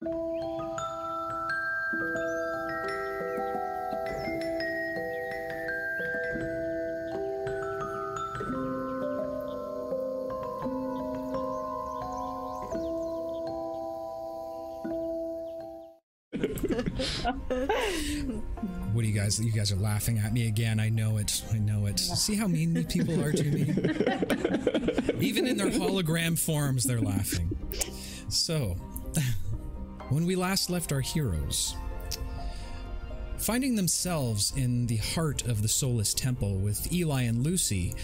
What do you guys? You guys are laughing at me again. I know it. I know it. See how mean these people are to me. Even in their hologram forms, they're laughing. So, when we last left our heroes, finding themselves in the heart of the Solus Temple with Eli and Lucy,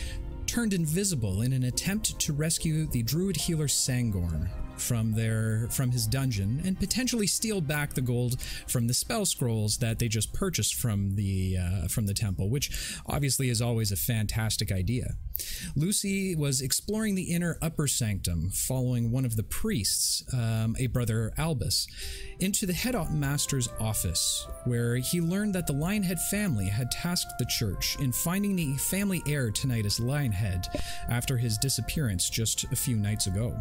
turned invisible in an attempt to rescue the druid healer Sangorn from their from his dungeon and potentially steal back the gold from the spell scrolls that they just purchased from the uh, from the temple, which obviously is always a fantastic idea. Lucy was exploring the inner upper sanctum, following one of the priests, um, a brother Albus, into the headmaster's office, where he learned that the Lionhead family had tasked the church in finding the family heir to Titus Lionhead after his disappearance just a few nights ago.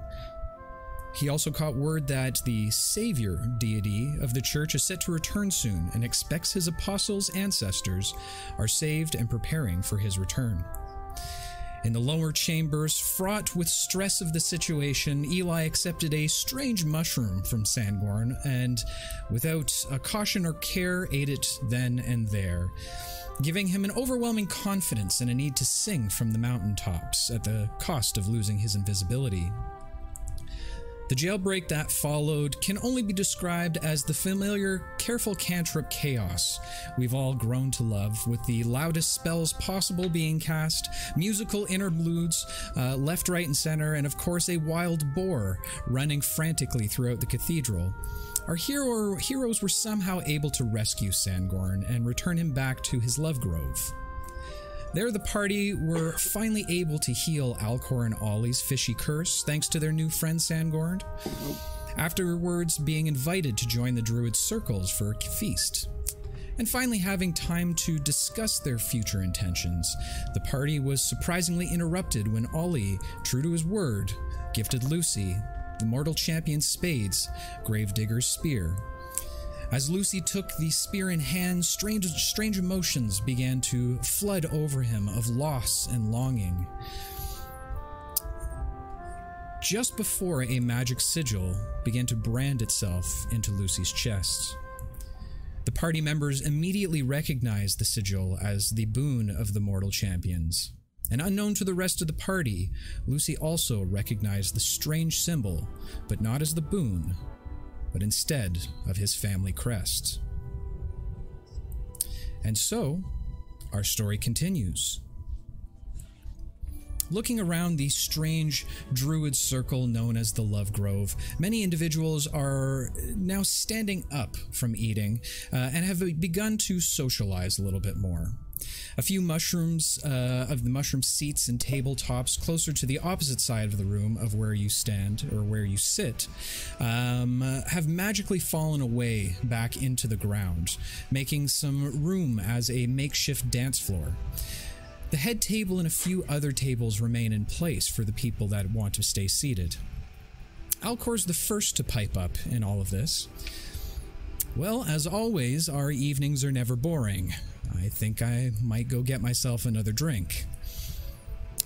He also caught word that the Savior deity of the church is set to return soon and expects his apostles' ancestors are saved and preparing for his return. In the lower chambers, fraught with stress of the situation, Eli accepted a strange mushroom from Sangorn and, without a caution or care, ate it then and there, giving him an overwhelming confidence and a need to sing from the mountaintops at the cost of losing his invisibility. The jailbreak that followed can only be described as the familiar careful cantrip chaos we've all grown to love, with the loudest spells possible being cast, musical interludes uh, left, right, and center, and of course a wild boar running frantically throughout the cathedral. Our hero, heroes were somehow able to rescue Sangorn and return him back to his love grove. There, the party were finally able to heal Alcor and Ollie's fishy curse thanks to their new friend Sangorn. Afterwards, being invited to join the Druid circles for a feast. And finally, having time to discuss their future intentions, the party was surprisingly interrupted when Ollie, true to his word, gifted Lucy the mortal champion Spade's Gravedigger's Spear as Lucy took the spear in hand, strange, strange emotions began to flood over him of loss and longing. Just before a magic sigil began to brand itself into Lucy's chest. The party members immediately recognized the sigil as the boon of the mortal champions. And unknown to the rest of the party, Lucy also recognized the strange symbol, but not as the boon, but instead of his family crest. And so, our story continues. Looking around the strange druid circle known as the Love Grove, many individuals are now standing up from eating uh, and have begun to socialize a little bit more. A few mushrooms uh, of the mushroom seats and tabletops closer to the opposite side of the room of where you stand or where you sit um, have magically fallen away back into the ground, making some room as a makeshift dance floor. The head table and a few other tables remain in place for the people that want to stay seated. Alcor's the first to pipe up in all of this. Well, as always, our evenings are never boring. I think I might go get myself another drink.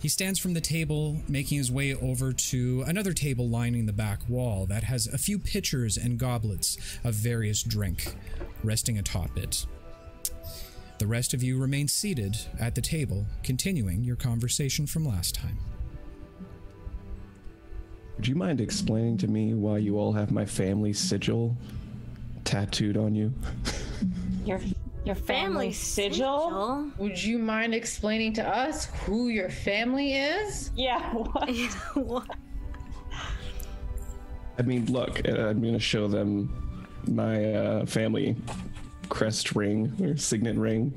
He stands from the table, making his way over to another table lining the back wall that has a few pitchers and goblets of various drink resting atop it. The rest of you remain seated at the table, continuing your conversation from last time. Would you mind explaining to me why you all have my family sigil tattooed on you? Your your family, sigil? Would you mind explaining to us who your family is? Yeah. What? what? I mean, look, uh, I'm going to show them my uh, family crest ring or signet ring.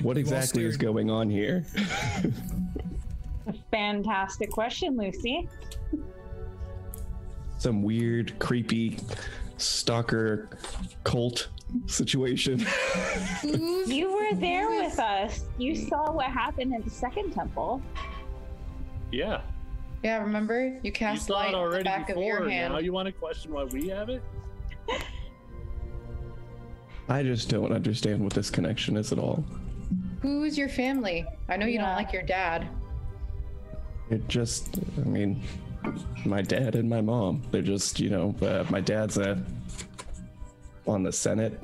What exactly is going on here? A fantastic question, Lucy. Some weird, creepy stalker cult situation. You were there with us. You saw what happened in the second temple. Yeah. Yeah, remember? You You cast saw light it on the already back of your before. hand. Now you want to question why we have it? I just don't understand what this connection is at all. Who is your family? I know you Yeah. don't like your dad. It just, I mean, my dad and my mom. They're just, you know, uh, my dad's uh, on the Senate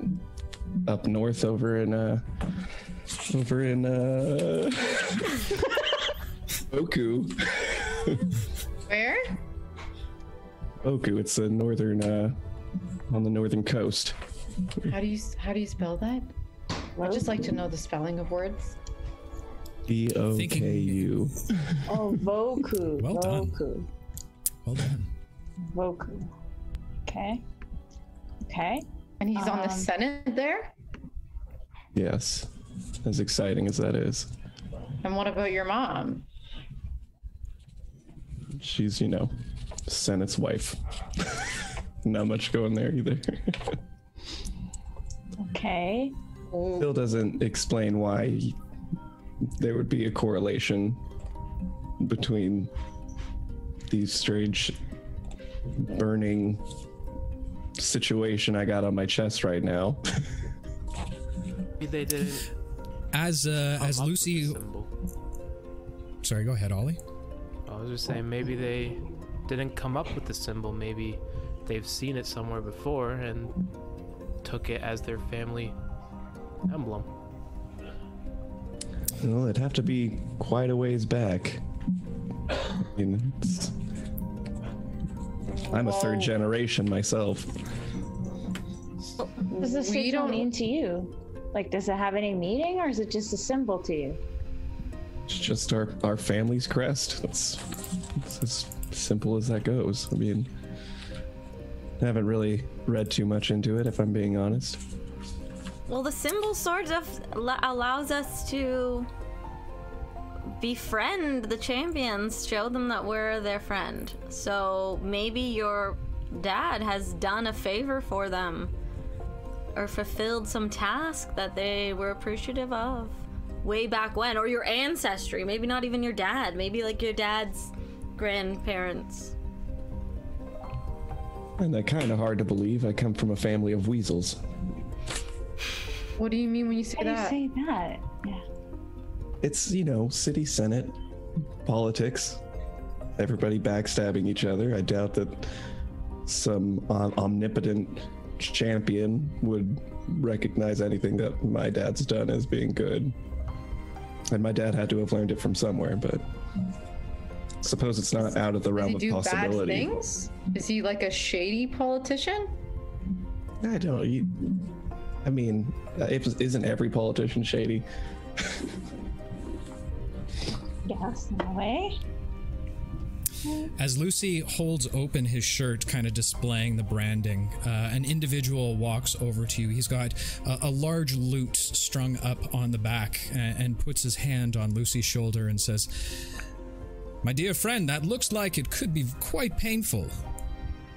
up north over in, uh, over in, uh, Oku. Where? Oku, it's the northern, uh, on the northern coast. How do you how do you spell that? I just like to know the spelling of words. B O K U. Oh, Voku. Well done. Voku. Well done. Voku. Okay. Okay. And he's on the Um, Senate there? Yes. As exciting as that is. And what about your mom? She's, you know, Senate's wife. Not much going there either. Okay. Still doesn't explain why there would be a correlation between these strange burning situation I got on my chest right now. Maybe they didn't. As uh, come as Lucy, sorry, go ahead, Ollie. I was just saying maybe they didn't come up with the symbol. Maybe they've seen it somewhere before and took it as their family emblem. well, it'd have to be quite a ways back. I mean, it's- I'm a third generation myself. What does this We sigil don't- mean to you? Like, does it have any meaning or is it just a symbol to you? It's just our, our family's crest. That's it's as simple as that goes. I mean, I haven't really read too much into it, if I'm being honest. Well, the symbol sort of allows us to befriend the champions, show them that we're their friend. So maybe your dad has done a favor for them or fulfilled some task that they were appreciative of way back when, or your ancestry. Maybe not even your dad, maybe like your dad's grandparents. And that kind of hard to believe. I come from a family of weasels. What do you mean when you say How do you say that? It's, you know, city senate, politics, everybody backstabbing each other. I doubt that some om- omnipotent champion would recognize anything that my dad's done as being good. And my dad had to have learned it from somewhere, but suppose it's not out of the realm of possibility. things? Is he like a shady politician? I don't. You, I mean, uh, if, isn't every politician shady? Yes, in way. As Lucy holds open his shirt, kind of displaying the branding, uh, an individual walks over to you. He's got a, a large lute strung up on the back and, and puts his hand on Lucy's shoulder and says, My dear friend, that looks like it could be quite painful.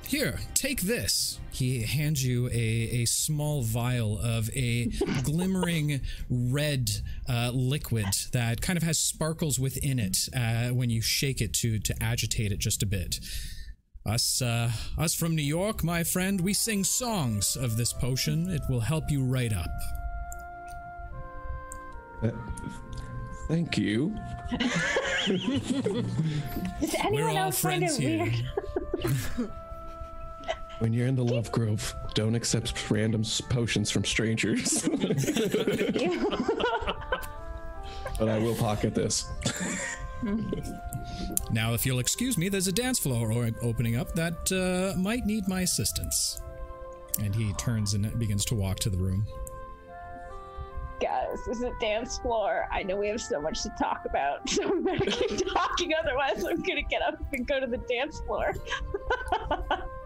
Here, take this. He hands you a, a small vial of a glimmering red uh, liquid that kind of has sparkles within it uh, when you shake it to to agitate it just a bit. Us, uh, us from New York, my friend, we sing songs of this potion. It will help you right up. Uh, Thank you. Does We're all else find it friends here. weird? When you're in the Love Grove, don't accept random potions from strangers. but I will pocket this. Now, if you'll excuse me, there's a dance floor opening up that uh, might need my assistance. And he turns and begins to walk to the room. Guys, this is a dance floor. I know we have so much to talk about, so I'm gonna keep talking. Otherwise, I'm gonna get up and go to the dance floor.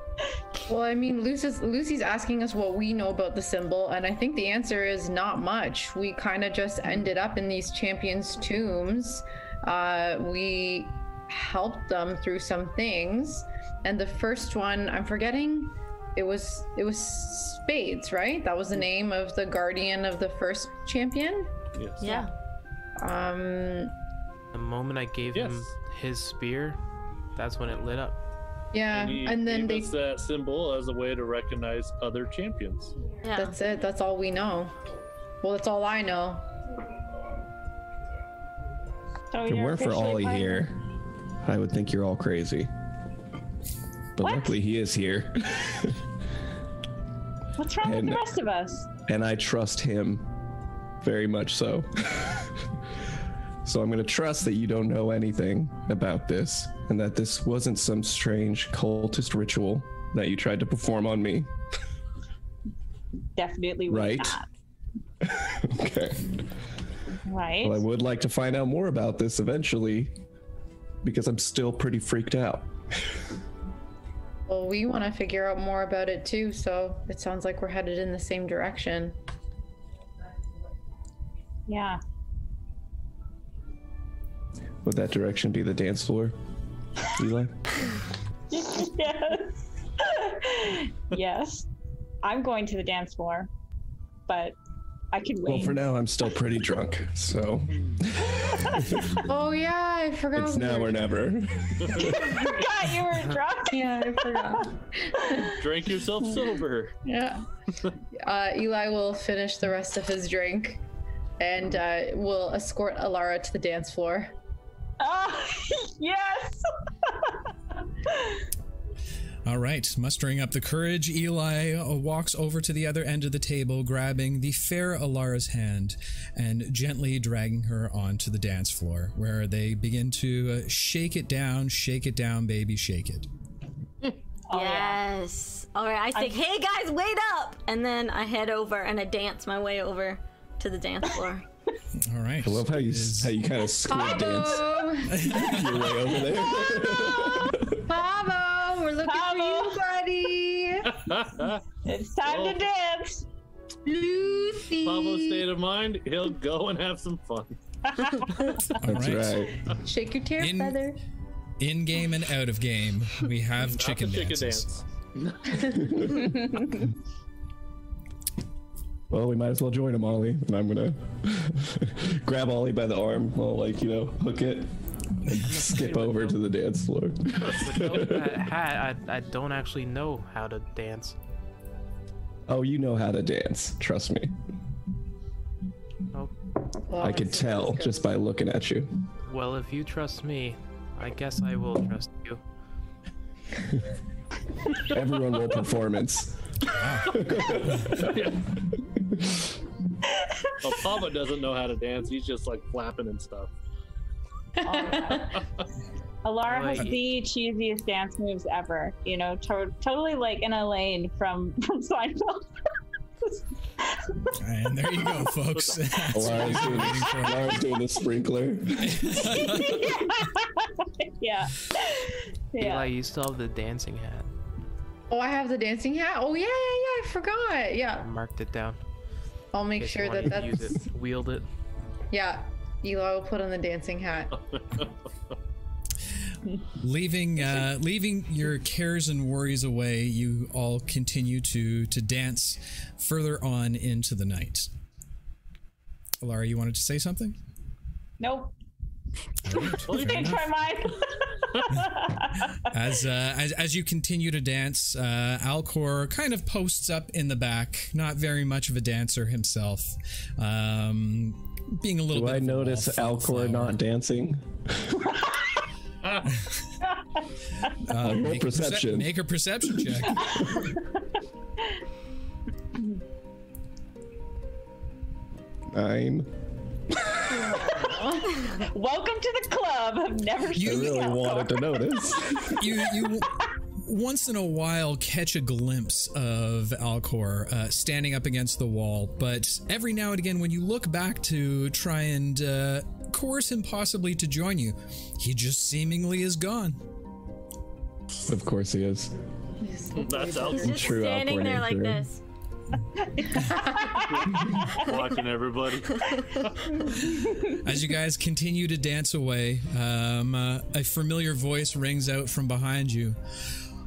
Well, I mean, Lucy's, Lucy's asking us what we know about the symbol, and I think the answer is not much. We kind of just ended up in these champions' tombs. Uh, we helped them through some things, and the first one, I'm forgetting. It was it was Spades, right? That was the name of the guardian of the first champion. Yes. Yeah. Um, The moment I gave him his spear, that's when it lit up. Yeah, he and then gave they. us that symbol as a way to recognize other champions. Yeah. That's it. That's all we know. Well, that's all I know. So If it weren't for Ollie fighting? here, I would think you're all crazy. But What? luckily, he is here, What's wrong with the rest of us? and I trust him very much so. so I'm going to trust that you don't know anything about this, and that this wasn't some strange cultist ritual that you tried to perform on me. Definitely would Right. not. okay. Right. Well, I would like to find out more about this eventually, because I'm still pretty freaked out. Well, we want to figure out more about it too, so it sounds like we're headed in the same direction. yeah. Would that direction be the dance floor, Eli? yes. yes. I'm going to the dance floor, but I can Well, for now, I'm still pretty drunk, so Oh yeah, I forgot. it's now or never. forgot you were drunk. Yeah, I forgot. Drink yourself sober. yeah. Uh, Eli will finish the rest of his drink, and uh, will escort Alara to the dance floor. Ah, yes. All right, mustering up the courage, Eli uh, walks over to the other end of the table, grabbing the fair Alara's hand and gently dragging her onto the dance floor, where they begin to uh, shake it down, shake it down, baby, shake it. Oh, yeah. yes. All right. I think, hey guys, wait up, and then I head over and I dance my way over to the dance floor. All right. I love how you how you kind of squid dance Pablo, your way over there. Pablo, we're looking Pablo. for you, buddy. It's time Oh. to dance. Lucy. Pablo's state of mind, he'll go and have some fun. All That's right. right. Shake your tail In- feather. In game and out of game, we have Not chicken the chicken dances. dance. Well, we might as well join him, Ollie. And I'm gonna grab Ollie by the arm, while like you know, hook it, and skip over to the dance floor. Without that hat, I, I don't actually know how to dance. Oh, you know how to dance. Trust me. Oh, Well, I could tell just by looking at you. well, if you trust me, I guess I will trust you. Everyone roll performance. Well, Pavo doesn't know how to dance. He's just like flapping and stuff. Alara has the cheesiest dance moves ever. You know, to- totally like in Elaine from from Seinfeld. And there you go, folks. That's what Lara's we've doing, been waiting doing the sprinkler. yeah. Eli, Yeah. you still have the dancing hat. Oh, I have the dancing hat. Oh yeah, yeah, yeah. I forgot. Yeah, I marked it down. I'll make in case you sure that wanted to use that's. it, wield it. Yeah, Eli will put on the dancing hat. leaving uh, leaving your cares and worries away, you all continue to to dance further on into the night. Alara, you wanted to say something? Nope. All right, fair Change my mind. As, uh, as as you continue to dance, uh, Alcor kind of posts up in the back. Not very much of a dancer himself, um, being a little. Do bit I notice. Alcor not dancing? Uh, Roll make, a perce- perception. make a perception check. Nine. Welcome to the club. I've never I seen really wanted to notice. you you once in a while catch a glimpse of Alcor uh, standing up against the wall, but every now and again, when you look back to try and uh, coerce him possibly to join you, he just seemingly is gone. Of course he is. That's out. Just True standing outboard there like nature. this. Watching everybody. As you guys continue to dance away, um, uh, a familiar voice rings out from behind you.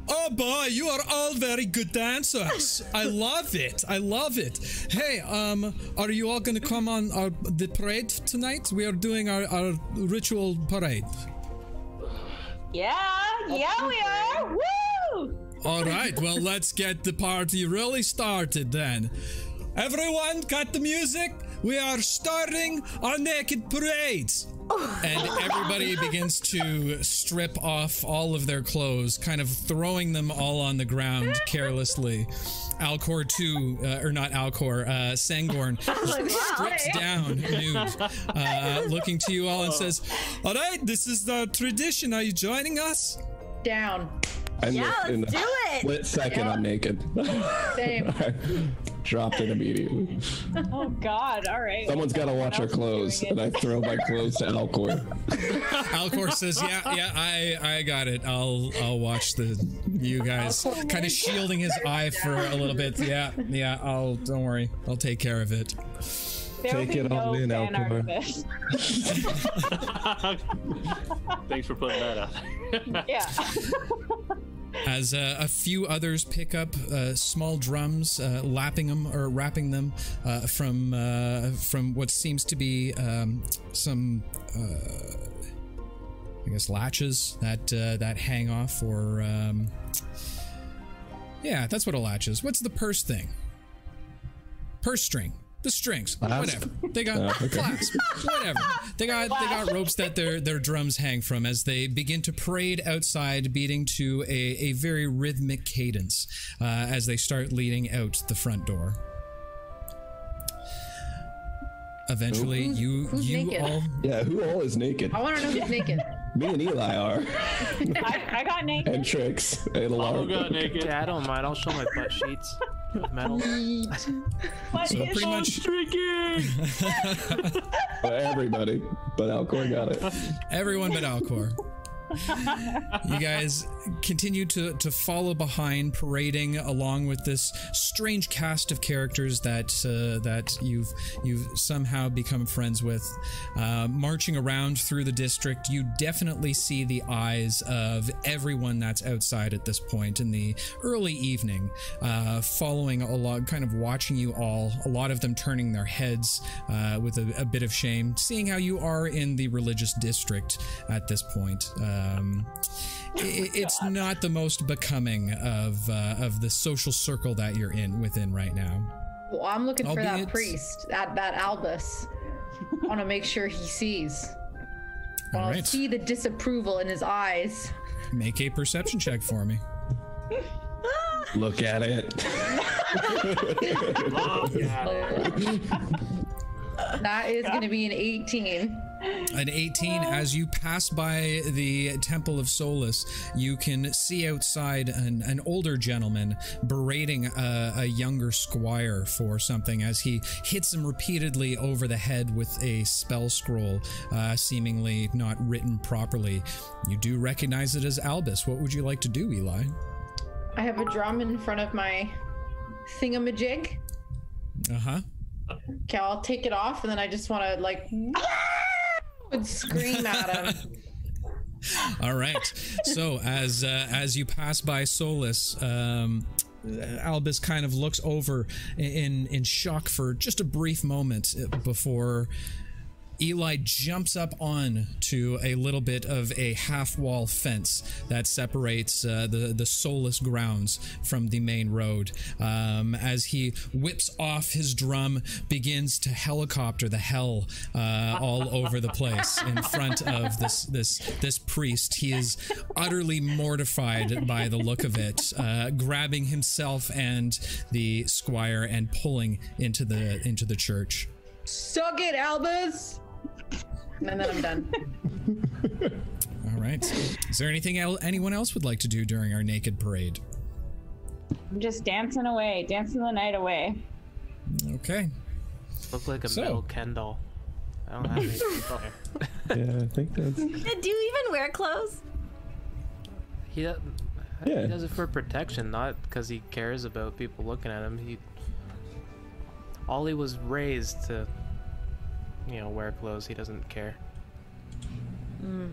Oh boy, you are all very good dancers. I love it. I love it. Hey, um, are you all going to come on our the parade tonight? We are doing our, our ritual parade. Yeah, yeah, we are. Woo! All right, well, let's get the party really started then. Everyone, got the music? We are starting our naked parades. And everybody begins to strip off all of their clothes, kind of throwing them all on the ground carelessly. Alcor too, uh, or not Alcor, uh, Sangorn strips down nude, uh, looking to you all and says, "All right, this is the tradition. Are you joining us?" Down. And Yeah, in let's the do it. Split second, I'm naked. Same. Dropped it immediately. Oh God! All right. Someone's got to watch our clothes, and. I throw my clothes to Alcor. Alcor says, "Yeah, yeah, I, I got it. I'll, I'll watch the you guys." Oh kind of shielding his eye for a little bit. Yeah, yeah. I'll. Don't worry. I'll take care of it. There Take it all no in, fan Alcor. Thanks for putting that out. Yeah. As uh, a few others pick up uh, small drums, uh, lapping them or wrapping them from uh, from what seems to be um, some, uh, I guess, latches that uh, that hang off, or um, yeah, that's what a latch is. What's the purse thing? Purse string. The strings, Clasp? whatever they got, Oh, okay. clasp, whatever they got. They got ropes that their their drums hang from as they begin to parade outside, beating to a, a very rhythmic cadence uh, as they start leading out the front door. Eventually, you who's you naked? all Yeah, who all is naked? I want to know who's naked. Me and Eli are, I, I got naked. and tricks and All Alara. got naked. Yeah, I don't mind. I'll show my butt sheets. Metal. What so pretty much Drinking. Everybody, but Alcor got it. Everyone but Alcor. You guys continue to, to follow behind, parading along with this strange cast of characters that uh, that you've you've somehow become friends with. Uh, marching around through the district, you definitely see the eyes of everyone that's outside at this point in the early evening, uh, following along, kind of watching you all. A lot of them turning their heads uh, with a, a bit of shame, seeing how you are in the religious district at this point. Um, i- it's not the most becoming of uh, of the social circle that you're in within right now. Well, I'm looking for that priest, that that Albus. I want to make sure he sees. I All want to see the disapproval in his eyes. make a perception check for me. Look at it. That is going to be an 18. An 18, as you pass by the Temple of Solus, you can see outside an, an older gentleman berating a, a younger squire for something as he hits him repeatedly over the head with a spell scroll, uh, seemingly not written properly. You do recognize it as Albus. What would you like to do, Eli? I have a drum in front of my thingamajig. Uh huh. Okay, I'll take it off, and then I just want to like would scream at him. All right. So as uh, as you pass by Solus, um, Albus kind of looks over in in shock for just a brief moment before Eli jumps up on to a little bit of a half wall fence that separates uh, the the Solus grounds from the main road. Um, as he whips off his drum, begins to helicopter the hell uh, all over the place in front of this this this priest. He is utterly mortified by the look of it, uh, grabbing himself and the squire and pulling into the into the church. Suck it, Albus. And then I'm done. All right. Is there anything el- anyone else would like to do during our naked parade? I'm just dancing away, dancing the night away. Okay. Look like a So- metal Ken doll. I don't have any people here. Yeah, I think that's. Do you even wear clothes? He, do- Yeah. he does it for protection, not because he cares about people looking at him. He Ollie was raised to, you know, wear clothes. He doesn't care. Mm.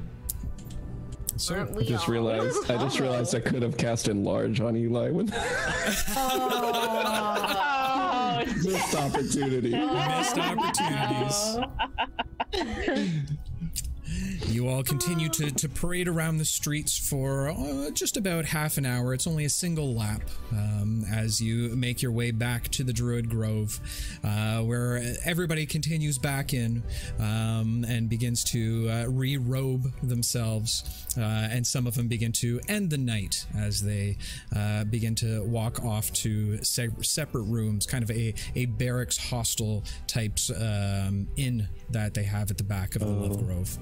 So I just all? realized. I just realized I could have cast enlarge on Eli with Oh, missed opportunity. missed opportunities. You all continue to, to parade around the streets for uh, just about half an hour. It's only a single lap um, as you make your way back to the Druid Grove, uh, where everybody continues back in um, and begins to uh, re robe themselves. Uh, and some of them begin to end the night as they uh, begin to walk off to se- separate rooms, kind of a, a barracks hostel types um, inn that they have at the back of the Love Grove.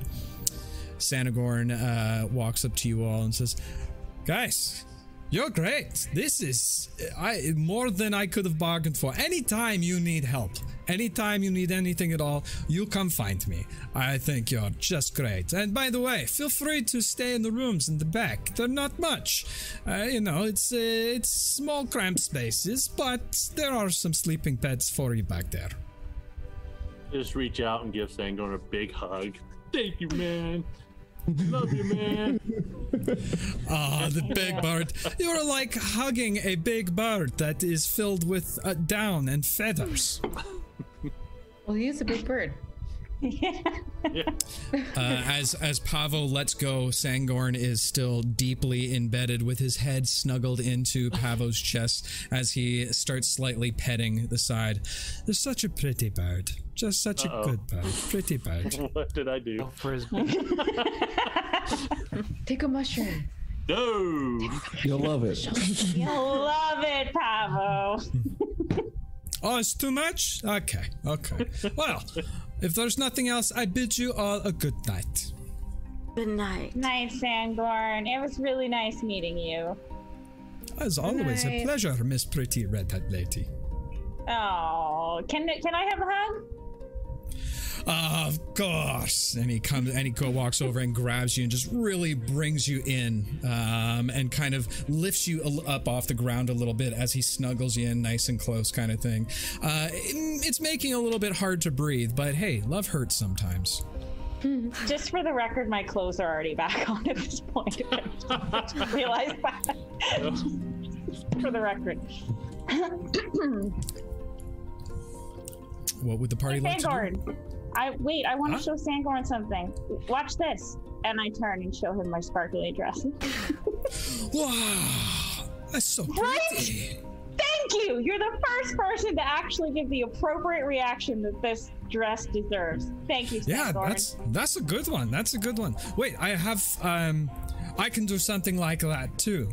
Sangorn uh, walks up to you all and says, "Guys, you're great. This is I more than I could have bargained for. Anytime you need help, anytime you need anything at all, you come find me. I think you're just great. And by the way, feel free to stay in the rooms in the back. They're not much. Uh, you know, it's uh, it's small cramped spaces, but there are some sleeping beds for you back there." Just reach out and give Sangorn a big hug. Thank you, man. Love you, man. Ah, the big bird. You're like hugging a big bird that is filled with uh, down and feathers. Well, he is a big bird. Uh, as as Pavo lets go, Sangorn is still deeply embedded with his head snuggled into Pavo's chest as he starts slightly petting the side. You're such a pretty bird. Just such a good bird. Pretty bird. what did I do? For his Take a mushroom. No. You'll love it. You'll love it, Pavo. Oh, it's too much? Okay, okay. Well, if there's nothing else, I bid you all a good night. Good night. Night, Sangorn. It was really nice meeting you. As always, a pleasure, Miss Pretty Redhead Lady. Oh, can can I have a hug? Of course. And he comes and he go walks over and grabs you and just really brings you in um, and kind of lifts you up off the ground a little bit as he snuggles you in nice and close, kind of thing. Uh, it- it's making it a little bit hard to breathe, but hey, love hurts sometimes. Just for the record, my clothes are already back on at this point. Realized that. for the record. What would the party like to do? Sangorn. I wait. I want to Huh? show Sangorn something. Watch this. And I turn and show him my sparkly dress. Wow, that's so Right? pretty. Thank you. You're the first person to actually give the appropriate reaction that this dress deserves. Thank you, Yeah, that's that's a good one. That's a good one. Wait, I have um I can do something like that too.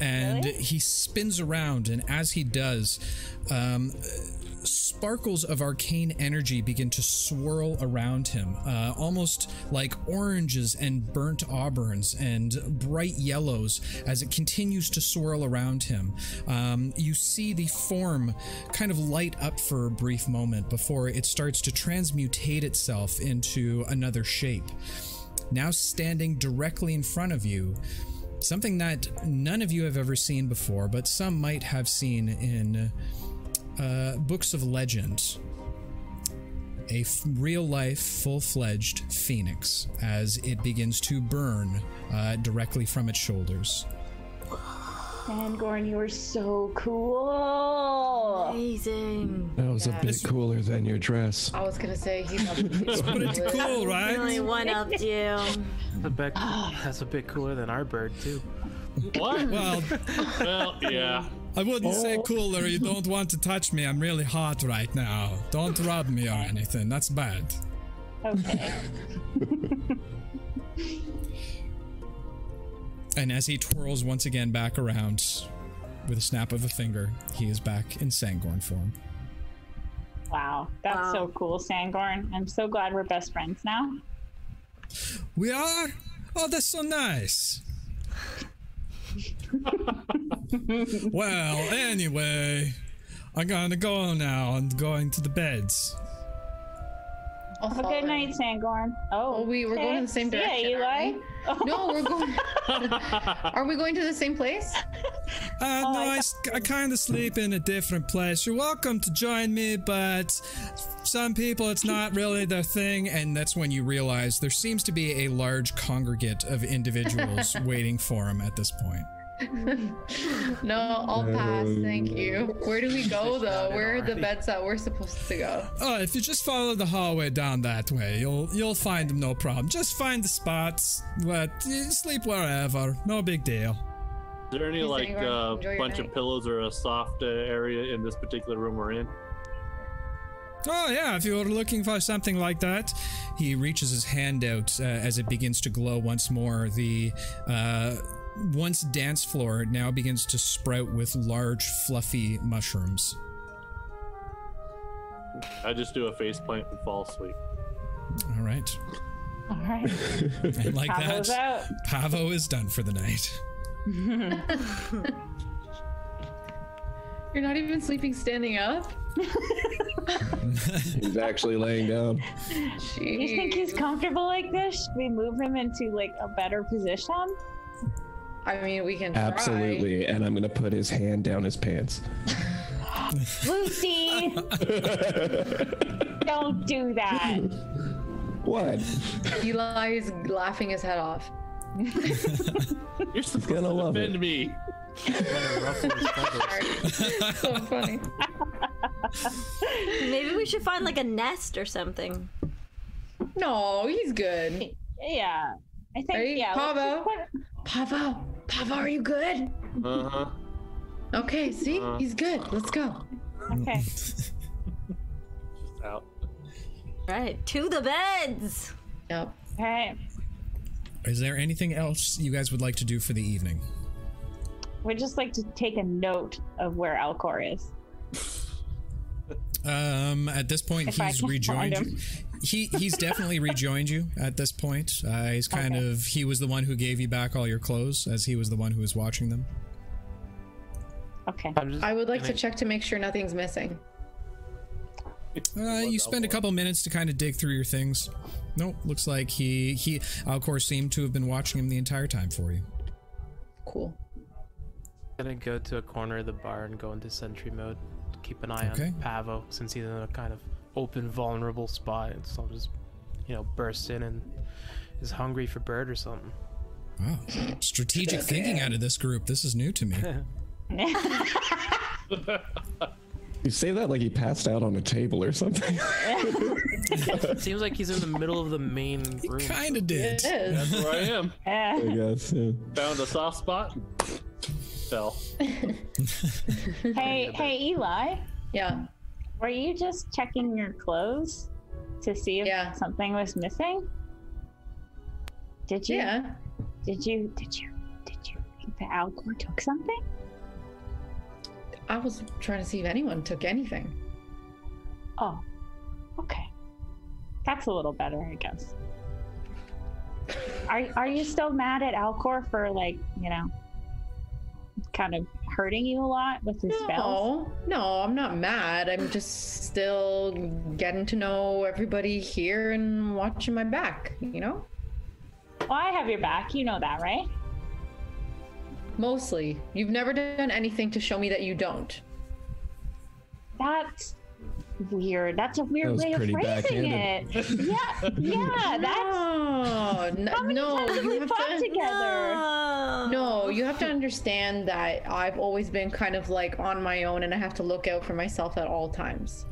And Really? he spins around and as he does, um sparkles of arcane energy begin to swirl around him, uh, almost like oranges and burnt auburns and bright yellows as it continues to swirl around him. Um, you see the form kind of light up for a brief moment before it starts to transmutate itself into another shape. Now standing directly in front of you, something that none of you have ever seen before, but some might have seen in uh, books of legend. A f- real life, full fledged phoenix as it begins to burn uh, directly from its shoulders. And Gorn, you are so cool. Amazing. That was a bit cooler than your dress. I was gonna say he's not It's pretty cool, Really right? one upped you. That's a bit, that's a bit cooler than our bird too. What? Well, well, yeah. I wouldn't say oh. cooler. You don't want to touch me. I'm really hot right now. Don't rub me or anything. That's bad. Okay. And as he twirls once again back around with a snap of a finger, he is back in Sangorn form. Wow. That's Wow. so cool, Sangorn. I'm so glad we're best friends now. We are? Oh, that's so nice. well, anyway, I'm gonna go now. I'm going to the beds. I'll Have a good night, Sangorn. Oh, Oh, we we're going in the same direction. ya, aren't Eli. we? No, we're going. Are we going to the same place? Uh, no, I I, I kind of sleep in a different place. You're welcome to join me, but some people it's not really their thing. And that's when you realize there seems to be a large congregate of individuals waiting for him at this point. No, I'll pass. Thank you. Where do we go though? Where are the beds that we're supposed to go? Oh, if you just follow the hallway down that way, you'll you'll find them no problem. Just find the spots. What? eh, Sleep wherever. No big deal. Is there any He's like a uh, bunch night." of pillows or a soft uh, area in this particular room we're in? Oh yeah, if you're looking for something like that, he reaches his hand out uh, as it begins to glow once more. The uh, once dance floor now begins to sprout with large, fluffy mushrooms. I just do a face plant and fall asleep. All right, All right. and like Pavo's that, out. Pavo is done for the night. You're not even sleeping standing up? He's actually laying down. You think he's comfortable like this? Should we move him into like a better position? I mean, we can try. Absolutely. And I'm going to put his hand down his pants. Lucy, don't do that. What? Eli is laughing his head off. You're supposed gonna to love defend it. me. Gonna ruffle his feathers. so funny. Maybe we should find like a nest or something. No, he's good. Yeah. I think Right, yeah. let's Pavo? put- Pavo, Pavo, are you good? Uh huh. Okay, see, Uh. he's good. Let's go. Okay. Just out. Right, to the beds. Yep. Okay. Is there anything else you guys would like to do for the evening? We'd just like to take a note of where Alcor is. Um, at this point, If he's rejoined find you. him. He he's definitely rejoined you at this point. Uh, he's kind Okay. of he was the one who gave you back all your clothes, as he was the one who was watching them. Okay. I'm just I would like to gonna- check to make sure nothing's missing. Uh, you spend a couple minutes to kind of dig through your things. Nope, looks like he he Alcor seemed to have been watching him the entire time for you. Cool. gonna go to a corner of the bar and go into sentry mode. Keep an eye Okay. on Pavo since he's in a kind of open, vulnerable spot. So I'll just, you know, bursts in and is hungry for bird or something. Wow, strategic thinking out of this group. This is new to me. You say that like he passed out on a table or something. Seems like he's in the middle of the main room. kind of did. It is. That's where I am. I guess. Yeah. Found a soft spot. Fell. hey, hey, Eli. Yeah. Were you just checking your clothes to see if Yeah. something was missing? Did you? Yeah. Did you? Did you? Did you think that Alcor took something? I was trying to see if anyone took anything. Oh, okay. That's a little better, I guess. Are Are you still mad at Alcor for like you know, kind of hurting you a lot with his spells? No, no, I'm not mad. I'm just still getting to know everybody here and watching my back, you know? Well, I have your back. You know that, right? Mostly. You've never done anything to show me that you don't. That's weird. That's a weird That way of pretty phrasing it. Yeah, yeah. That's No, n- how no, you have fought to, together? No, you have to understand that I've always been kind of like on my own and I have to look out for myself at all times.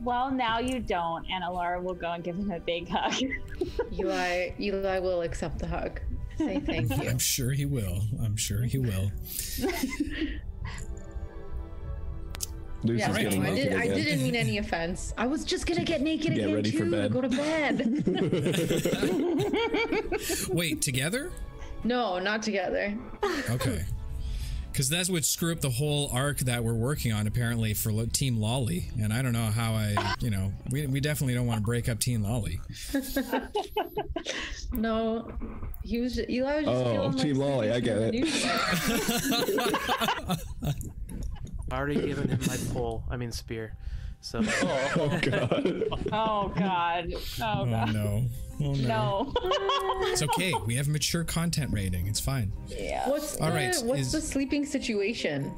Well, now you don't, and Alara will go and give him a big hug. Eli Eli will accept the hug. Say thank you. I'm sure he will. I'm sure he will. Lucy's Yeah, Right. getting I, naked did, I again. didn't mean any offense. I was just gonna get naked Get again ready for too. bed. Go to bed. Wait, together? no, not together. Okay. Because that's would screw up the whole arc that we're working on, apparently, for Lo- Team Lolly. And I don't know how I, you know, we, we definitely don't want to break up Team Lolly. No, he was. Eli was just Oh, Team Lolly, I get it. it. I already given him my pole. I mean spear. So oh, oh god. oh God! Oh Oh, no. Oh, no. No. It's okay. We have mature content rating. It's fine. yeah. What's All the right, What's is- the sleeping situation?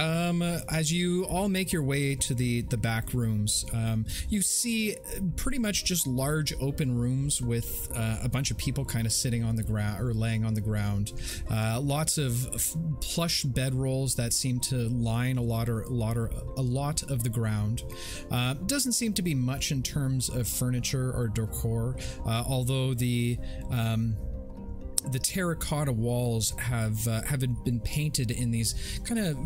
Um, as you all make your way to the the back rooms, um, you see pretty much just large open rooms with uh, a bunch of people kind of sitting on the ground or laying on the ground. Uh, lots of plush bedrolls that seem to line a lot or a lot or a lot of the ground. Uh, doesn't seem to be much in terms of furniture or decor, uh, although the um, the terracotta walls have uh, have been painted in these kind of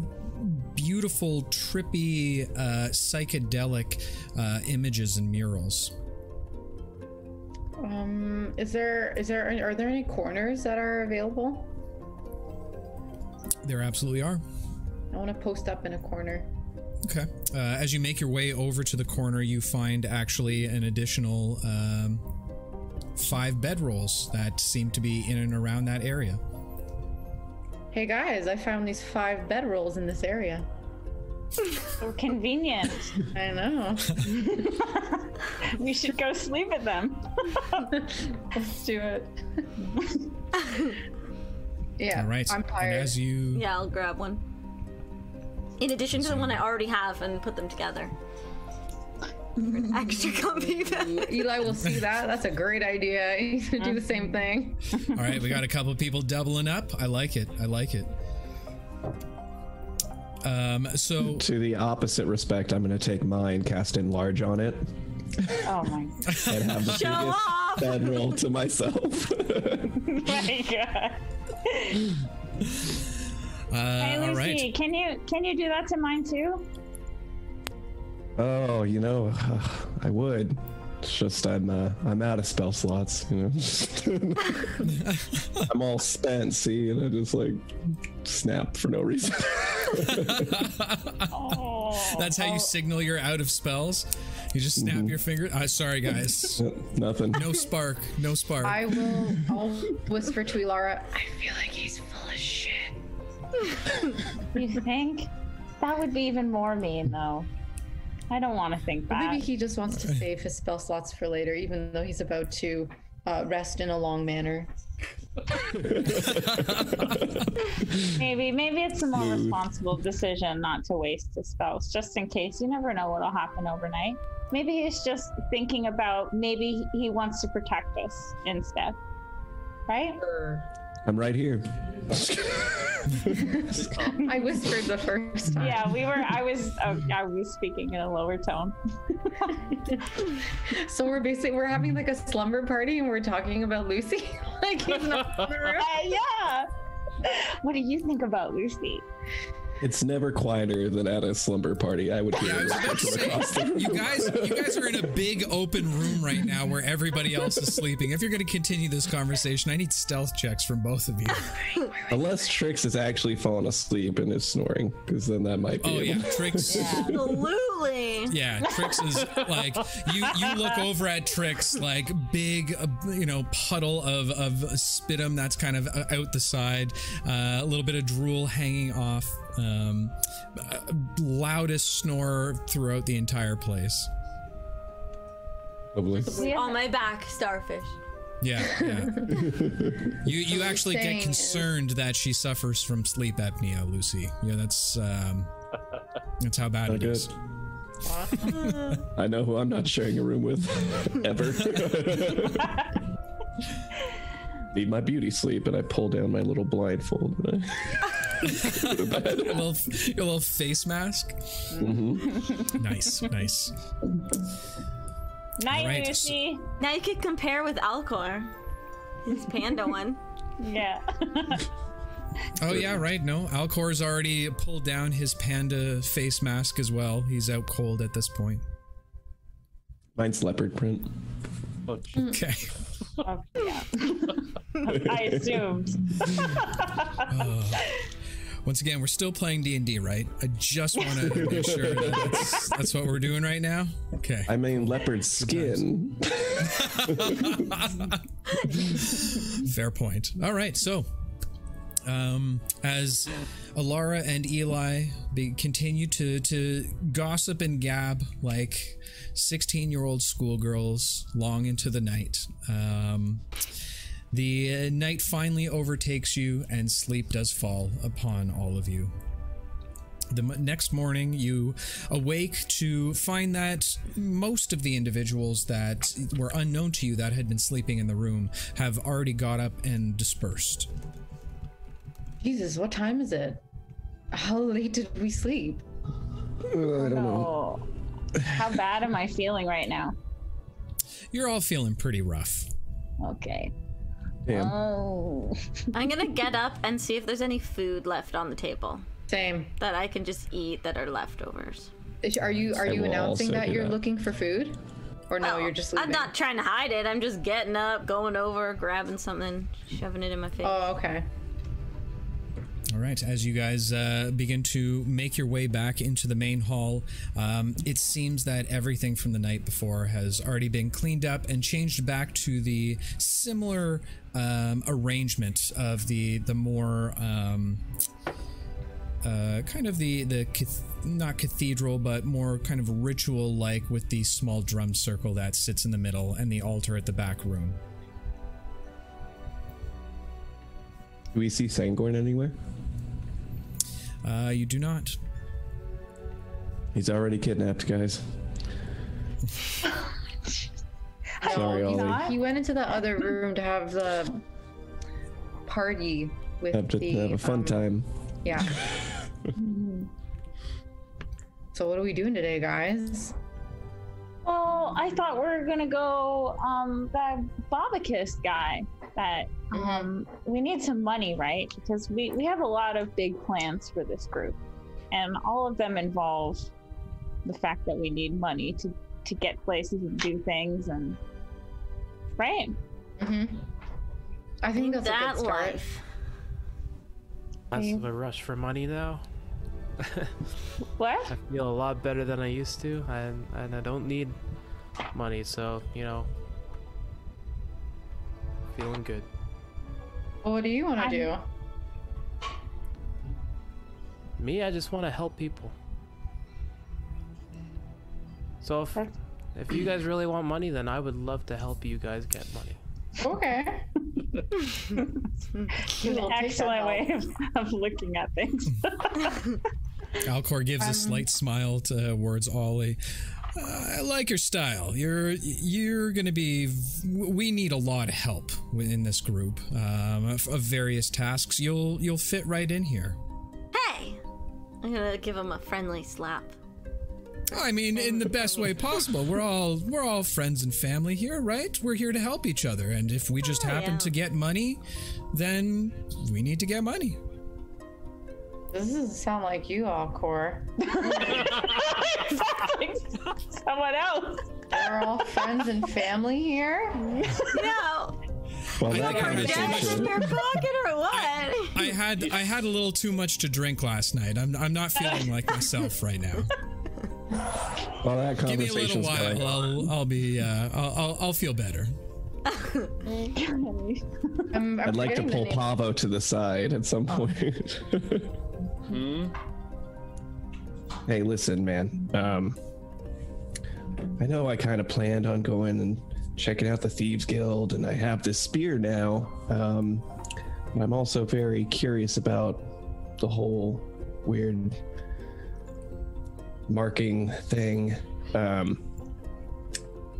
beautiful, trippy, uh, psychedelic uh, images and murals. Um, is there is there are there any corners that are available? There absolutely are. I want to post up in a corner. Okay. Uh, as you make your way over to the corner, you find actually an additional um, five bedrolls that seem to be in and around that area. Hey guys, I found these five bedrolls in this area. So convenient. I know. we should go sleep at them. Let's do it. yeah. All right. I'm And tired. as you Yeah, I'll grab one. In addition to the one I already have and put them together. Extra comfy bed. Eli will see that. That's a great idea. He's gonna do the same thing. All right, we got a couple of people doubling up. I like it. I like it. Um, so To the opposite respect, I'm going to take mine, cast enlarge on it, Oh my, and have the Show biggest off! bedroll to myself. my god. uh, Hey Lucy, right. can you can you do that to mine too? Oh, you know, I would. It's just I'm uh, I'm out of spell slots. You know, I'm all spent. See, and I just like snap for no reason. Oh, That's how you signal you're out of spells. You just snap your finger. I uh, sorry, guys. Nothing. No spark. No spark. I will. I'll whisper to Alara. I feel like he's full of shit. you think? That would be even more mean though. I don't want to think that. Maybe he just wants to save his spell slots for later, even though he's about to uh, rest in a long manner. Maybe maybe it's a more responsible decision not to waste his spells, just in case. You never know what'll happen overnight. Maybe he's just thinking about maybe he wants to protect us instead. Right? I'm right here. I whispered the first time. Yeah, we were. I was. Oh, I was speaking in a lower tone. So we're basically we're having like a slumber party and we're talking about Lucy. like he's not in the room. Uh, yeah. What do you think about Lucy? It's never quieter than at a slumber party. I would hear I it was about to from across the say, you guys, you guys are in a big open room right now where everybody else is sleeping. If you're going to continue this conversation, I need stealth checks from both of you. Unless Trix is actually fallen asleep and is snoring, because then that might be. Oh yeah, able- Trix. Absolutely. Yeah, Trix is like you. You look over at Trix, like big, uh, you know, puddle of of spitum that's kind of uh, out the side, uh, a little bit of drool hanging off. Um, loudest snore throughout the entire place. Lovely. On my back, starfish. Yeah, yeah. you you actually saying get is- concerned that she suffers from sleep apnea, Lucy. Yeah, that's um, that's how bad Oh, it good. is. I know who I'm not sharing a room with ever. Need my beauty sleep, and I pull down my little blindfold. And I go to bed. Your little, your little face mask. Mm-hmm. Nice, nice. Night, Alright, Lucy. Now you could compare with Alcor. His panda one. Yeah. Oh yeah, right. No, Alcor's already pulled down his panda face mask as well. He's out cold at this point. Mine's leopard print. Okay. Oh, yeah. I assumed. Uh, once again, we're still playing D and D, right? I just want to make sure that that's, that's what we're doing right now. Okay. I mean, leopard skin. Fair point. All right, so um, as Alara and Eli be, continue to to gossip and gab like sixteen-year-old schoolgirls long into the night, um, the night finally overtakes you, and sleep does fall upon all of you. the next morning, you awake to find that most of the individuals that were unknown to you that had been sleeping in the room have already got up and dispersed. Jesus, what time is it? How late did we sleep? Uh, I don't know. Oh, how bad am I feeling right now? You're all feeling pretty rough. Okay. Damn. Oh. I'm gonna get up and see if there's any food left on the table Same. that I can just eat that are leftovers. Are you are I you announcing that you're that. looking for food? Or no, Oh, you're just I'm not trying to hide it. I'm just getting up, going over, grabbing something, shoving it in my face. Oh, okay. All right, as you guys uh, begin to make your way back into the main hall, um, it seems that everything from the night before has already been cleaned up and changed back to the similar um, arrangement of the the more um, uh, kind of the the not cathedral, but more kind of ritual like with the small drum circle that sits in the middle and the altar at the back room. Do we see Sangorn anywhere? Uh, you do not. He's already kidnapped, guys. Sorry, No, Ollie. not. He went into the other room to have the party with Have to the have a fun um, time. Yeah. so what are we doing today, guys? Well, I thought we were gonna go um that Bobicus guy. That um we need some money, right? Because we we have a lot of big plans for this group, and all of them involve the fact that we need money to to get places and do things and right. Mm-hmm. I think that's a good start. life. Less of a rush for money now. What? I feel a lot better than I used to, and and I don't need money, so you know, feeling good. Well, what do you want to do? Me, I just want to help people. So if if you guys really want money, then I would love to help you guys get money. Okay. An We'll excellent way of, of looking at things. Alcor gives a Um, slight smile towards Ollie. I like your style. You're you're going to be. We need a lot of help within this group um, of, of various tasks. You'll you'll fit right in here. Hey! I'm gonna give him a friendly slap. I mean, in the best way possible. We're all we're all friends and family here, right? We're here to help each other, and if we just Oh, happen yeah. to get money, then we need to get money. This doesn't sound like you, Alcor. Someone else. We're all friends and family here. No! Well, I that think I had too Gas much- in your pocket or what? I had I had a little too much to drink last night. I'm I'm not feeling like myself right now. While that Give me a little while. I'll I'll be uh, I'll, I'll I'll feel better. I'm, I'm I'd like to pull name. Pavo to the side at some point. Hmm? hey, listen, man. Um, I know I kind of planned on going and checking out the Thieves Guild, and I have this spear now. Um, but I'm also very curious about the whole weird marking thing. Um,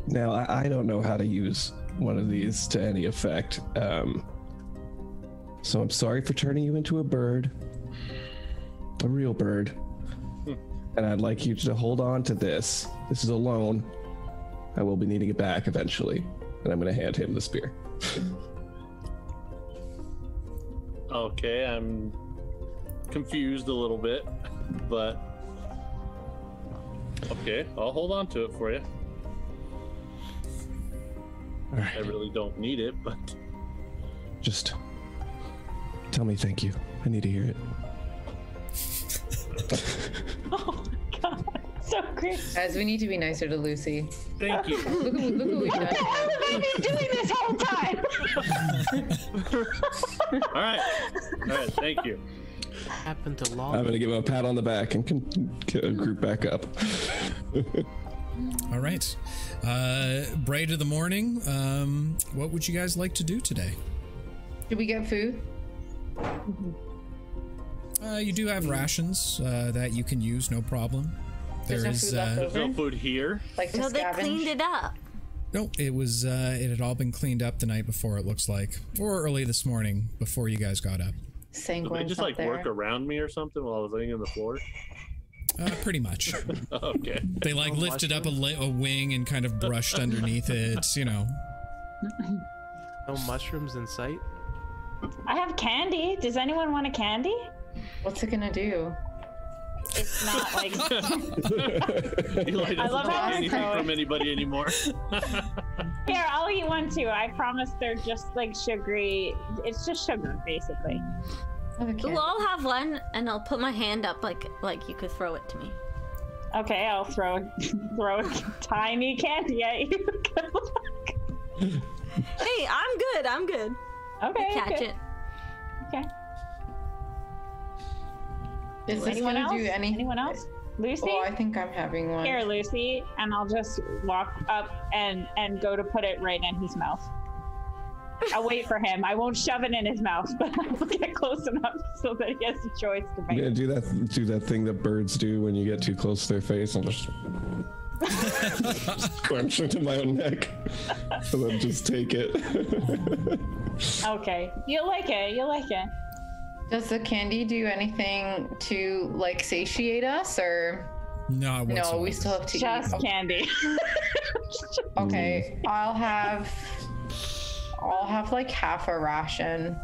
now, I, I don't know how to use one of these to any effect. Um, so I'm sorry for turning you into a bird, a real bird. Hmm. And I'd like you to hold on to this. This is a loan. I will be needing it back eventually. And I'm going to hand him the spear. Okay, I'm confused a little bit, but okay, I'll hold on to it for you. Right. I really don't need it, but Just tell me thank you. I need to hear it. Oh my god, so great. Guys, we need to be nicer to Lucy. thank you. Look, at- look what we've done. How have I been doing this whole time? All right, all right, thank you. Happened to law. I'm going to give him a pat on the back and can, can group back up. All right. Uh, bright of the morning. Um, what would you guys like to do today? Did we get food? Uh, you do have rations uh, that you can use, no problem. There's There no food uh, There's no food here. Like to No, they cleaned it up. no. It was uh, it had all been cleaned up the night before. It looks like, or early this morning before you guys got up. Did they just like there. work around me or something while I was laying on the floor? Uh, pretty much. okay. They like lifted up a, la- a wing and kind of brushed underneath it. You know. No mushrooms in sight. I have candy. Does anyone want a candy? What's it gonna do? It's not like Eli doesn't love how take anything going. from anybody anymore. here. I'll eat one too. I promise they're just like sugary. It's just sugar, basically. Have a Ooh. I'll have one, and I'll put my hand up like like you could throw it to me. Okay, I'll throw throw a tiny candy at you. Good luck. Hey, I'm good. I'm good. okay, Catch good. it. Okay. Is this Anyone gonna else? do any? Anyone else? Lucy. Oh, I think I'm having one. Here, Lucy, and I'll just walk up and and go to put it right in his mouth. I'll wait for him. I won't shove it in his mouth, but I'll get close enough so that he has a choice to make. Yeah, make. do that. Do that thing that birds do when you get too close to their face and just crunch into my own neck, and then just take it. Okay, You'll like it. You'll like it. Does the candy do anything to like satiate us, or No, no? We still have to Just eat. candy. Okay, I'll have. I'll have like half a ration.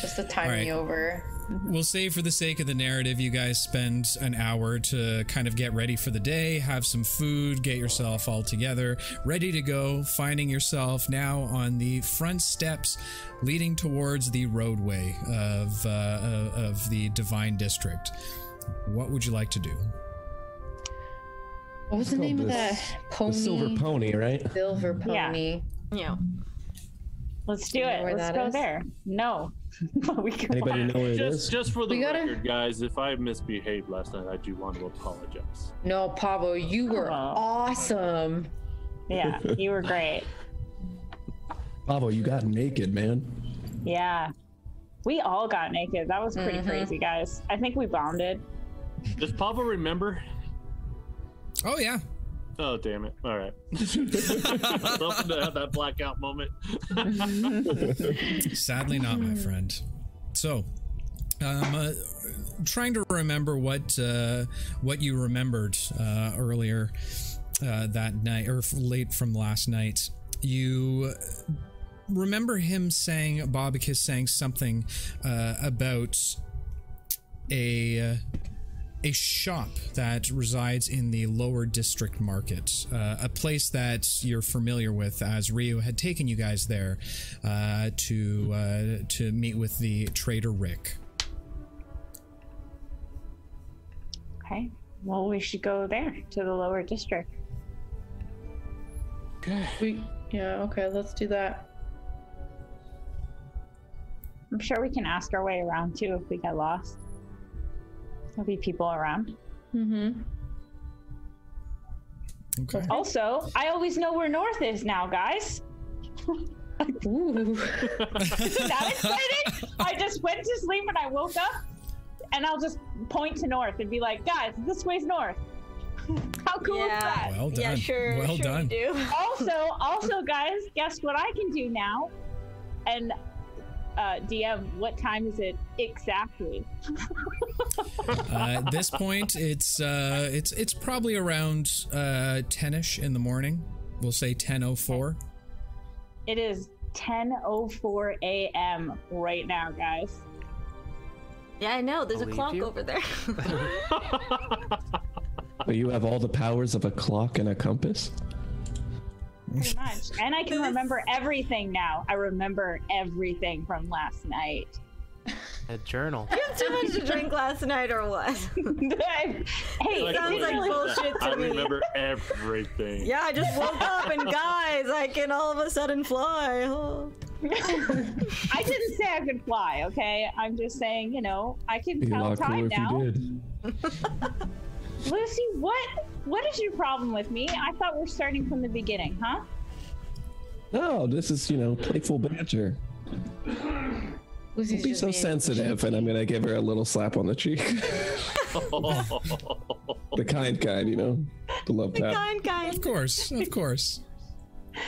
Just to time me over. We'll say for the sake of the narrative, you guys spend an hour to kind of get ready for the day, have some food, get yourself all together, ready to go, finding yourself now on the front steps leading towards the roadway of, uh, of the Divine District. What would you like to do? What was the called name of the that pony? the silver pony, right? Silver pony. Yeah. pony. Yeah. Let's do know it. Let's go is? there. No, but we can. Anybody know where it just, is? just for the We gotta- record, guys, if I misbehaved last night, I do want to apologize. No, Pavo, you were Oh. awesome. Yeah, you were great. Pavo, you got naked, man. Yeah, we all got naked. That was pretty Mhm. crazy, guys. I think we bonded. Does Pavo remember? Oh, yeah. Oh, damn it. All right. Something to have that blackout moment. Sadly, not, my friend. So, um, uh, trying to remember what uh, what you remembered uh, earlier uh, that night, or f- late from last night. You remember him saying, Bobicus saying something uh, about a. A shop that resides in the lower district market, uh, a place that you're familiar with, as Rio had taken you guys there uh, to uh, to meet with the trader Rick. Okay. Well, we should go there to the lower district. We yeah, okay, let's do that. I'm sure we can ask our way around too if we get lost. There'll be people around. Mm-hmm. Okay. Also, I always know where north is now, guys. Ooh. Is that exciting? I just went to sleep and I woke up and I'll just point to north and be like, guys, this way's north. How cool is Yeah. that? Well done. Yeah, sure. Well sure done. You do. also, also, guys, guess what I can do now? And uh, DM, what time is it exactly? Uh, at this point, it's uh, it's it's probably around uh, ten-ish in the morning. We'll say ten oh four. It is 10:04 a.m. right now, guys. Yeah, I know. There's a clock you. over there. So you have all the powers of a clock and a compass. Pretty much. And I can remember everything now. I remember everything from last night. A journal. You have too much to drink last night, or what? hey, Like, sounds like bullshit to I me. I remember everything. Yeah, I just woke up and guys, I can all of a sudden fly. Oh. I didn't say I could fly, okay? I'm just saying, you know, I can Be a tell lot time cooler if now. you did. Lucy, what what is your problem with me? I thought we're starting from the beginning, huh? No, this is you know playful banter. Lucy's Don't be so sensitive, and I'm gonna give her a little slap on the cheek. the kind kind, you know, the love tap. Kind, kind. Of course, of course.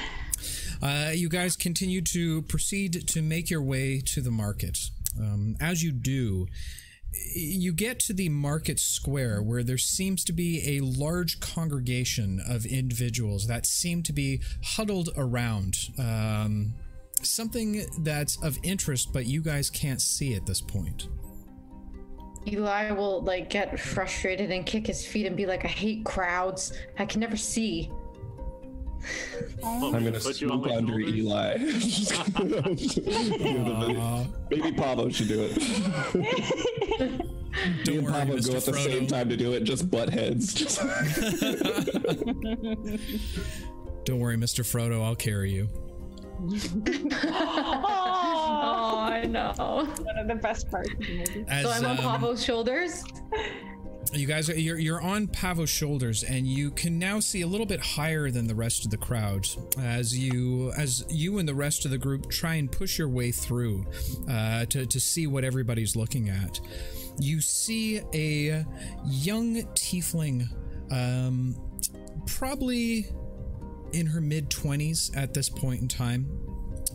Uh, you guys continue to proceed to make your way to the market. Um, as you do, you get to the market square where there seems to be a large congregation of individuals that seem to be huddled around um, something that's of interest, but you guys can't see at this point. Eli will like get frustrated and kick his feet and be like, I hate crowds. I can never see. I'm gonna Put swoop under shoulders? Eli. Aw, Maybe Pavo should do it. Me don't and worry, Pavo Mr. go at the same time to do it, just butt heads. Just Don't worry, Mr. Frodo. I'll carry you. Oh, I know. one of the best parts of the movie. As, So I'm on um, Pavo's shoulders. You guys are you're, you're on Pavo's shoulders and you can now see a little bit higher than the rest of the crowd as you as you and the rest of the group try and push your way through uh, to, to see what everybody's looking at. You see a young tiefling um, probably in her mid 20s at this point in time.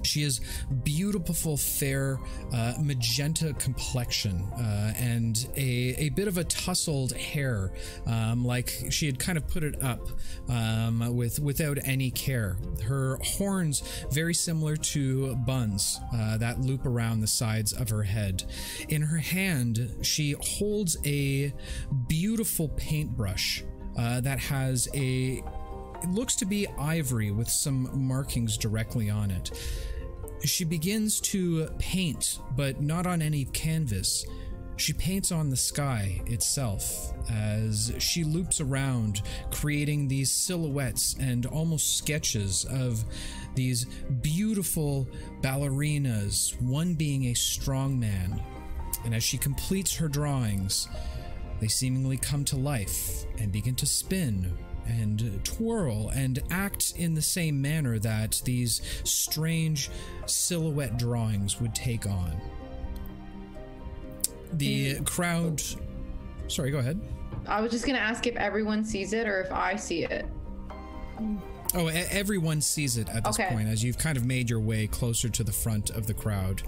She has beautiful, fair, uh, magenta complexion uh, and a, a bit of a tousled hair, um, like she had kind of put it up um, with without any care. Her horns very similar to buns uh, that loop around the sides of her head. In her hand, she holds a beautiful paintbrush uh, that has a it looks to be ivory with some markings directly on it. She begins to paint, but not on any canvas. She paints on the sky itself as she loops around, creating these silhouettes and almost sketches of these beautiful ballerinas, one being a strong man. And as she completes her drawings, they seemingly come to life and begin to spin and twirl and act in the same manner that these strange silhouette drawings would take on. The mm. crowd. Sorry, go ahead. I was just gonna ask if everyone sees it or if I see it. Oh, everyone sees it at this Okay. point as you've kind of made your way closer to the front of the crowd.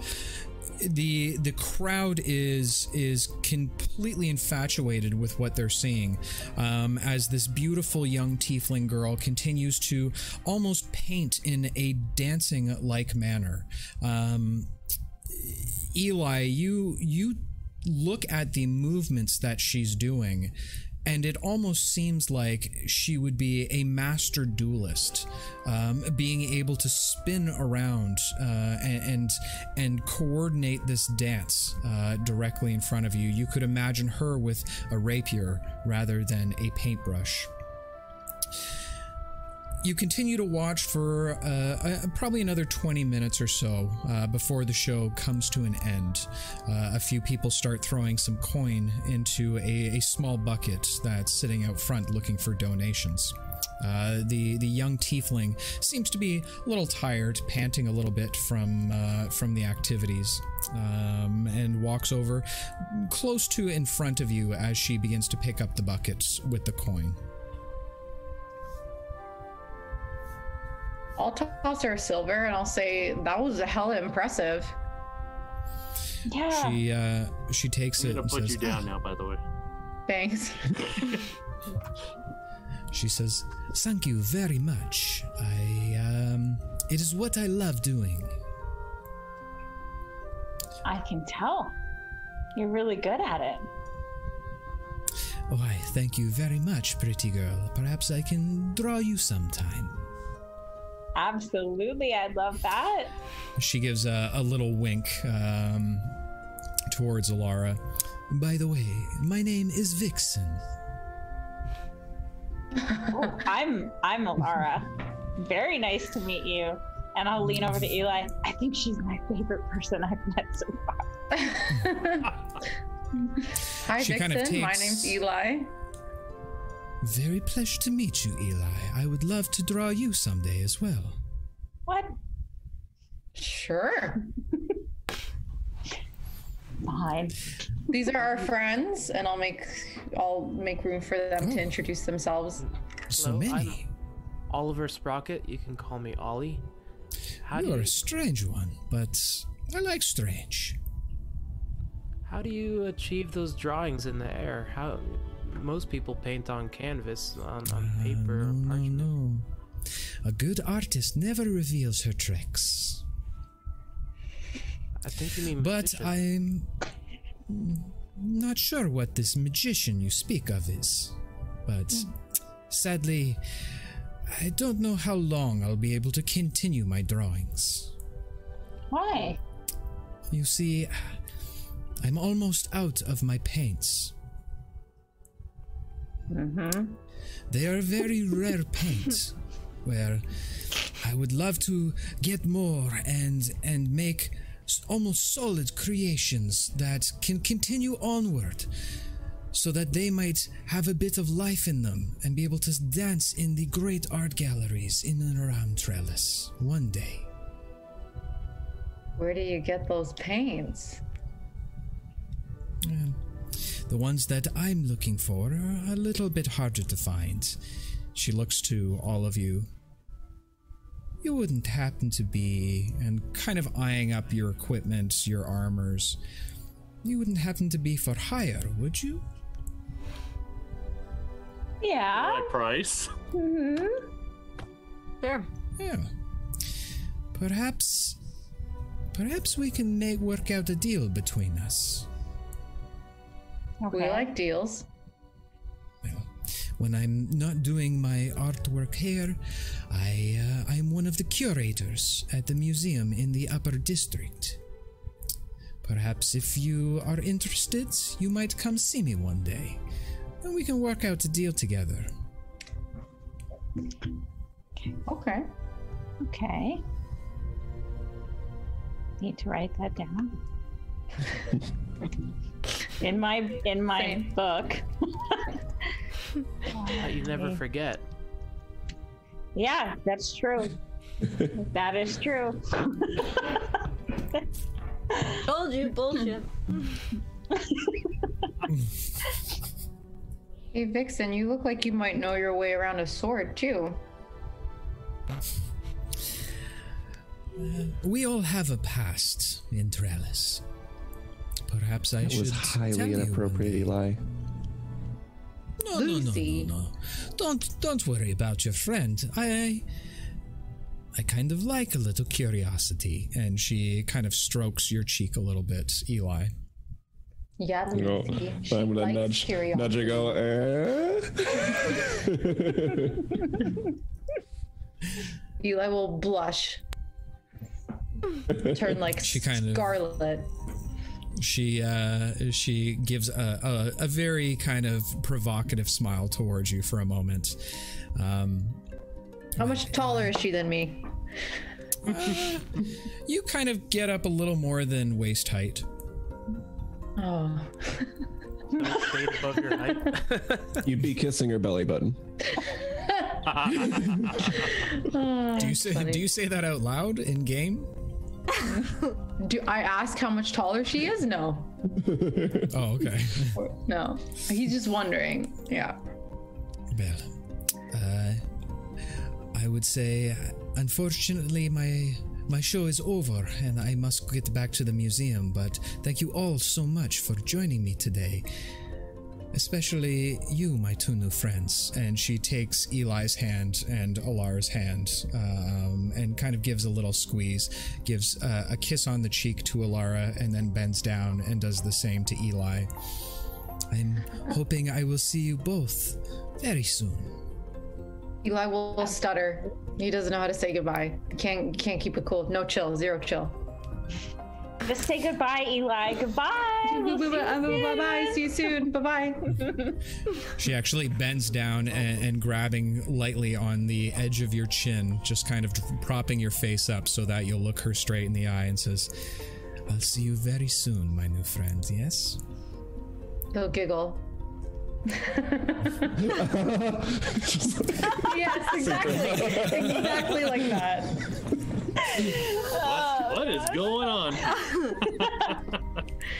The the crowd is is completely infatuated with what they're seeing, um, as this beautiful young tiefling girl continues to almost paint in a dancing like manner. Um, Eli, you you look at the movements that she's doing, and it almost seems like she would be a master duelist, um, being able to spin around uh, and, and coordinate this dance uh, directly in front of you. You could imagine her with a rapier rather than a paintbrush you continue to watch for uh, probably another 20 minutes or so uh, before the show comes to an end. Uh, a few people start throwing some coin into a, a small bucket that's sitting out front looking for donations. Uh, the the young tiefling seems to be a little tired, panting a little bit from uh, from the activities, um, and walks over close to in front of you as she begins to pick up the buckets with the coin. I'll toss her a silver and I'll say that was a hella impressive. Yeah. She uh, she takes I'm it gonna and put says, you down now, by the way. Thanks. She says, "Thank you very much. I um, it is what I love doing." I can tell. You're really good at it. Oh, I thank you very much, pretty girl. Perhaps I can draw you sometime. Absolutely. I'd love that. She gives a, a little wink um, towards Alara. By the way, my name is Vixen. Oh, I'm I'm Alara. Very nice to meet you. And I'll lean over to Eli. I think she's my favorite person I've met so far. Hi, She Vixen. kind of My name's Eli. Very pleasure to meet you, Eli. I would love to draw you someday as well. What? Sure. Fine. These are our friends, and I'll make I'll make room for them to oh. introduce themselves. So Hello, I'm many. Oliver Sprocket. You can call me Ollie. How do You're you, a strange one, but I like strange. how do you achieve those drawings in the air? How most people paint on canvas, on, on uh, paper, no, no, parchment. no. A good artist never reveals her tricks. I think you mean. But. I'm not sure what this magician you speak of is. But hmm. sadly, I don't know how long I'll be able to continue my drawings. Why? You see, I'm almost out of my paints. Mm-hmm. They are very rare paints, where I would love to get more and and make almost solid creations that can continue onward, so that they might have a bit of life in them and be able to dance in the great art galleries in and around Trellis one day. Where do you get those paints? Um, The ones that I'm looking for are a little bit harder to find. She looks to all of you. You wouldn't happen to be, and kind of eyeing up your equipment, your armors, you wouldn't happen to be for hire, would you? Yeah. Like price. Hmm. Sure. Yeah. Perhaps. Perhaps we can make work out a deal between us. Okay. We like deals. Well, when I'm not doing my artwork here, I uh, I'm one of the curators at the museum in the Upper District. Perhaps if you are interested, you might come see me one day, and we can work out a deal together. Okay. Okay. Need to write that down. in my in my Same. book. But you never forget. Yeah, that's true. that is true. Told you, bullshit. Hey Vixen, you look like you might know your way around a sword too. We all have a past in Trellis. Perhaps I It should was highly you inappropriate, day. Eli. No, no, no, no, no. Don't don't worry about your friend. I I kind of like a little curiosity, and she kind of strokes your cheek a little bit, Eli. Yeah, You know, Lucy. I'm gonna nudge, curiosity. nudge and go. Eh? Eli will blush. Turn like She kind of- scarlet. She uh she gives a, a a very kind of provocative smile towards you for a moment. Um How much taller is she than me? you kind of get up a little more than waist height. Oh. Above your height. You'd be kissing her belly button. Do you say do you say that out loud in game? Do I ask how much taller she is? No. Oh, okay. No. He's just wondering. Yeah. Well, uh, I would say, unfortunately, my my show is over, and I must get back to the museum. But thank you all so much for joining me today, especially you, my two new friends. And she takes Eli's hand and Alara's hand, um, and kind of gives a little squeeze, gives uh, a kiss on the cheek to Alara, and then bends down and does the same to Eli. I'm hoping I will see you both very soon. Eli will stutter. He doesn't know how to say goodbye. Can't can't keep it cool. No chill. Zero chill. Just say goodbye, Eli. Goodbye. We'll see you Bye bye. soon. See you soon. Bye bye. She actually bends down and, and grabbing lightly on the edge of your chin, just kind of propping your face up so that you'll look her straight in the eye and says, I'll see you very soon, my new friend, yes? He'll giggle. yes, exactly. exactly like that. What is going on?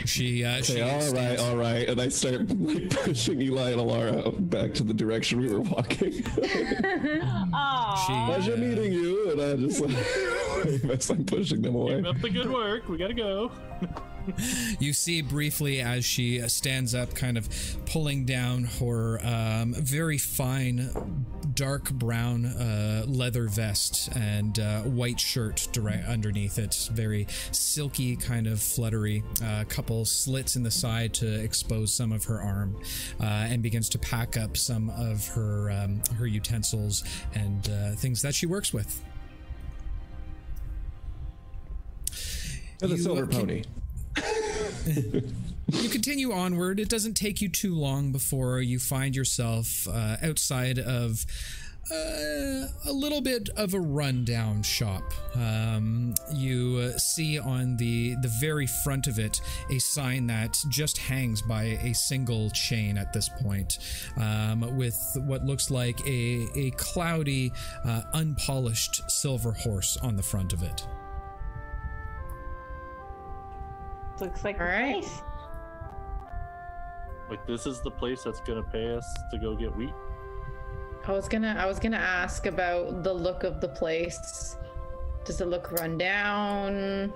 She uh, she Say, all right, stands- all right, and I start like, pushing Eli and Alara back to the direction we were walking. Aw. She, Pleasure uh, meeting you, and I just like as I'm pushing them away. Keep up the good work. We gotta go. You see briefly as she stands up, kind of pulling down her um, very fine, dark brown uh, leather vest and uh, white shirt direct underneath it. Very silky, kind of fluttery. A couple slits in the side to expose some of her arm, uh, and begins to pack up some of her um, her utensils and uh, things that she works with. The silver uh, pony. you continue onward. It doesn't take you too long before you find yourself uh, outside of uh, a little bit of a rundown shop. Um, you uh, see on the the very front of it a sign that just hangs by a single chain at this point, um, with what looks like a a cloudy, uh, unpolished silver horse on the front of it. Looks like All a right. place. Like this is the place that's gonna pay us to go get wheat. I was gonna I was gonna ask about the look of the place. Does it look run down?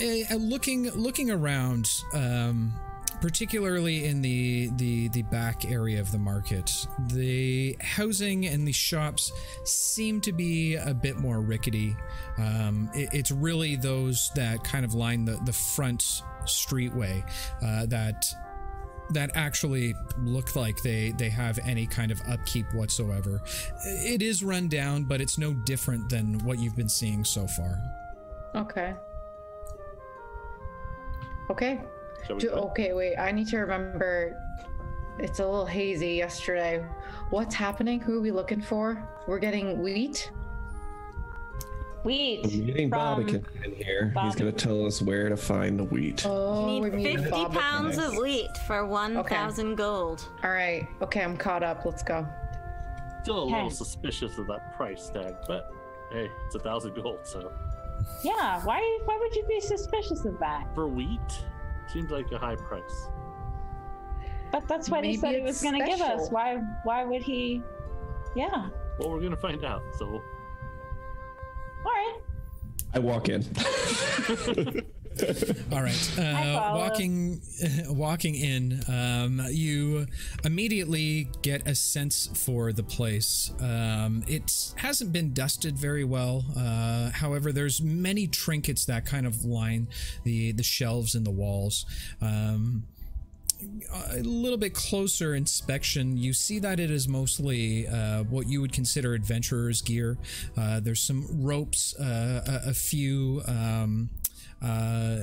uh, looking looking around um particularly in the the the back area of the market the housing and the shops seem to be a bit more rickety um it- it's really those that kind of line the the front streetway uh that that actually look like they they have any kind of upkeep whatsoever it is run down but it's no different than what you've been seeing so far Okay. Okay. Do, okay, wait. I need to remember. It's a little hazy yesterday. What's happening? Who are we looking for? We're getting wheat. Wheat. I'm meeting from- Bobikin in here. He's gonna tell us where to find the wheat. Oh, Need we're meeting 50 Bob pounds Nice. of wheat for 1,000 gold. All right. Okay, I'm caught up. Let's go. Still a little suspicious of that price tag, but hey, it's a thousand gold, so Yeah. Why? Why would you be suspicious of that? for wheat, seems like a high price. But that's what he said he it's was going to give us. Why? Why would he? Yeah. Well, we're gonna find out. So All right. I walk in. All right. Uh, walking, walking in, um, you immediately get a sense for the place. Um, it hasn't been dusted very well. Uh, however, there's many trinkets that kind of line the the shelves and the walls. Um, a little bit closer inspection, you see that it is mostly uh, what you would consider adventurer's gear. Uh, there's some ropes, uh, a, a few um, uh,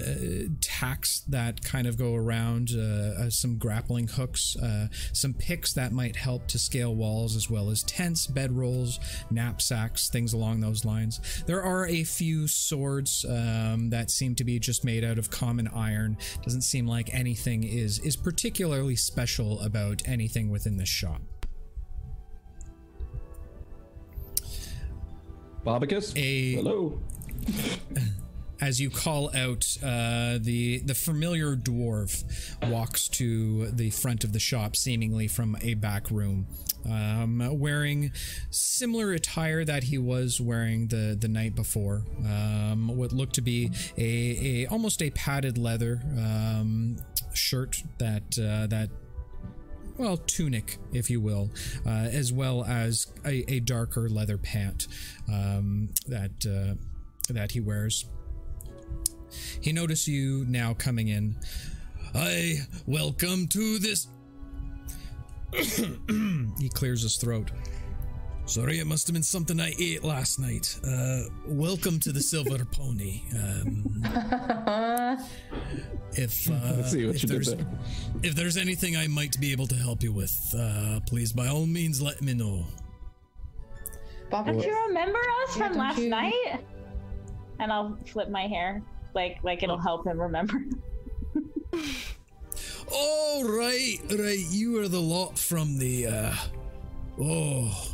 tacks that kind of go around, uh, uh, some grappling hooks, uh, some picks that might help to scale walls, as well as tents, bedrolls, knapsacks, things along those lines. There are a few swords um, that seem to be just made out of common iron. Doesn't seem like anything is is particularly special about anything within this shop. Bobicus? A Hello. as you call out, uh, the the familiar dwarf walks to the front of the shop, seemingly from a back room, um, wearing similar attire that he was wearing the the night before. Um, what looked to be a, a almost a padded leather um, shirt that uh, that well, tunic, if you will, uh, as well as a, a darker leather pant um, that uh, that he wears. He noticed you now coming in. I welcome to this. he clears his throat. Sorry, it must have been something I ate last night. Uh, welcome to the Silver Pony. Um, if uh, Let's see what if you there's there. if there's anything I might be able to help you with, uh, please by all means let me know. Bob, Don't you remember us Yeah, from last you- night? And I'll flip my hair, like like it'll help him remember. Oh right, right. You are the lot from the. uh Oh,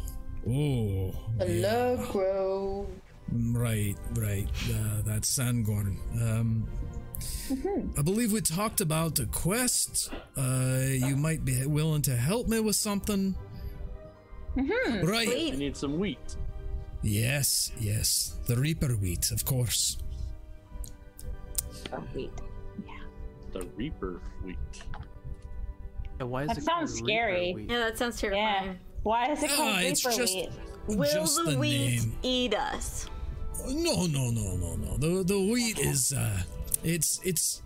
oh. Hello, Grove. Right, right. Uh, that's Sangorn. Um, I believe we talked about a quest. Uh, you might be willing to help me with something. Mm-hmm. Right. I need some wheat. Yes, yes. The Reaper wheat, of course. Oh, wait. The Reaper wheat. Yeah, why is That it sounds called scary. Wheat? yeah, that sounds terrifying. Yeah. Why is it called Ah, it's Reaper just- wheat? Will Just the, the wheat name. eat us? No, no, no, no, no. The the wheat is uh it's it's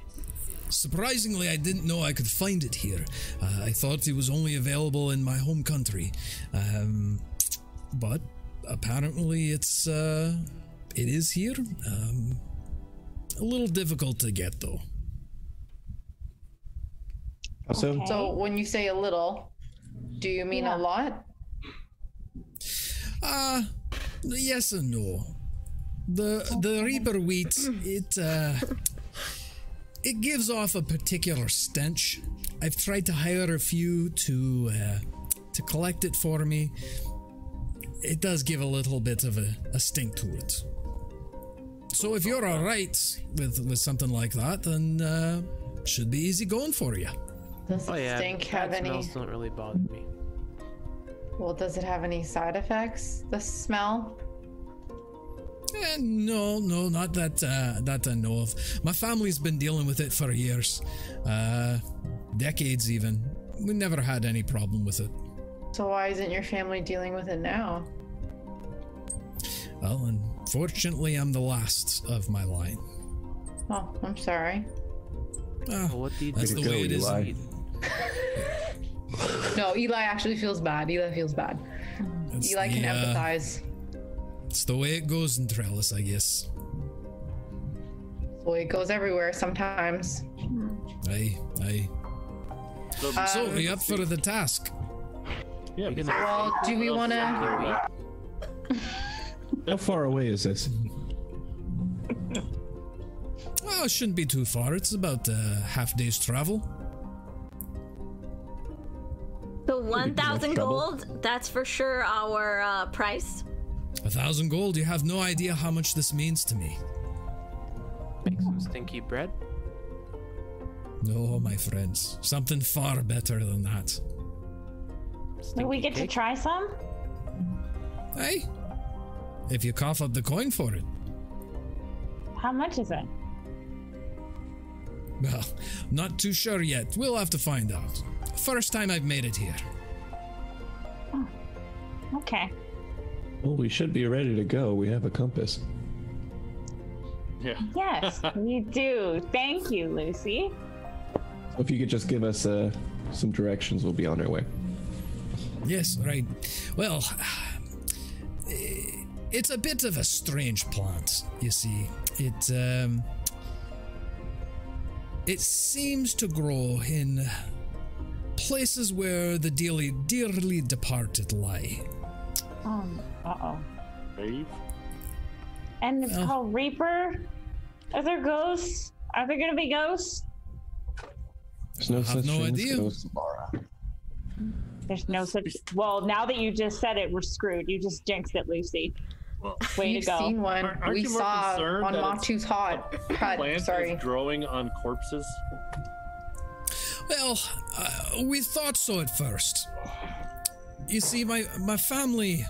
surprisingly I didn't know I could find it here. Uh, I thought it was only available in my home country. Um but apparently it's uh it is here. Um a little difficult to get though. Also, Okay. So when you say a little, do you mean Yeah. a lot? Uh yes and no. The the Reaper wheat it uh it gives off a particular stench. I've tried to hire a few to uh, to collect it for me. It does give a little bit of a, a stink to it. So if you're all right with with something like that, then uh, should be easy going for you. Does Oh yeah, stink bad have any? smells don't really bother me. Well, does it have any side effects? The smell? Eh, no, no, not that uh, that I know of. My family's been dealing with it for years, uh, decades even. We never had any problem with it. So why isn't your family dealing with it now? Well, unfortunately, I'm the last of my line. Oh, I'm sorry. Ah, Well, what do you That's do? the way go, it is. Eli. No, Eli actually feels bad. Eli feels bad. it's Eli can the, uh, empathize. It's the way it goes in Trellis, I guess. Well, it goes everywhere sometimes. Aye, aye. So, So, Um, are you up for the task? yeah, because- Well, do we want to? How far away is this? Well, it shouldn't be too far. It's about a half day's travel. So 1,000 gold, that's for sure our uh, price. A thousand gold. You have no idea how much this means to me. Make some stinky bread. No, my friends. Something far better than that. Do we Stinky get to try some? Hey, if you cough up the coin for it. How much is it? Well, not too sure yet. We'll have to find out. First time I've made it here. Okay. Well, we should be ready to go. We have a compass. yeah. Yes, we do. Thank you, Lucy. If you could just give us uh, some directions, we'll be on our way. Yes, right. Well, it's a bit of a strange plant, you see. It um it seems to grow in places where the dearly dearly departed lie. Um, uh oh. Brave. And it's Oh. called Reaper. Are there ghosts? Are there gonna be ghosts? There's no have such no thing as idea. ghosts, Laura. There's no such. Well, now that you just said it, we're screwed. You just jinxed it, Lucy. Well, Way You've to go. seen one. Aren't- aren't we saw on that it's- Matu's hot. hut. plant Sorry. is growing on corpses. Well, uh, we thought so at first. You see, my my family,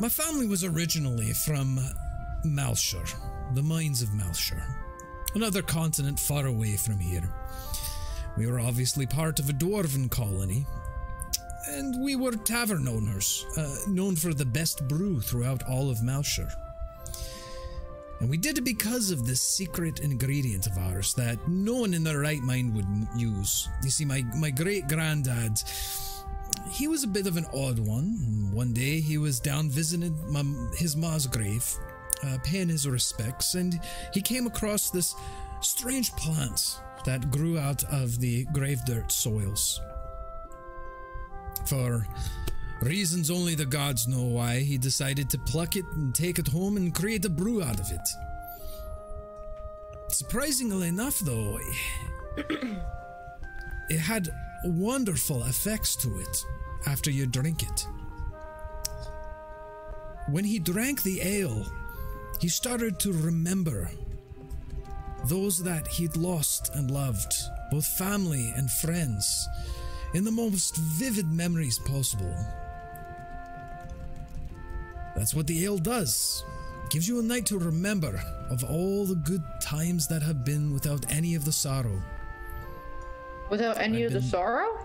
my family was originally from Malshur, the mines of Malshur, another continent far away from here. We were obviously part of a dwarven colony, and we were tavern owners, uh, known for the best brew throughout all of Malshur. And we did it because of this secret ingredient of ours that no one in their right mind would use. You see, my, my great granddad, he was a bit of an odd one. One day he was down visiting my, his ma's grave, uh, paying his respects, and he came across this strange plant that grew out of the grave dirt soils. For reasons only the gods know why, he decided to pluck it and take it home and create a brew out of it. Surprisingly enough, though, it had wonderful effects to it after you drink it. when he drank the ale, he started to remember those that he'd lost and loved, both family and friends, in the most vivid memories possible. That's what the ale does. Gives you a night to remember of all the good times that have been without any of the sorrow. Without any I've of the sorrow?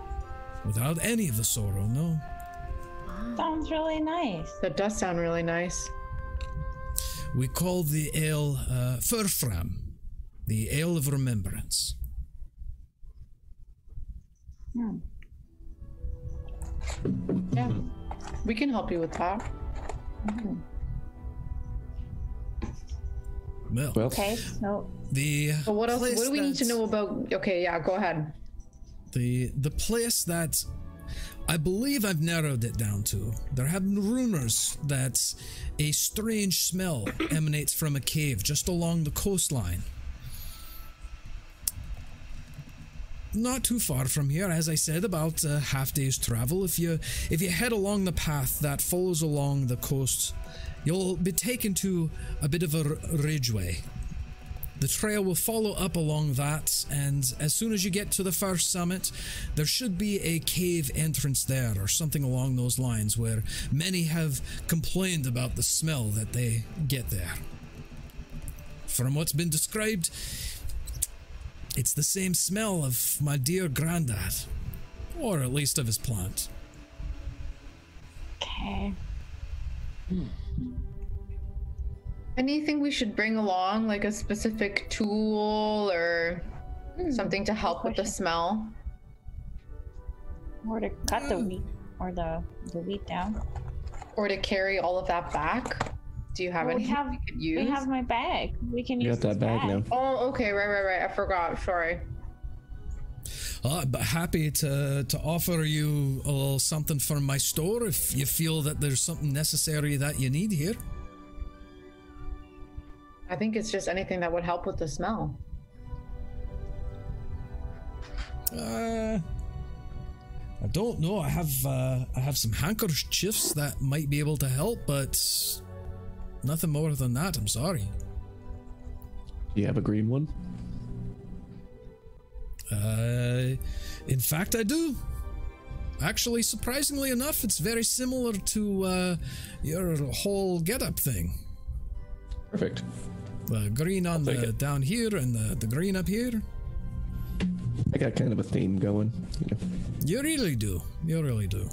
Without any of the sorrow, no. Sounds really nice. That does sound really nice. We call the ale uh, Furfram, the ale of remembrance. Yeah. We can help you with that. Mm-hmm. Well, Well, Okay, so the But what else? What do we need to know about? Okay, yeah, go ahead. The the place that I believe I've narrowed it down to. There have been rumors that a strange smell emanates from a cave just along the coastline. Not too far from here, as I said, about a half day's travel. If you if you head along the path that follows along the coast, you'll be taken to a bit of a ridgeway. The trail will follow up along that, and as soon as you get to the first summit, there should be a cave entrance there, or something along those lines, where many have complained about the smell that they get there. From what's been described, it's the same smell of my dear granddad, or at least of his plant. okay. Hmm. Anything we should bring along, like a specific tool or hmm. something to help with the smell? Or to cut the hmm. wheat or the the wheat down. Or to carry all of that back? Do you have Well, we have- we could use? We have my bag. We can you use got that this bag now. Oh, okay, right, right, right. I forgot. Sorry. Uh, but happy to, to offer you a little something from my store if you feel that there's something necessary that you need here. I think it's just anything that would help with the smell. Uh, I don't know. I have uh, I have some handkerchiefs that might be able to help, but nothing more than that. I'm sorry. Do you have a green one? Uh, in fact, I do. Actually, surprisingly enough, it's very similar to uh, your whole getup thing. Perfect. The green on the it. down here and the, the green up here. I got kind of a theme going. You know. You really do. You really do.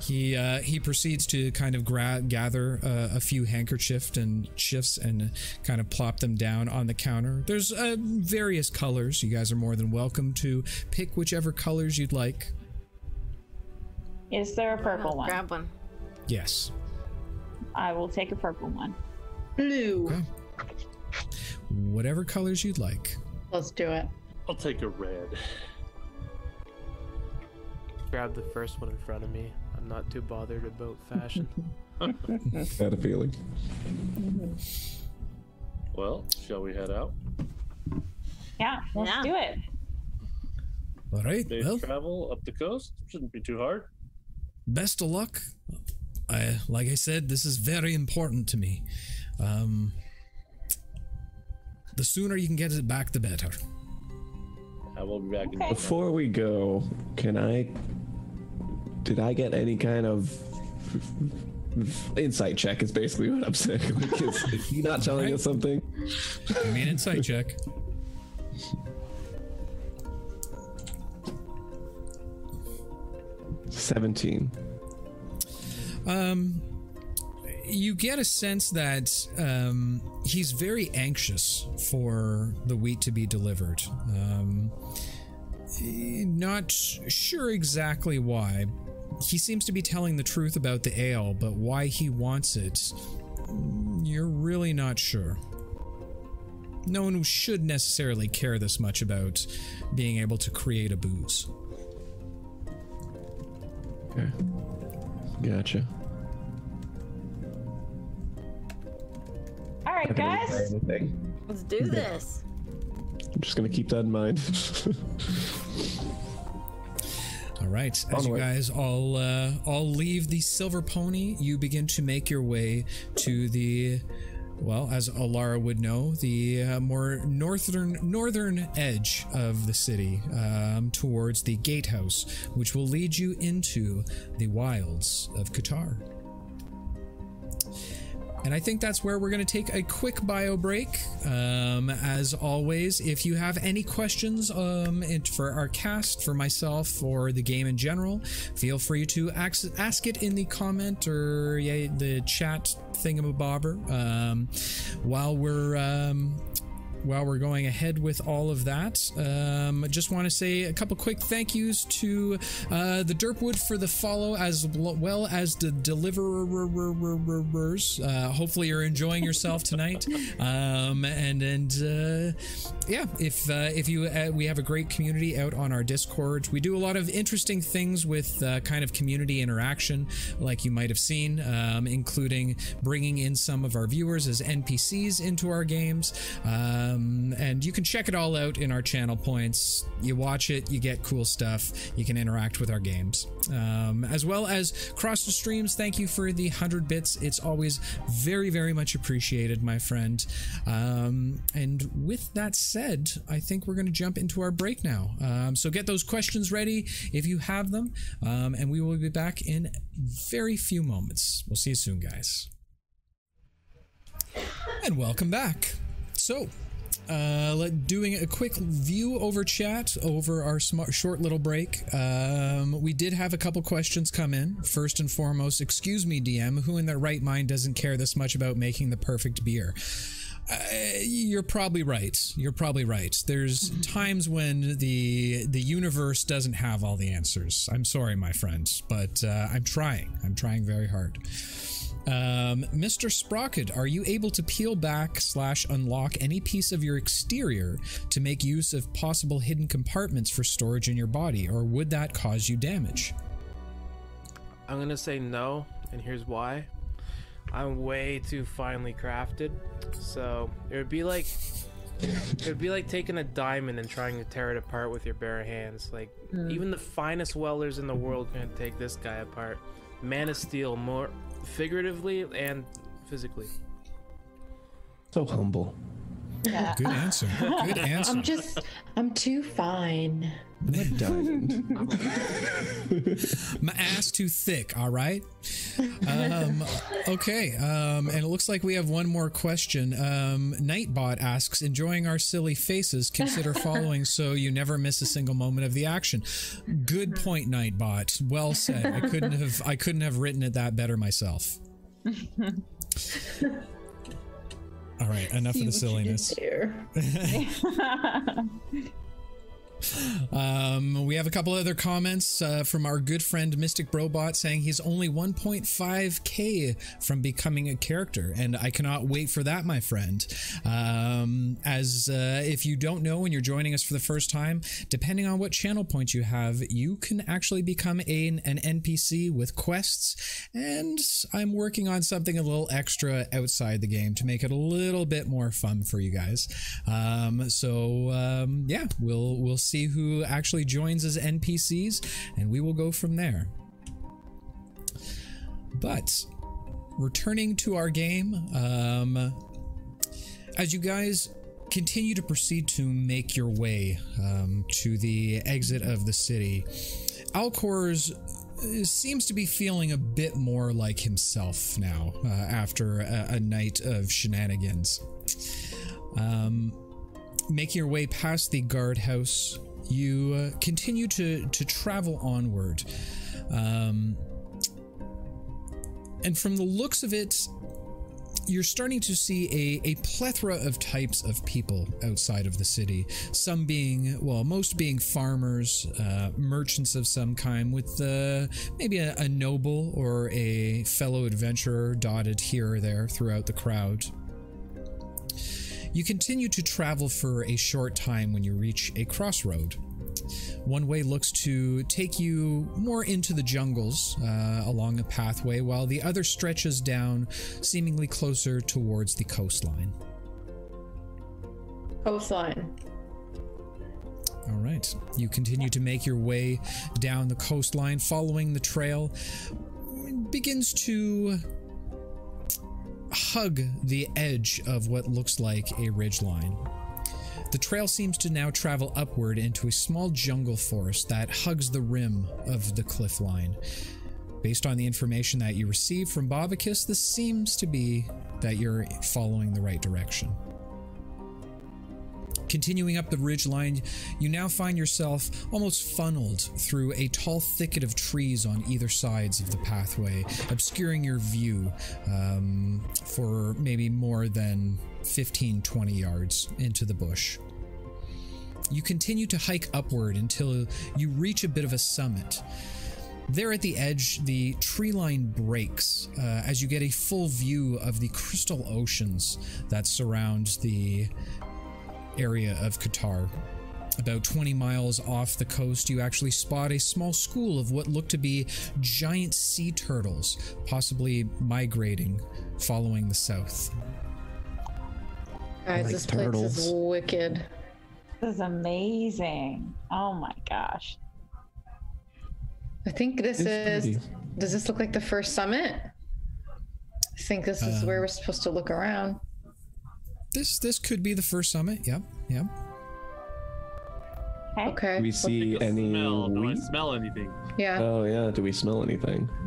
He uh, he proceeds to kind of gra- gather uh, a few handkerchiefs and shifts and kind of plop them down on the counter. There's uh, various colors. You guys are more than welcome to pick whichever colors you'd like. Is there a purple one? Grab one. Yes. I will take a purple one. Blue. Okay. Whatever colors you'd like. Let's do it. I'll take a red. Grab the first one in front of me. I'm not too bothered about fashion. Had a feeling. Well, shall we head out? Yeah, let's Yeah. do it. All right. Day's Well, travel up the coast shouldn't be too hard. best of luck. I like I said, this is very important to me. Um, the sooner you can get it back, the better. I will be back in. Okay. Before we go, can I? Did I get any kind of insight check? Is basically what I'm saying. Like, is, is he not telling us something? Give me an insight check. Seventeen. Um, you get a sense that um, he's very anxious for the wheat to be delivered. Um, eh, not sure exactly why. He seems to be telling the truth about the ale, but why he wants it, you're really not sure. No one should necessarily care this much about being able to create a booze. Okay. Gotcha. All right, Not gonna say guys. Let's do this. I'm just gonna keep that in mind. Right, as you guys all uh, all leave the Silver Pony, you begin to make your way to the, well, as Alara would know, the uh, more northern northern edge of the city, um, towards the gatehouse, which will lead you into the wilds of Qatar. And I think that's where we're going to take a quick bio break. Um, as always, if you have any questions um, for our cast, for myself, or the game in general, feel free to ask, ask it in the comment or yeah, the chat thingamabobber. Um, while we're um, while we're going ahead with all of that, um, I just want to say a couple quick thank yous to uh, the Derpwood for the follow, as well as the deliverers. Uh, hopefully, you're enjoying yourself tonight. Um, and and uh, yeah, if uh, if you uh, we have a great community out on our Discord. We do a lot of interesting things with uh, kind of community interaction, like you might have seen, um, including bringing in some of our viewers as NPCs into our games. Um, and you can check it all out in our channel points. You watch it, you get cool stuff. You can interact with our games, um, as well as cross the streams. Thank you for the hundred bits. It's always very, very much appreciated, my friend. Um, and with that said, I think we're going to jump into our break now. Um, so get those questions ready if you have them, um, and we will be back in very few moments. We'll see you soon, guys. And welcome back. So, uh, doing a quick view over chat over our smart, short little break. Um, we did have a couple questions come in. First and foremost, excuse me, DM, who in their right mind doesn't care this much about making the perfect beer? Uh, you're probably right. You're probably right. There's times when the the universe doesn't have all the answers. I'm sorry, my friend, but uh, I'm trying. I'm trying very hard. Um, Mr. Sprocket, are you able to peel back slash unlock any piece of your exterior to make use of possible hidden compartments for storage in your body, or would that cause you damage? I'm gonna say no, and here's why. I'm way too finely crafted, so it would be like it would be like taking a diamond and trying to tear it apart with your bare hands. Like even the finest welders in the world can't take this guy apart. Man of Steel, more figuratively and physically. So humble. Yeah. Good answer. Good answer. I'm just, I'm too fine. I'm a diamond. My ass too thick, all right? Um, okay, um, and it looks like we have one more question. Um, Nightbot asks, enjoying our silly faces, consider following so you never miss a single moment of the action. Good point, Nightbot. Well said. I couldn't have I couldn't have written it that better myself. All right, enough of the See what silliness. Um, we have a couple other comments uh, from our good friend Mystic Brobot saying he's only 1.5k from becoming a character, and I cannot wait for that, my friend. Um, as uh, if you don't know and you're joining us for the first time, depending on what channel point you have, you can actually become a, an NPC with quests, and I'm working on something a little extra outside the game to make it a little bit more fun for you guys. Um, so um, yeah, we'll we'll see who actually joins as NPCs, and we will go from there. But returning to our game, um, as you guys continue to proceed to make your way um, to the exit of the city, Alcor's uh, seems to be feeling a bit more like himself now uh, after a, a night of shenanigans. Um, making your way past the guardhouse, you uh, continue to to travel onward. Um, and from the looks of it, you're starting to see a, a plethora of types of people outside of the city. Some being, well, most being farmers, uh, merchants of some kind, with uh, maybe a, a noble or a fellow adventurer dotted here or there throughout the crowd. You continue to travel for a short time when you reach a crossroad. One way looks to take you more into the jungles uh, along a pathway, while the other stretches down, seemingly closer towards the coastline. Coastline. All right. You continue to make your way down the coastline, following the trail. It begins to hug the edge of what looks like a ridgeline. The trail seems to now travel upward into a small jungle forest that hugs the rim of the cliff line. Based on the information that you receive from Bobicus, this seems to be that you're following the right direction. Continuing up the ridge line, you now find yourself almost funneled through a tall thicket of trees on either sides of the pathway, obscuring your view um, for maybe more than 15 20 yards into the bush. You continue to hike upward until you reach a bit of a summit. There at the edge, the tree line breaks uh, as you get a full view of the crystal oceans that surround the area of Qatar. About 20 miles off the coast, you actually spot a small school of what look to be giant sea turtles, possibly migrating following the south. Guys, like this place is wicked. This is amazing. Oh my gosh. I think this It's is. pretty. Does this look like the first summit? I think this is Um, where we're supposed to look around. This this could be the first summit. Yep, yep. Okay. Okay. Do we see any smell. Do I smell anything? Yeah. Oh yeah. Do we smell anything?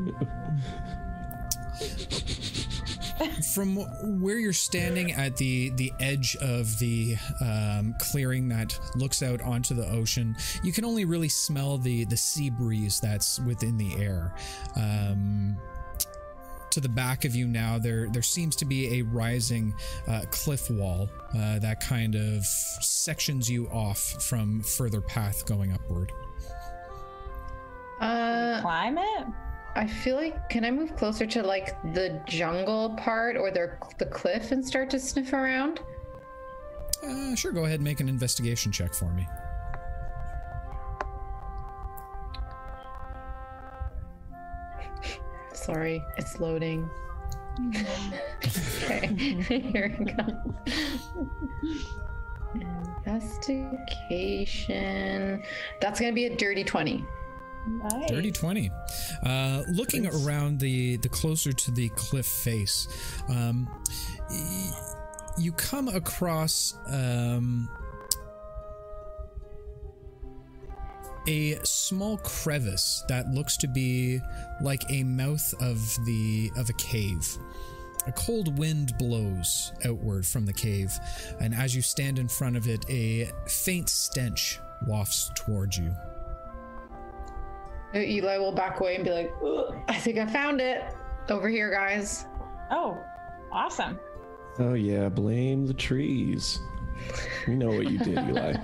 From where you're standing at the the edge of the um, clearing that looks out onto the ocean, you can only really smell the the sea breeze that's within the air. Um, to the back of you now, there there seems to be a rising uh, cliff wall uh, that kind of sections you off from further path going upward. Uh, Climb it? I feel like can I move closer to like the jungle part or the the cliff and start to sniff around? Uh, sure, go ahead and make an investigation check for me. Sorry, it's loading. okay, here it comes. Investigation. That's gonna be a dirty twenty. Nice. Dirty 20. Uh, looking around the, the closer to the cliff face, um, y- you come across um, a small crevice that looks to be like a mouth of the of a cave. A cold wind blows outward from the cave, and as you stand in front of it, a faint stench wafts towards you. Uh, Eli will back away and be like, "I think I found it over here, guys." Oh, awesome. Oh yeah. Blame the trees. We know what you did, Eli.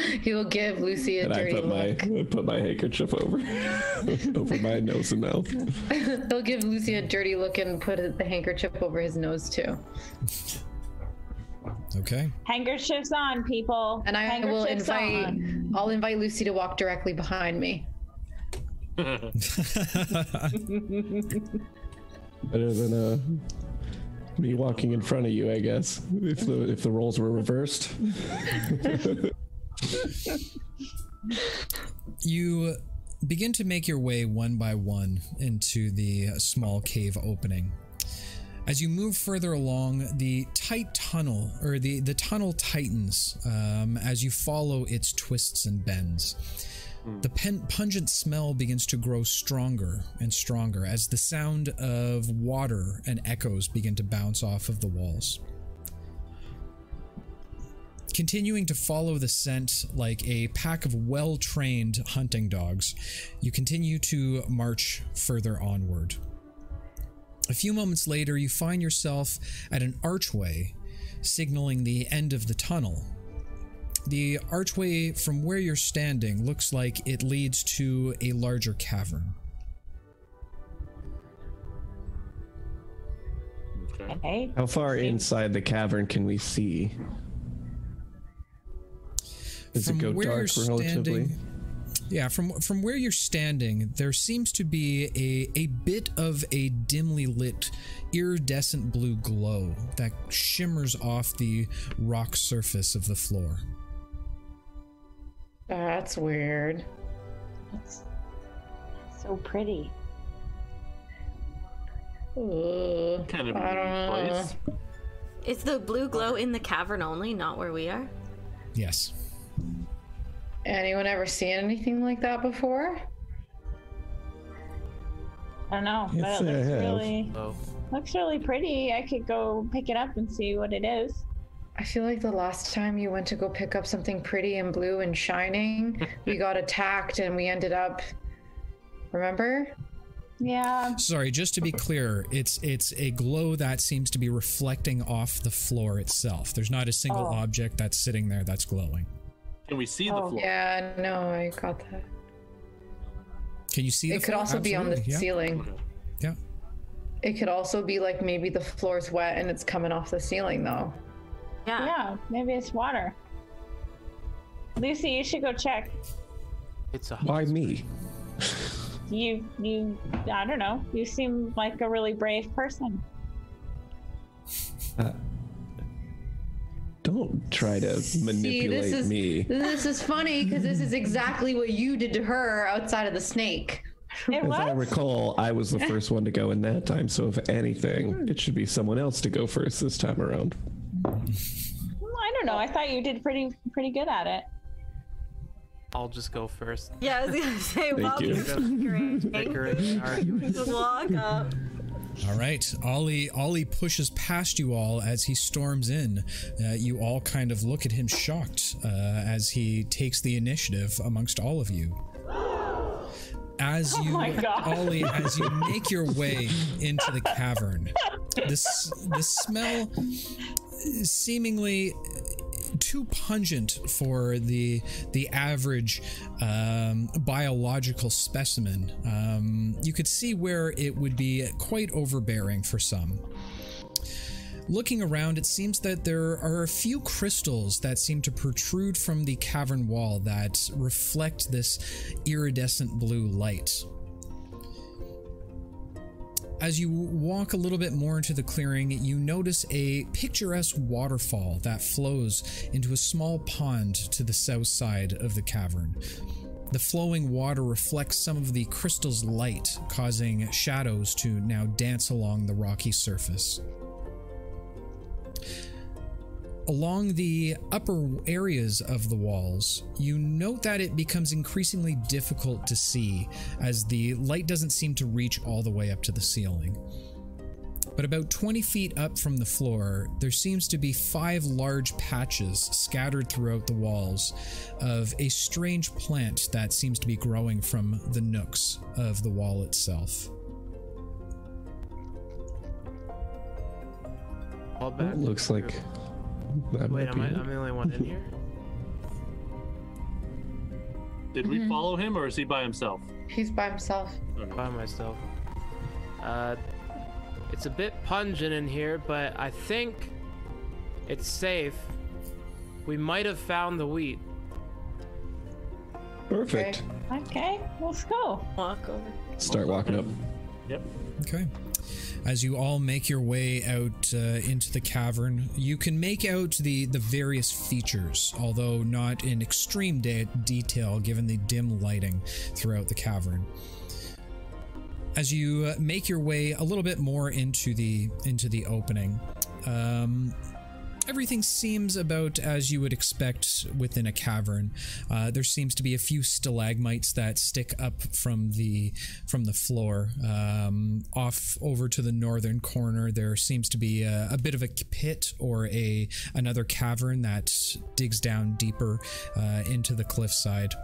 he will give Lucy a and I dirty put my look. I put my handkerchief over over my nose and mouth. He'll give Lucy a dirty look and put the handkerchief over his nose too. Okay. Handkerchiefs on, people. And I will invite on. I'll invite Lucy to walk directly behind me. Better than uh me walking in front of you, I guess. If the if the roles were reversed. You begin to make your way one by one into the small cave opening. As you move further along, the tight tunnel, or the, the tunnel tightens um, as you follow its twists and bends. Hmm. The pen- pungent smell begins to grow stronger and stronger as the sound of water and echoes begin to bounce off of the walls. Continuing to follow the scent like a pack of well trained hunting dogs, you continue to march further onward. A few moments later, you find yourself at an archway signaling the end of the tunnel. The archway from where you're standing looks like it leads to a larger cavern. Okay. Okay. How far inside the cavern can we see? Does From it go where dark you're relatively? standing- Yeah, from from where you're standing, there seems to be a a bit of a dimly lit, iridescent blue glow that shimmers off the rock surface of the floor. That's weird. It's so pretty. Ugh, Kind of a I don't unique know. place. Is the blue glow in the cavern only, not where we are? Yes. Anyone ever seen anything like that before? I don't know, but Yes, it I looks have. really So looks really pretty. I could go pick it up and see what it is. I feel like the last time you went to go pick up something pretty and blue and shining, we got attacked and we ended up. Remember? Yeah, Sorry, just to be clear, it's it's a glow that seems to be reflecting off the floor itself. There's not a single Oh. object that's sitting there that's glowing. Can we see the Oh, floor? Yeah, no, I got that. Can you see the It could floor? also be on the yeah. ceiling. Yeah. It could also be like maybe the floor's wet and it's coming off the ceiling though. Yeah. yeah, maybe it's water. Lucy, you should go check. it's a Why me? You, you, I don't know. You seem like a really brave person. Uh, don't try to manipulate is me. this is funny because this is exactly what you did to her outside of the snake. It As I recall, I was the first one to go in that time, so if anything, it should be someone else to go first this time around. Well, I don't know. I thought you did pretty, pretty good at it. I'll just go first. Yeah, I was gonna say, while you. you're bickering, Bickering and arguing. just walk up. All right, Ollie. Ollie pushes past you all as he storms in. Uh, you all kind of look at him shocked uh, as he takes the initiative amongst all of you. As you, my God. Ollie, as you make your way into the cavern, this the smell is seemingly too pungent for the the average um, biological specimen. Um, you could see where it would be quite overbearing for some. Looking around, it seems that there are a few crystals that seem to protrude from the cavern wall that reflect this iridescent blue light. As you walk a little bit more into the clearing, you notice a picturesque waterfall that flows into a small pond to the south side of the cavern. The flowing water reflects some of the crystal's light, causing shadows to now dance along the rocky surface. Along the upper areas of the walls, you note that it becomes increasingly difficult to see as the light doesn't seem to reach all the way up to the ceiling. But about 20 feet up from the floor, there seems to be five large patches scattered throughout the walls of a strange plant that seems to be growing from the nooks of the wall itself. Fall. It looks like that Wait, am I? I'm the only one in here? Did we follow him or is he by himself? He's by himself. By myself. Uh, it's a bit pungent in here, but I think it's safe. We might have found the wheat. Perfect. Okay, let's go. Walk over. Start walking up. Yep. Okay. As you all make your way out uh, into the cavern, you can make out the, the various features, although not in extreme de- detail given the dim lighting throughout the cavern. As you uh, make your way a little bit more into the into the opening, um, everything seems about as you would expect within a cavern. Uh, there seems to be a few stalagmites that stick up from the from the floor. Um, off over to the northern corner, there seems to be a, a bit of a pit or a another cavern that digs down deeper uh, into the cliffside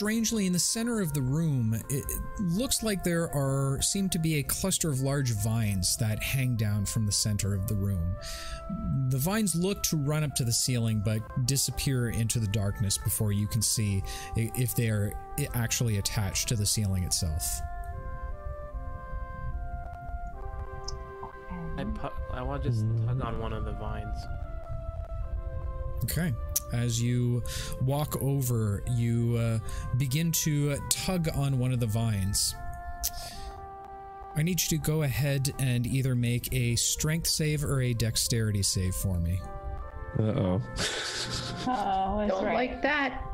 strangely in the center of the room it it looks like there are seem to be a cluster of large vines that hang down from the center of the room the vines look to run up to the ceiling but disappear into the darkness before you can see if they are actually attached to the ceiling itself I pu- I want to just mm. tug on one of the vines. Okay. As you walk over, you uh, begin to tug on one of the vines. I need you to go ahead and either make a strength save or a dexterity save for me. Uh oh. Oh, Don't right. like that.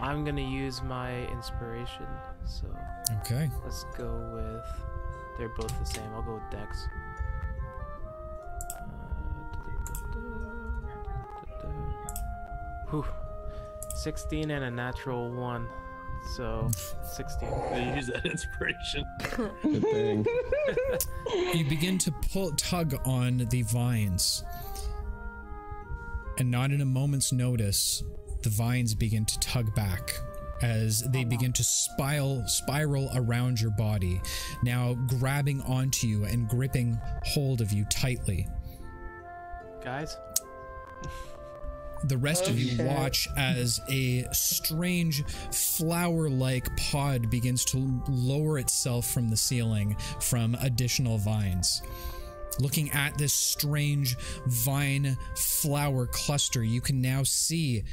I'm gonna use my inspiration. So Okay. let's go with. They're both the same. I'll go with Dex. Whew. 16 and a natural 1. So 16. I use that inspiration. Good thing. You begin to pull, tug on the vines, and not in a moment's notice, the vines begin to tug back as they uh-huh. begin to spiral spiral around your body, now grabbing onto you and gripping hold of you tightly. Guys? The rest of you watch as a strange flower like pod begins to lower itself from the ceiling from additional vines. Looking at this strange vine flower cluster, you can now see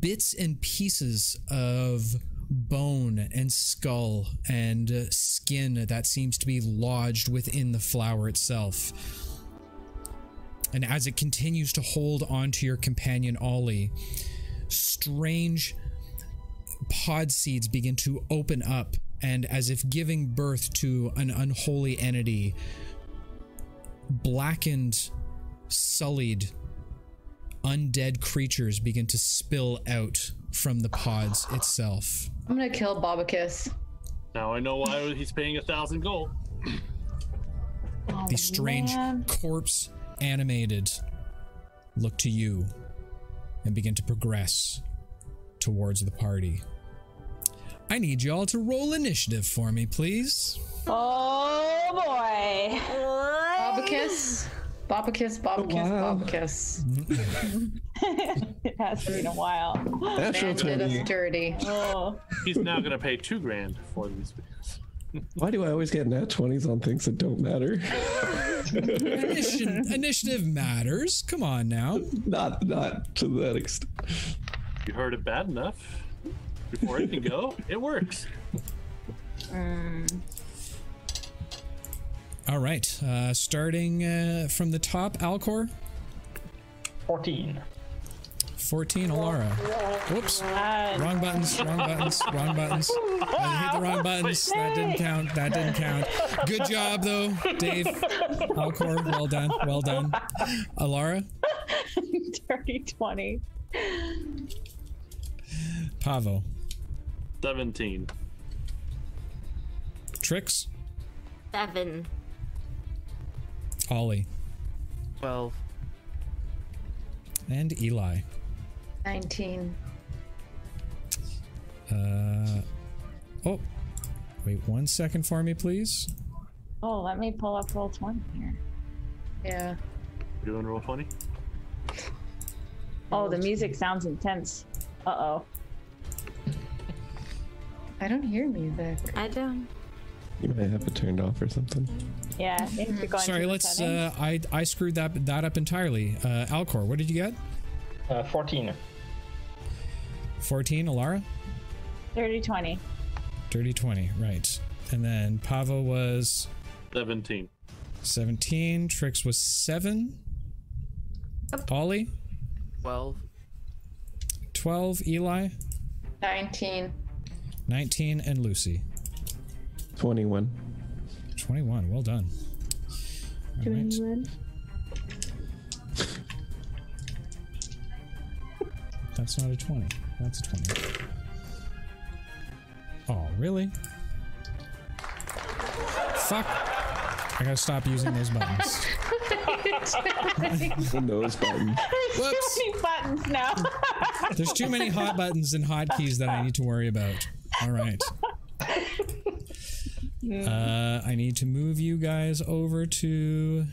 bits and pieces of bone and skull and skin that seems to be lodged within the flower itself. And as it continues to hold onto your companion Ollie, strange pod seeds begin to open up, and as if giving birth to an unholy entity, blackened, sullied, undead creatures begin to spill out from the pods itself. I'm gonna kill Bobicus. Now I know why he's paying a thousand gold. Oh, The strange man. corpse animated look to you and begin to progress towards the party. I need y'all to roll initiative for me, please. Oh boy. Bobicus. Bobicus, Bobicus, wow. Bobicus. it has been a while. That's Man did 20. us dirty. Oh, He's now gonna pay two grand for these videos. Why do I always get nat 20s on things that don't matter? Initi- initiative matters. Come on now. not not to that extent. You heard it bad enough. Before it can go, it works. Um. All right. Uh, starting uh, from the top, Alcor, 14. 14, Alara. Whoops. Wrong buttons, wrong buttons, wrong buttons. I hit the wrong buttons. That didn't count. That didn't count. Good job, though, Dave. Alcor, well done. Well done. Alara, dirty 20. Pavo, 17. Trix, Seven. Ollie, 12. and Eli. 19. Uh, oh, wait one second for me, please. Oh, let me pull up Roll20 here. Yeah. You doing roll 20? Oh, the music sounds intense. Uh oh. I don't hear music. I don't. You might have it turned off or something. Yeah, I think you're going Sorry, let's. Uh, I I screwed that that up entirely. Uh, Alcor, what did you get? Uh, 14. 14, Alara? 30 20. Dirty 20, right. And then Pavo was 17. 17. Trix was 7. Ollie, 12. 12. Eli, 19. 19. And Lucy, 21. 21. Well done. All right. That's not a 20. That's a 20. Oh, really? Fuck. I gotta stop using those buttons. The nose button. Whoops. Too many buttons now. There's too many hot buttons and hotkeys that I need to worry about. All right. Uh, I need to move you guys over to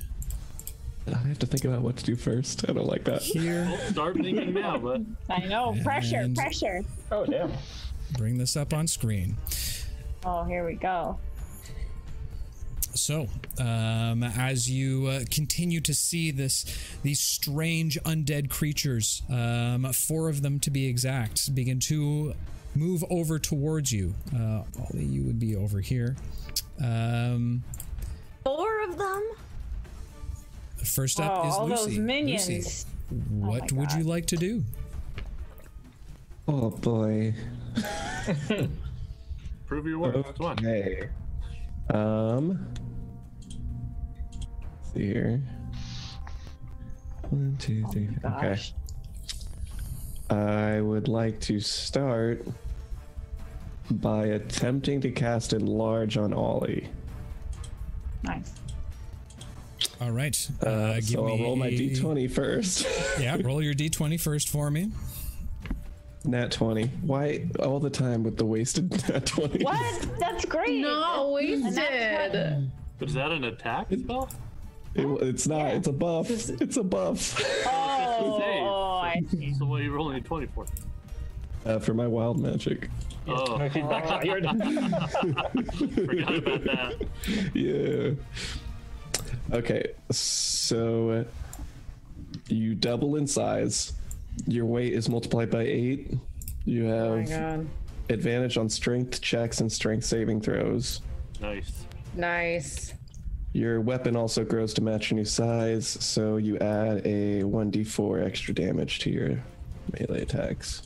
I have to think about what to do first. I don't like that. here. Start thinking now, but I know. Pressure, And- pressure. Oh, damn. Bring this up on screen. Oh, here we go. So, um, as you uh, continue to see this, these strange undead creatures, um, four of them to be exact, begin to move over towards you. Uh, Ollie, you would be over here. Um, Four of them? First up Oh, is all Lucy. those minions. Lucy. what my would you like to do? Oh boy. Prove your worth. Come on. Okay. Um. let's see here. One, two, three. okay. I would like to start by attempting to cast Enlarge on Ollie. Nice. All right. Uh, Uh, give so I'll roll my d20 first. Yeah, roll your d20 first for me. Nat 20. Why all the time with the wasted nat 20? What? That's great. Not And that's wasted. Is that an attack spell? It- it's not. It's a buff. It's a buff. Oh, Save. oh, I see. So what are you rolling a 20 for? Uh, for my wild magic. Oh, No, forgot about that. yeah. Okay, so uh, you double in size. Your weight is multiplied by eight. You Oh have god. advantage on strength checks and strength saving throws. Nice. Nice. Your weapon also grows to match your new size, so you add a 1d4 extra damage to your melee attacks.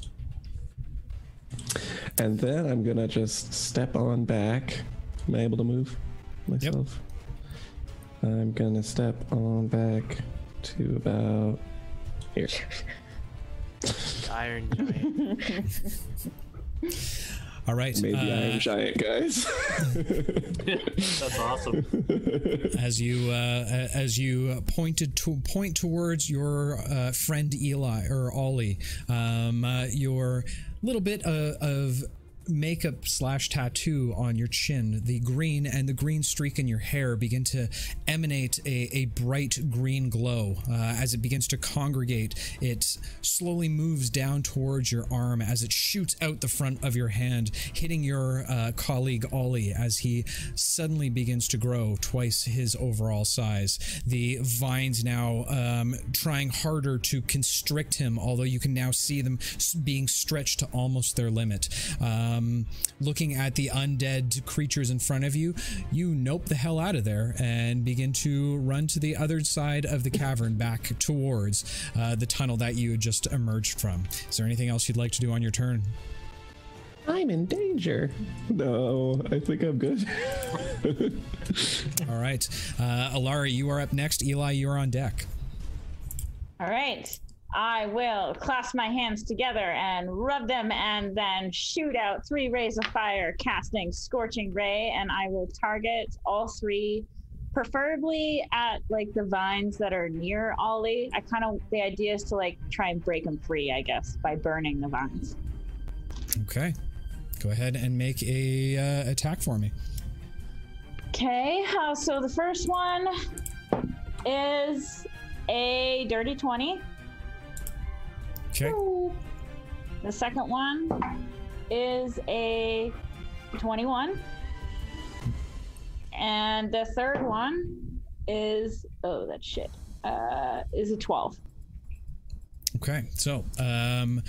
And then I'm gonna just step on back. Am I able to move myself? I'm gonna step on back to about here. Iron Giant. All right. Maybe uh, Iron Giant, guys. That's awesome. as you uh, as you pointed to point towards your uh, friend Eli or Ollie, um, uh, your little bit uh, of makeup slash tattoo on your chin, the green and the green streak in your hair begin to emanate a, a bright green glow uh, as it begins to congregate. It slowly moves down towards your arm as it shoots out the front of your hand, hitting your uh, colleague Ollie as he suddenly begins to grow twice his overall size. The vines now um, trying harder to constrict him, although you can now see them being stretched to almost their limit. Um, looking at the undead creatures in front of you, you nope the hell out of there and begin to run to the other side of the cavern back towards uh, the tunnel that you had just emerged from. Is there anything else you'd like to do on your turn? I'm in danger. No, I think I'm good. All right. Uh, Alara, you are up next. Eli, you are on deck. All right. I will clasp my hands together and rub them and then shoot out three rays of fire, casting Scorching Ray, and I will target all three, preferably at like the vines that are near Ollie. I kind of, the idea is to like try and break them free, I guess, by burning the vines. Okay. Go ahead and make a uh, attack for me. Okay, uh, so the first one is a dirty 20. Okay. The second one is a 21. And the third one is oh that shit. Uh is a 12. Okay, so um,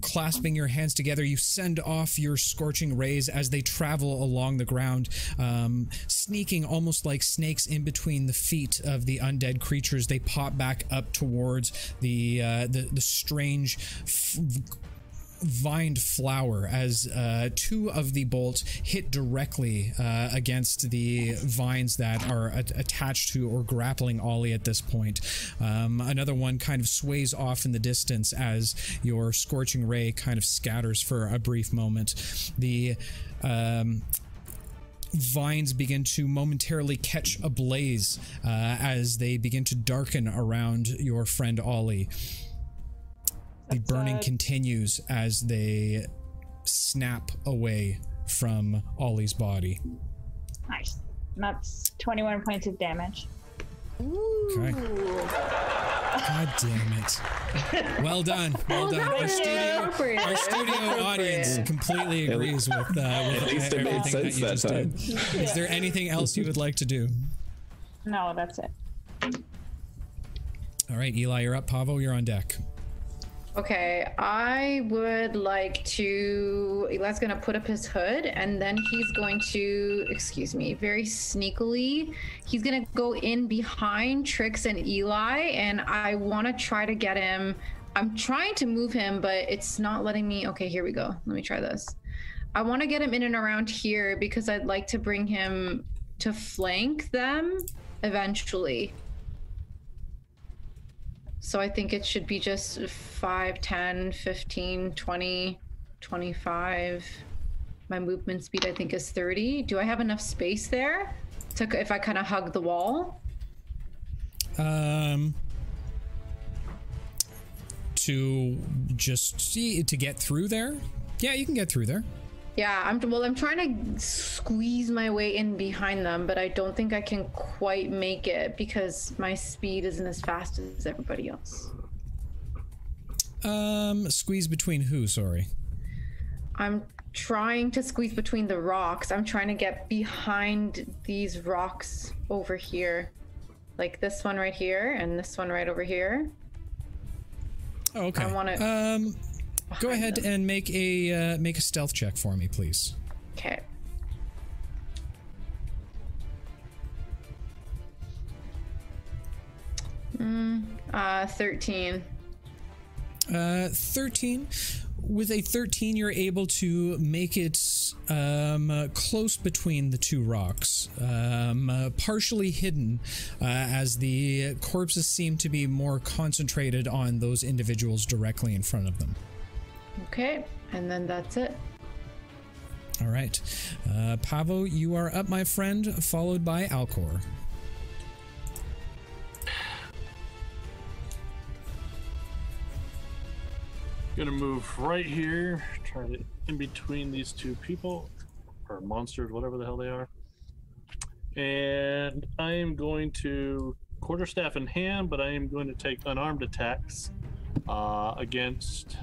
clasping your hands together, you send off your scorching rays as they travel along the ground, um, sneaking almost like snakes in between the feet of the undead creatures. They pop back up towards the uh, the, the strange. F- vined flower as uh, two of the bolts hit directly uh, against the vines that are a- attached to or grappling Ollie at this point. Um, another one kind of sways off in the distance as your scorching ray kind of scatters for a brief moment. The um, vines begin to momentarily catch ablaze uh, as they begin to darken around your friend Ollie. The That's, burning uh, continues as they snap away from Ollie's body. Nice. That's 21 points of damage. Okay. God damn it. Well done. Well done. Our studio, our studio audience completely agrees with, uh, with At least it made everything sense you that just time. did. Is there anything else you would like to do? No, that's it. All right, Eli, you're up. Pavo, you're on deck. Okay, I would like to. Eli's gonna put up his hood, and then he's going to, excuse me, very sneakily, he's gonna go in behind Trix and Eli, and I want to try to get him. I'm trying to move him, but it's not letting me. Okay, here we go. Let me try this. I want to get him in and around here because I'd like to bring him to flank them eventually. So I think it should be just 5, 10, 15, 20, 25. My movement speed, I think, is 30. Do I have enough space there to if I kind of hug the wall? Um, to just see to get through there. Yeah, you can get through there. Yeah, I'm well. I'm trying to squeeze my way in behind them, but I don't think I can quite make it because my speed isn't as fast as everybody else. Um, squeeze between who? Sorry. I'm trying to squeeze between the rocks. I'm trying to get behind these rocks over here, like this one right here and this one right over here. Oh, okay. I wanna- Um, go ahead them. and make a uh, make a stealth check for me, please. Okay. Mm, uh, 13. Uh, 13. With a 13, you're able to make it um, uh, close between the two rocks, um, uh, partially hidden, uh, as the corpses seem to be more concentrated on those individuals directly in front of them. Okay, and then that's it. All right. Uh, Pavo, you are up, my friend, followed by Alcor. Gonna move right here, try to in between these two people or monsters, whatever the hell they are. And I am going to quarterstaff in hand, but I am going to take unarmed attacks uh, against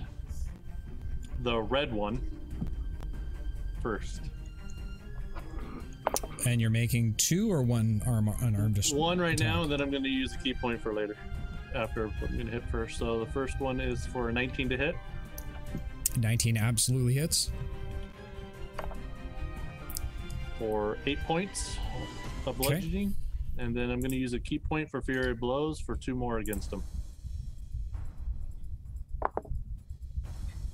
the red one first. And you're making two or one arm unarmed? dis- One right now, and then I'm going to use the ki point for later. After I'm going to hit first. So the first one is for a 19 to hit. 19 absolutely hits. for eight points of Okay. bludgeoning, and then I'm going to use a ki point for fury blows for two more against him.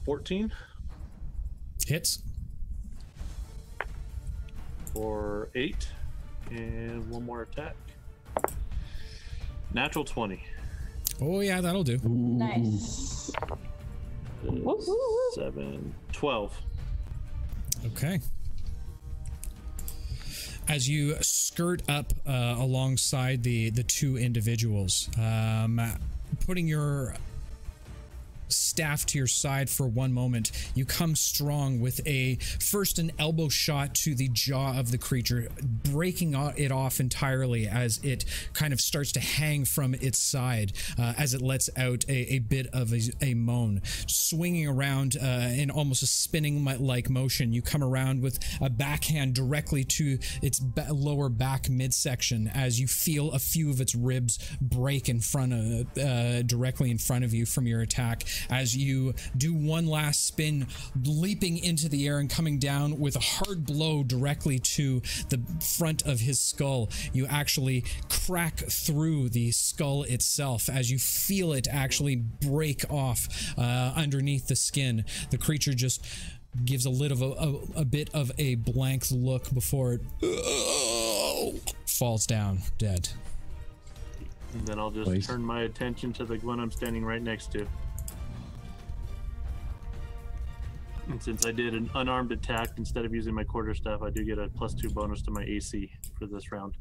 Fourteen Hits. for eight, and one more attack. Natural twenty. Oh, yeah, that'll do. Nice. is Seven, 12. Okay. As you skirt up uh, alongside the the two individuals, um, putting your staff to your side for one moment, you come strong with a first an elbow shot to the jaw of the creature, breaking it off entirely as it kind of starts to hang from its side uh, as it lets out a, a bit of a, a moan. Swinging around uh, in almost a spinning like motion, you come around with a backhand directly to its lower back midsection as you feel a few of its ribs break in front of uh, directly in front of you from your attack as you do one last spin leaping into the air and coming down with a hard blow directly to the front of his skull you actually crack through the skull itself as you feel it actually break off uh, underneath the skin the creature just gives a little of a, a, a bit of a blank look before it falls down dead And then I'll just Nice. turn my attention to the one I'm standing right next to. And since I did an unarmed attack instead of using my quarterstaff, I do get a plus two bonus to my AC for this round.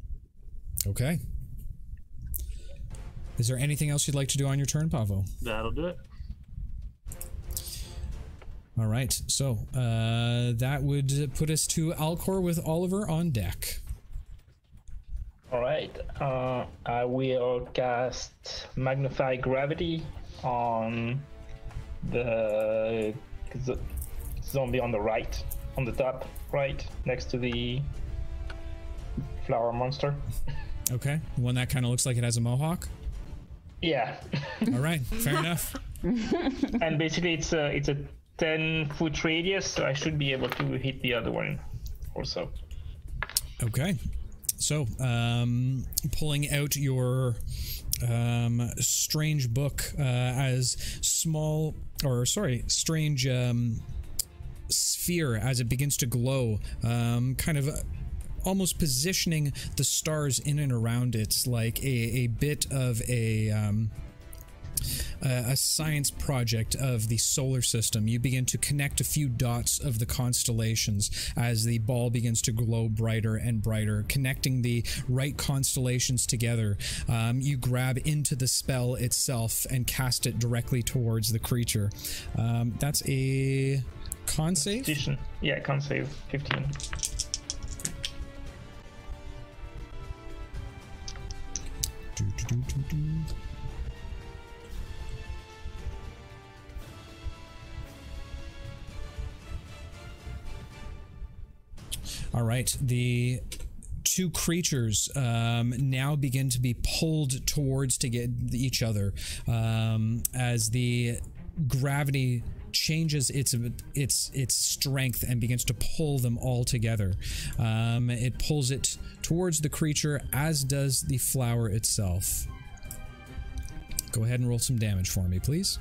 Okay. Is there anything else you'd like to do on your turn, Pavo? That'll do it. All right. So uh, that would put us to Alcor with Oliver on deck. All right. Uh, I will cast Magnify Gravity on the z- zombie on the right, on the top right, next to the flower monster. Okay. One that kind of looks like it has a mohawk. Yeah. All right. Fair enough. and basically it's a it's a 10 foot radius, so I should be able to hit the other one also. Okay. So, um, pulling out your um, strange book uh, as small, or sorry, strange um, sphere as it begins to glow, um, kind of. Uh, almost positioning the stars in and around it like a, a bit of a um, uh, a science project of the solar system. You begin to connect a few dots of the constellations as the ball begins to glow brighter and brighter, connecting the right constellations together. Um, you grab into the spell itself and cast it directly towards the creature. Um, that's a con save. Constitution. Yeah, con save 15. Do, do, do. All right, the two creatures um, now begin to be pulled towards to get each other um, as the gravity changes its its its strength and begins to pull them all together. Um, it pulls it towards the creature, as does the flower itself. Go ahead and roll some damage for me, please.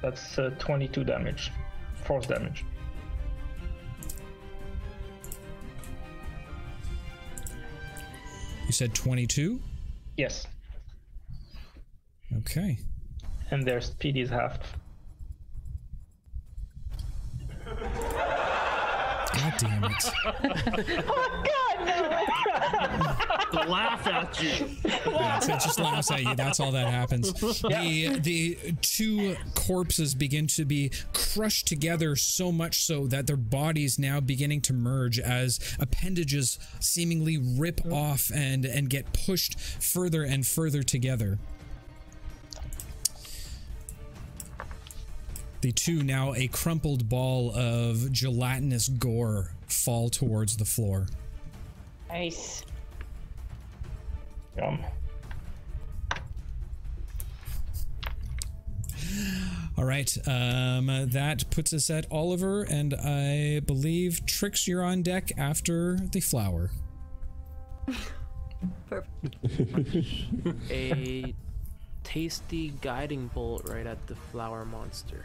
That's uh, 22 damage. Force damage. You said 22? Yes. Okay. And their speed is halved. God damn it. Oh God, no! Laugh at you. That's it. Just laughs at you. That's all that happens. The the two corpses begin to be crushed together so much so that their bodies now beginning to merge as appendages seemingly rip mm. off and and get pushed further and further together. The two now a crumpled ball of gelatinous gore fall towards the floor. Nice. Yum. All right, um, that puts us at Oliver, and I believe Trix, you're on deck after the flower. A tasty guiding bolt right at the flower monster.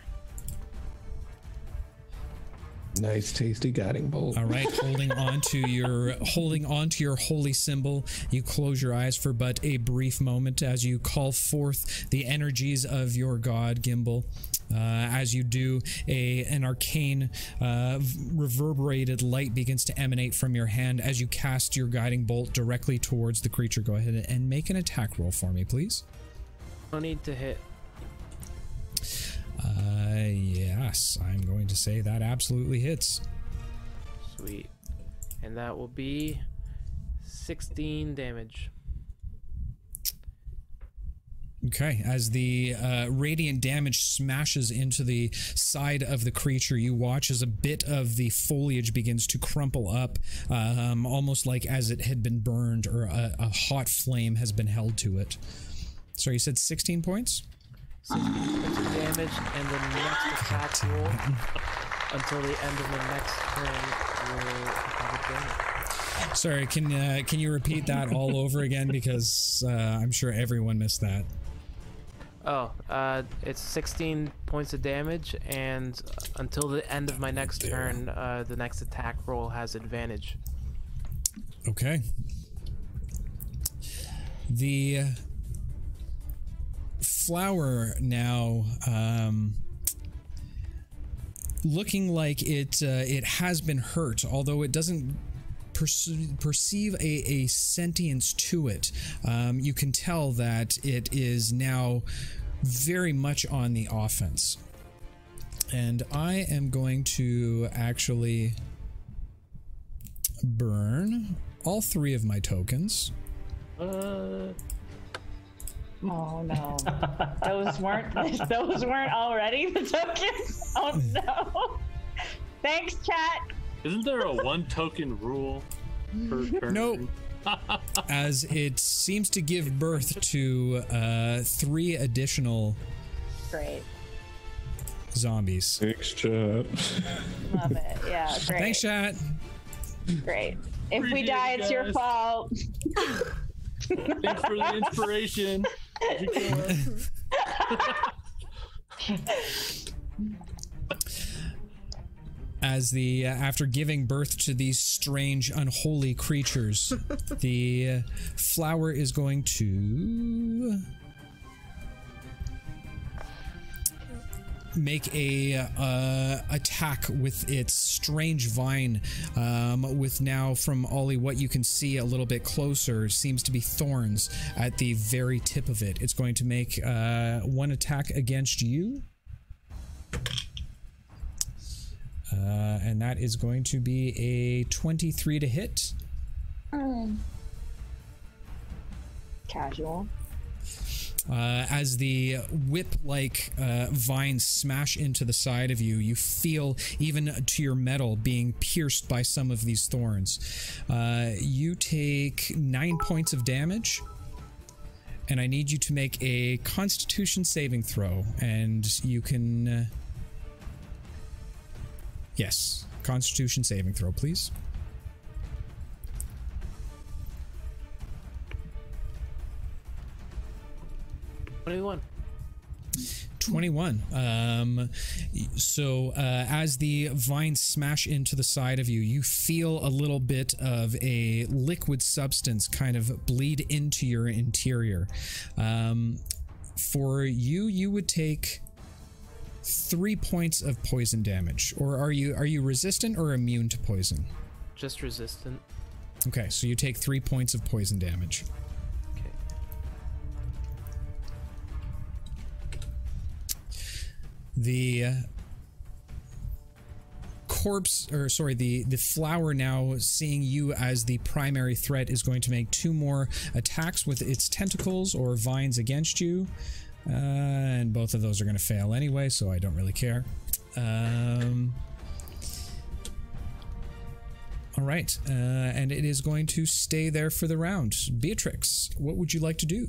Nice, tasty guiding bolt. All right, holding on to your holding on to your holy symbol, you close your eyes for but a brief moment as you call forth the energies of your god Gimbal. Uh, as you do, a an arcane uh, reverberated light begins to emanate from your hand as you cast your guiding bolt directly towards the creature. Go ahead and make an attack roll for me, please. No need to hit. Uh, yes, I'm going to say that absolutely hits. Sweet. And that will be 16 damage. Okay, as the uh, radiant damage smashes into the side of the creature, you watch as a bit of the foliage begins to crumple up, um, almost like as it had been burned or a, a hot flame has been held to it. Sorry, you said 16 points? 16 points of damage, and the next attack roll until the end of the next turn will have a advantage. Sorry, can uh, can you repeat that all over again because uh, I'm sure everyone missed that. Oh, uh, it's 16 points of damage, and until the end of my next turn, uh, the next attack roll has advantage. Okay. The flower now um, looking like it uh, it has been hurt, although it doesn't perce- perceive a, a sentience to it. Um, you can tell that it is now very much on the offense. And I am going to actually burn all three of my tokens. Uh, Oh no, those weren't those weren't already the tokens. Oh no. Thanks, chat. Isn't there a one token rule per turn? Nope. as it seems to give birth to uh, three additional Great. zombies. Thanks, chat. Love it. Yeah, great. Thanks, chat. Great. If we die, it, it's your fault. Thanks for the inspiration. As the uh, after giving birth to these strange, unholy creatures, the uh, flower is going to make a uh, attack with its strange vine. Um, with now, from Ollie, what you can see a little bit closer seems to be thorns at the very tip of it. It's going to make uh, one attack against you. Uh, and that is going to be a 23 to hit. Casual. Uh, as the whip like uh, vines smash into the side of you, you feel even to your metal being pierced by some of these thorns. Uh, you take nine points of damage, and I need you to make a constitution saving throw. And you can. Uh, yes, constitution saving throw, please. 21. 21. Um, so uh, as the vines smash into the side of you, you feel a little bit of a liquid substance kind of bleed into your interior. Um, for you, you would take three points of poison damage. Or are you are you resistant or immune to poison? Just resistant. Okay, so you take three points of poison damage. The uh, corpse or sorry the the flower now seeing you as the primary threat is going to make two more attacks with its tentacles or vines against you. Uh, and both of those are going to fail anyway so i don't really care. Um, all right uh, and it is going to stay there for the round. Beatrix what would you like to do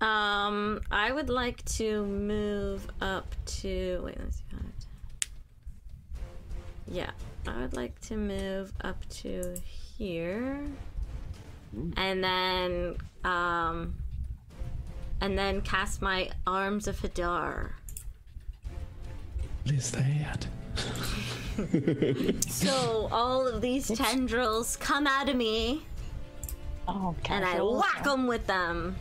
Um, I would like to move up to. Wait, let me see. how to- Yeah, I would like to move up to here, and then um, and then cast my arms of Hadar. What is that? So all of these tendrils come out of me, Oh, and I whack them with them.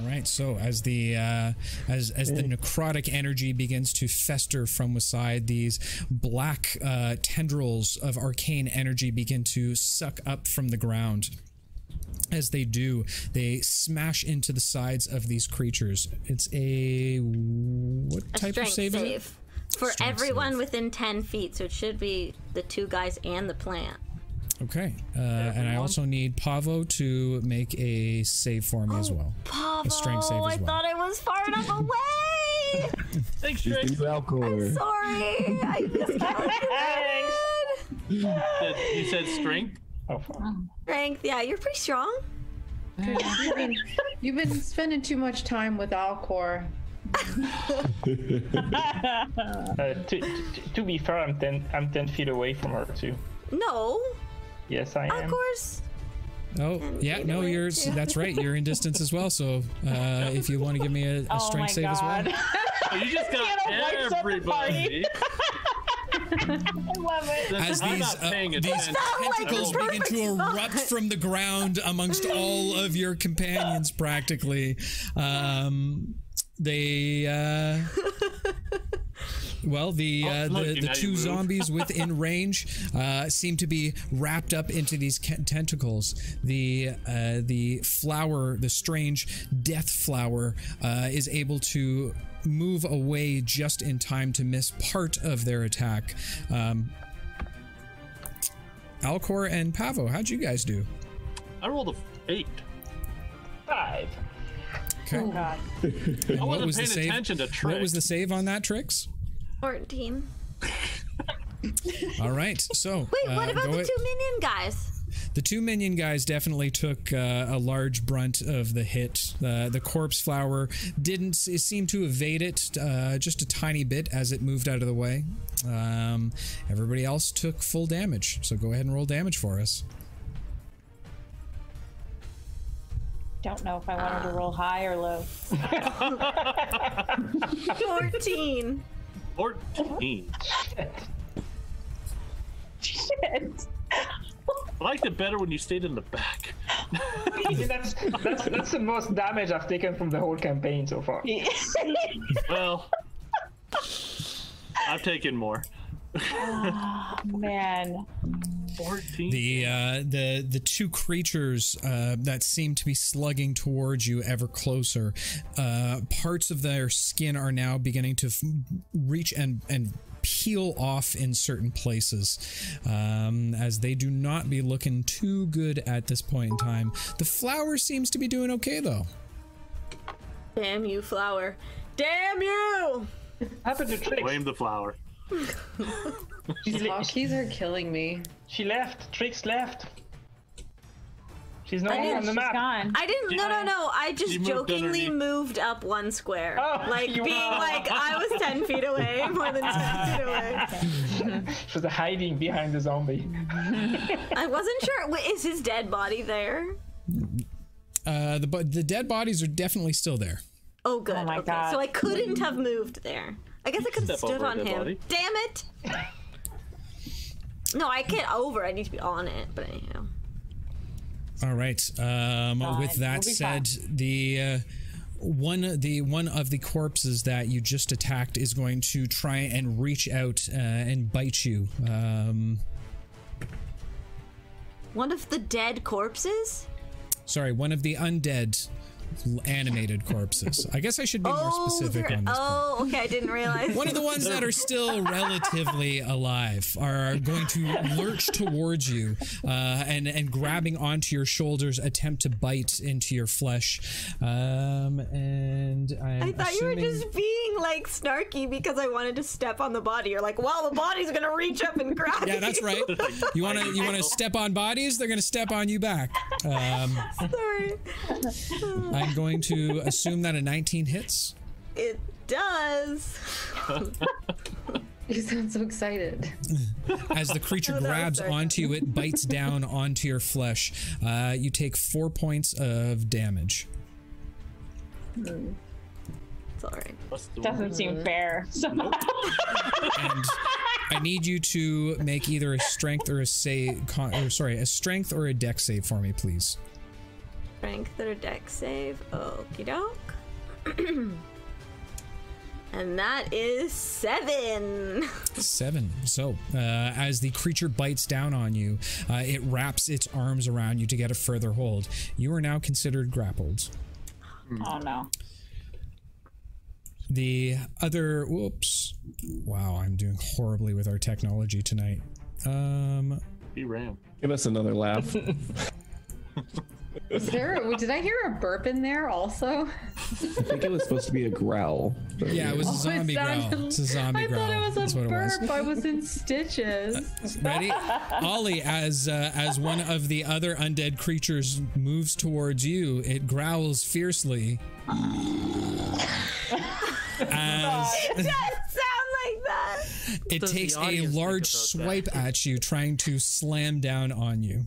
All right. So as the uh, as as the necrotic energy begins to fester from beside these black uh, tendrils of arcane energy begin to suck up from the ground. As they do, they smash into the sides of these creatures. It's a what A type of strength save? save for Strength everyone save. within ten feet. So it should be the two guys and the plant. Okay. Uh, and I also need Pavo to make a save for me as well. Pavo, A strength save as I thought I was far enough away. Thanks, She's Drake. the Alcor. Sorry, I miscalculated. Said- You said strength. Oh. Strength, yeah, you're pretty strong. You've been, you've been spending too much time with Alcor. Uh, to, to, to be fair, I'm ten I'm ten feet away from her too. No, Yes, I am. of course. Oh, yeah, no, away, you're too. that's right. You're in distance as well. So uh, if you want to give me a, a Oh my strength save as well. god. Oh, you just got Hannah wipes up the everybody. I love it. as these, uh, these tentacles like begin to spot. erupt from the ground amongst all of your companions practically um, they uh, well the uh, Oh, the, the two zombies within range uh, seem to be wrapped up into these ca- tentacles the uh, the flower the strange death flower uh, is able to move away just in time to miss part of their attack um, Alcor and Pavo, how'd you guys do? I rolled a eight. Five. Okay. Oh god. And I what wasn't was the paying save? attention to What was the save on that, Trix? Fourteen. All right. So Wait, what uh, about the it- two minion guys? The two minion guys definitely took uh, a large brunt of the hit. Uh, the corpse flower didn't s- seem to evade it uh, just a tiny bit as it moved out of the way. Um, everybody else took full damage, so go ahead and roll damage for us. Don't know if I wanted to ah. roll high or low. 14. 14. Shit. I liked it better when you stayed in the back. that's, that's that's the most damage I've taken from the whole campaign so far. Well, I've taken more. Man. 14. The uh, the the two creatures uh, that seem to be slugging towards you ever closer. Uh, parts of their skin are now beginning to f- reach and and peel off in certain places, um, as they do not be looking too good at this point in time. The flower seems to be doing okay though. Damn you, flower. Damn you! Happened to Trix. Blame the flower. She's li- Talkies are killing me. she left. Trix left. She's no longer didn't- on the She's map. gone. I didn't. No, no, no. I just moved jokingly underneath. moved up one square. Oh, like you- being like I was 10 feet away, more than 10 feet away. She was hiding behind the zombie. I wasn't sure. Wait, is his dead body there? Uh, the bu- the dead bodies are definitely still there. Oh, good. Oh my okay. God. So I couldn't have moved there. I guess I could have stood on him. body. Damn it! No, I can't over. I need to be on it. But anyhow. All right. Um, with that We'll be said, the uh, one the one of the corpses that you just attacked is going to try and reach out uh, and bite you. Um, One of the dead corpses? sorry, one of the undead animated corpses. I guess I should be more specific on this. point. oh, okay. I didn't realize. One of the ones that are still relatively alive are going to lurch towards you uh, and and grabbing onto your shoulders, attempt to bite into your flesh. Um, and I'm I thought you were just being like snarky because I wanted to step on the body. You're like, well, the body's gonna reach up and grab you. Yeah, that's right. You want to you want to step on bodies? They're going to step on you back. Um, Sorry. I'm going to assume that a 19 hits. It does. You sound so excited. As the creature Oh, grabs onto you, it bites down onto your flesh. Uh, you take four points of damage. It's alright. Doesn't seem fair. So and I need you to make either a strength or a save, con- or sorry, a strength or a dex save for me, please. Strength or dex save. Okie doke. and that is seven. Seven. So, uh, as the creature bites down on you, uh, it wraps its arms around you to get a further hold. You are now considered grappled. Oh no. The other, whoops, wow, I'm doing horribly with our technology tonight. Um, He ran. Give us another laugh. Was there? Did I hear a burp in there also? I think it was supposed to be a growl. yeah, it was a Oh, it zombie growl. It's a zombie I growl. thought it That's was a what it was. I was in stitches. Ready? Ollie, as uh, as one of the other undead creatures moves towards you, it growls fiercely. as It does sound like that. it does takes a large about that? swipe at you, trying to slam down on you.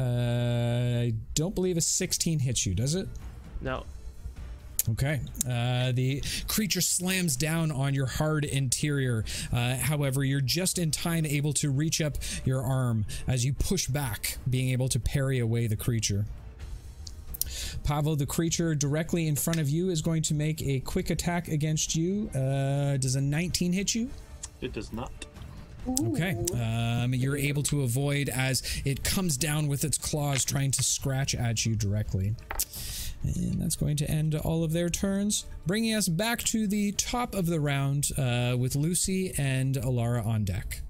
Uh, I don't believe a 16 hits you, does it? No. Okay. Uh, the creature slams down on your hard interior. Uh, however, you're just in time able to reach up your arm as you push back, being able to parry away the creature. Pavel, the creature directly in front of you, is going to make a quick attack against you. Uh, does a 19 hit you? It does not. Okay. Um, you're able to avoid as it comes down with its claws, trying to scratch at you directly. And that's going to end all of their turns, bringing us back to the top of the round uh, with Lucy and Alara on deck.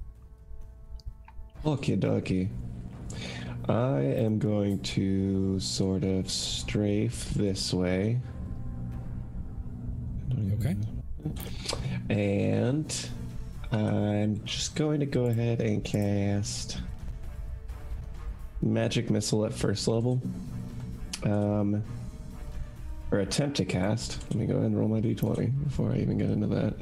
Okay, dokie. I am going to sort of strafe this way. Okay. And I'm just going to go ahead and cast magic missile at first level. Um, or attempt to cast. Let me go ahead and roll my d20 before I even get into that.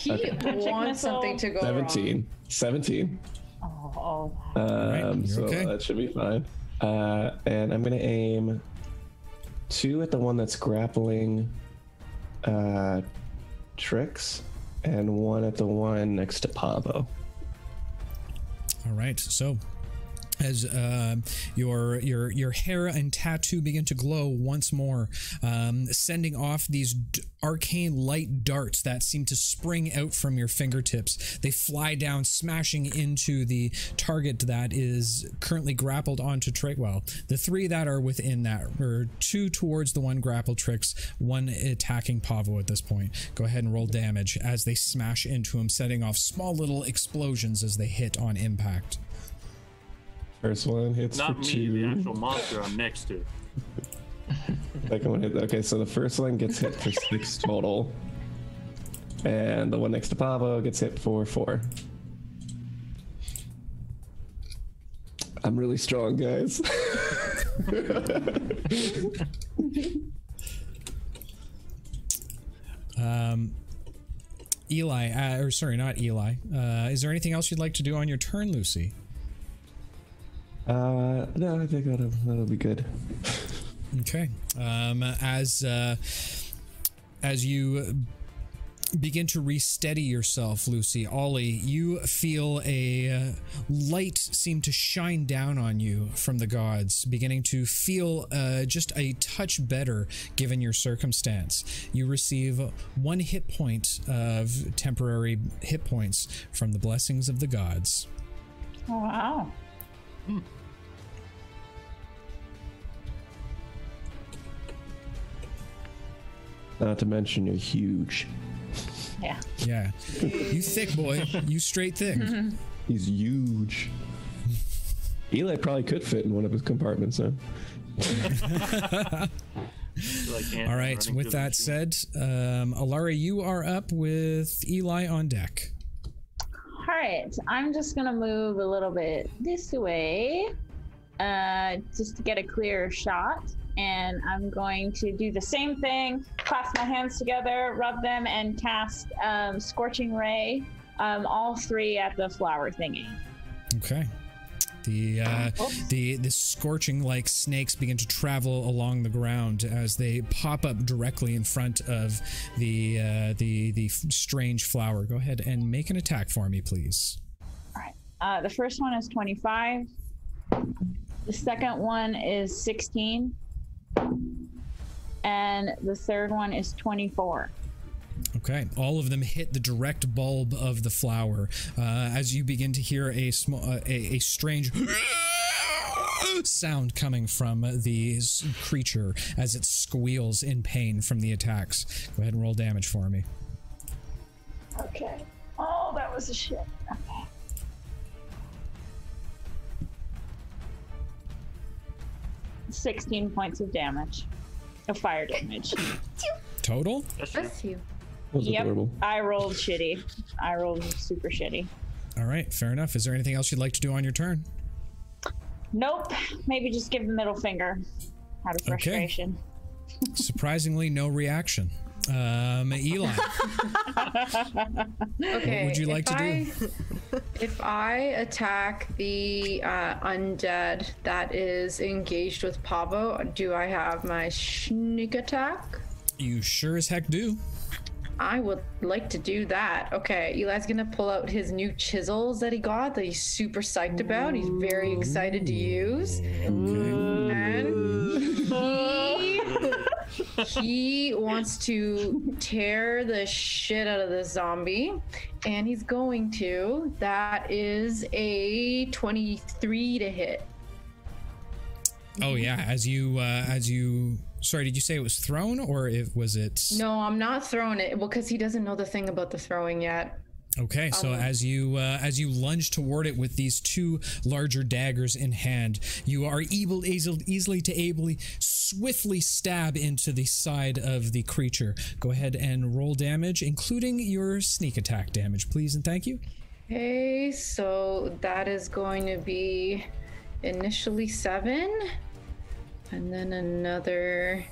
He Magic wants missile. something to go wrong. 17. 17. Oh, Um, Alright, so you're okay. that should be fine. Uh, and I'm going to aim two at the one that's grappling uh, Trix, and one at the one next to Pavo. All right. So, as uh, your your your hair and tattoo begin to glow once more, um, sending off these d- arcane light darts that seem to spring out from your fingertips. They fly down, smashing into the target that is currently grappled onto Trick. Well, the three that are within that, or two towards the one grapple Trix, one attacking Pavo at this point. Go ahead and roll damage as they smash into him, setting off small little explosions as they hit on impact. First one hits Not for me, two. the actual monster I'm next to. Second one hit. Okay, so the first one gets hit for six total, and the one next to Pavo gets hit for four. I'm really strong, guys. Um, Eli, uh, or sorry, not Eli. Uh, is there anything else you'd like to do on your turn, Lucy? Uh, no, I think that'll that'll be good. Okay. Um, as uh, as you begin to re-steady yourself, Lucy, Ollie, you feel a uh, light seem to shine down on you from the gods, beginning to feel uh, just a touch better given your circumstance. You receive one hit point of temporary hit points from the blessings of the gods. wow. Not to mention you're huge. Yeah. Yeah, you thick boy, you straight thick. He's huge. Eli probably could fit in one of his compartments, huh? Like All right. With that machine. said, um, Alara, you are up with Eli on deck. All right, I'm just gonna move a little bit this way, uh, just to get a clearer shot. And I'm going to do the same thing: clasp my hands together, rub them, and cast um, Scorching Ray, um, all three at the flower thingy. Okay. The uh, the the scorching like snakes begin to travel along the ground as they pop up directly in front of the uh, the the f- strange flower. Go ahead and make an attack for me, please. All right. Uh, the first one is 25. The second one is 16. And the third one is 24. Okay, all of them hit the direct bulb of the flower uh, as you begin to hear a small, uh, a, a strange sound coming from the creature as it squeals in pain from the attacks. Go ahead and roll damage for me. Okay. Oh, that was a shit. Okay. Sixteen points of damage, of fire damage. Total? That's. Bless you. Was yep, adorable. I rolled shitty. I rolled super shitty. All right, fair enough. Is there anything else you'd like to do on your turn? Nope. Maybe just give the middle finger out of frustration. Okay. Surprisingly, no reaction. Um, Eli, Okay. would you like if to I, If I attack the uh, undead that is engaged with Pavo, do I have my sneak attack? you sure as heck do. I would like to do that. Okay, Eli's gonna pull out his new chisels that he got that he's super psyched about. He's very excited to use. And he, he wants to tear the shit out of the zombie. And he's going to. That is a 23 to hit. Oh yeah, as you uh, as you. Sorry, did you say it was thrown or it was it? No, I'm not throwing it. Well, because he doesn't know the thing about the throwing yet. Okay, so as you uh, as you lunge toward it with these two larger daggers in hand, you are able easily, easily to ably swiftly stab into the side of the creature. Go ahead and roll damage, including your sneak attack damage, please and thank you. Okay, so that is going to be initially seven, and then another.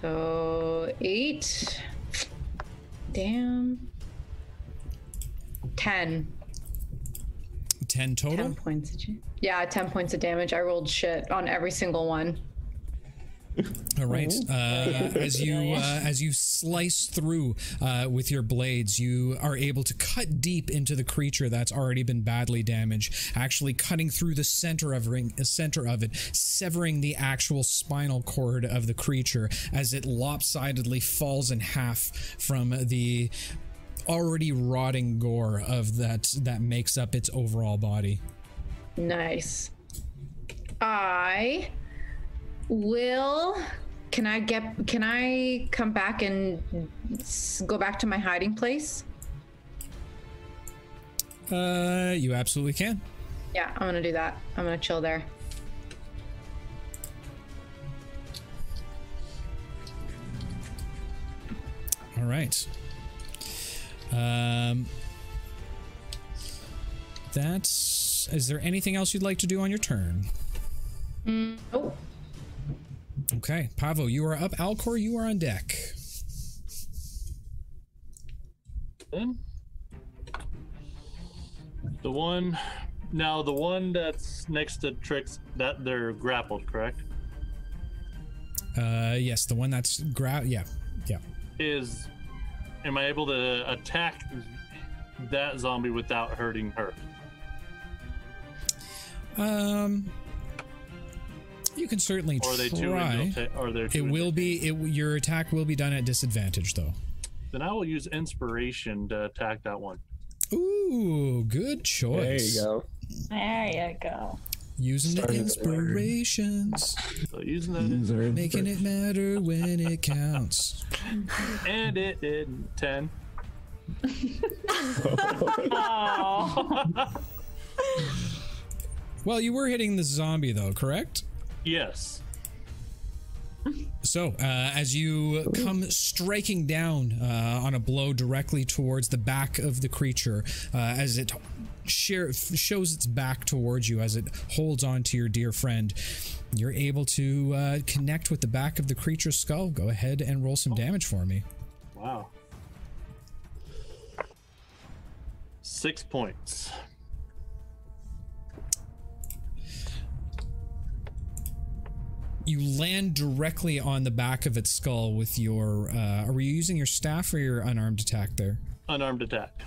So eight. Damn. Ten. Ten total. Ten points. Of, yeah, ten points of damage. I rolled shit on every single one. All right. Uh, as you uh, as you slice through uh, with your blades, you are able to cut deep into the creature that's already been badly damaged. Actually, cutting through the center of ring, center of it, severing the actual spinal cord of the creature as it lopsidedly falls in half from the already rotting gore of that that makes up its overall body. Nice. I will. Can I get? Can I come back and go back to my hiding place? Uh, you absolutely can. Yeah, I'm gonna do that. I'm gonna chill there. All right. Um, that's. Is there anything else you'd like to do on your turn? Oh, Okay, Pavo, you are up. Alcor, you are on deck. Then the one now the one that's next to Trix that they're grappled, correct? Uh, yes, the one that's gra. Yeah, yeah. Is am I able to attack that zombie without hurting her? Um, you can certainly Or are they too try. indelte- or they're too It will be. It your attack will be done at disadvantage, though. Then I will use inspiration to attack that one. Ooh, good choice. There you go. There you go. Using the Starting with the inspirations, So using that, User making it matter when it counts. and it did ten. Oh, Well, you were hitting the zombie though, correct? Yes. So, uh, as you come striking down uh, on a blow directly towards the back of the creature, uh, as it share, shows its back towards you, as it holds on to your dear friend, you're able to uh, connect with the back of the creature's skull. Go ahead and roll some damage for me. Wow. Six points. You land directly on the back of its skull with your. Uh, are you using your staff or your unarmed attack there? Unarmed attack.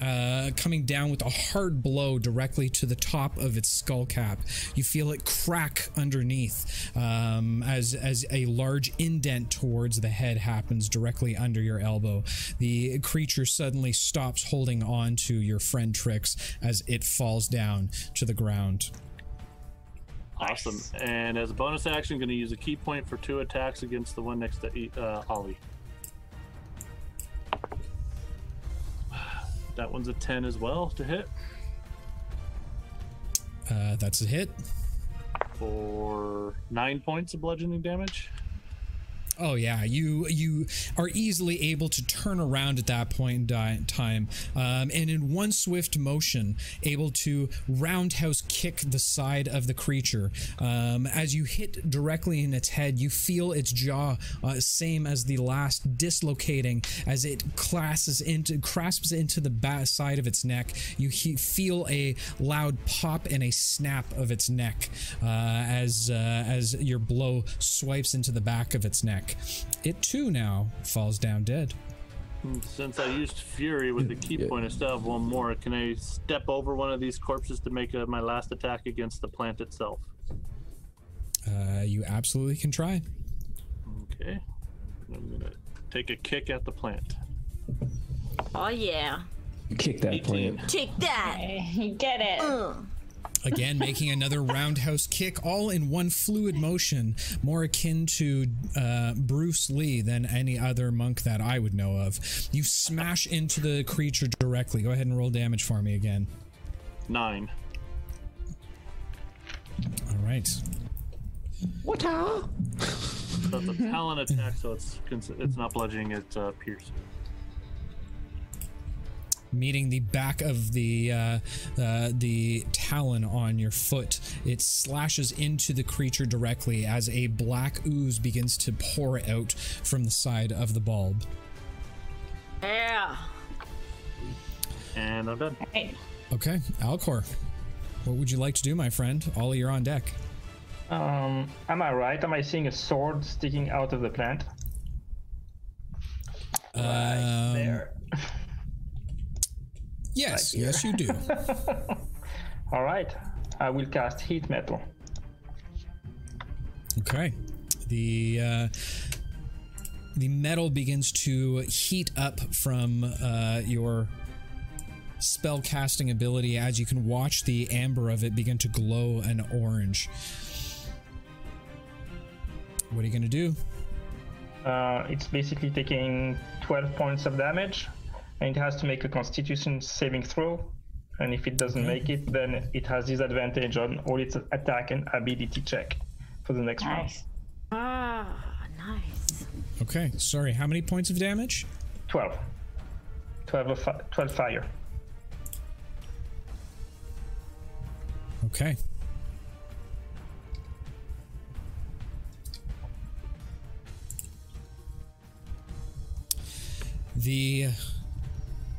uh, coming down with a hard blow directly to the top of its skull cap. You feel it crack underneath um, as as a large indent towards the head happens directly under your elbow. The creature suddenly stops holding on to your friend Trix as it falls down to the ground. Awesome. And as a bonus action, going to use a ki point for two attacks against the one next to E- uh, Ollie. That one's a 10 as well to hit Uh, that's a hit. for nine points of bludgeoning damage. Oh yeah, you you are easily able to turn around at that point in time, um, and in one swift motion, able to roundhouse kick the side of the creature. Um, as you hit directly in its head, you feel its jaw, uh, same as the last, dislocating as it clasps into grasps into the ba- side of its neck. You he- feel a loud pop and a snap of its neck uh, as uh, as your blow swipes into the back of its neck. It too now falls down dead. Since I used Fury with the ki point, I still have one more. Can I step over one of these corpses to make uh my last attack against the plant itself? Uh, you absolutely can try. Okay. I'm going to take a kick at the plant. Oh yeah. Kick that 18. plant. Take that. you get it. Ugh. Again, making another roundhouse kick, all in one fluid motion, more akin to uh, Bruce Lee than any other monk that I would know of. You smash into the creature directly. Go ahead and roll damage for me again. Nine. All right. What? are? So a talon attack, so it's it's not bludgeoning, it's uh, pierce. Meeting the back of the uh, uh, the talon on your foot. It slashes into the creature directly as a black ooze begins to pour out from the side of the bulb. Yeah. And I'm done. Right. Okay, Alcor, what would you like to do, my friend? Ollie, you're on deck. Um, am I right? Am I seeing a sword sticking out of the plant? Um, There. Yes, yes, you do. All right. I will cast heat metal. Okay. The uh, the metal begins to heat up from uh, your spell casting ability as you can watch the amber of it begin to glow an orange. What are you gonna do? Uh, it's basically taking 12 points of damage, and it has to make a Constitution saving throw. And if it doesn't make it, then it has disadvantage on all its attack and ability check for the next round. Nice. Ah, nice. Okay, sorry. How many points of damage? 12. 12, of fi- 12 fire. Okay. The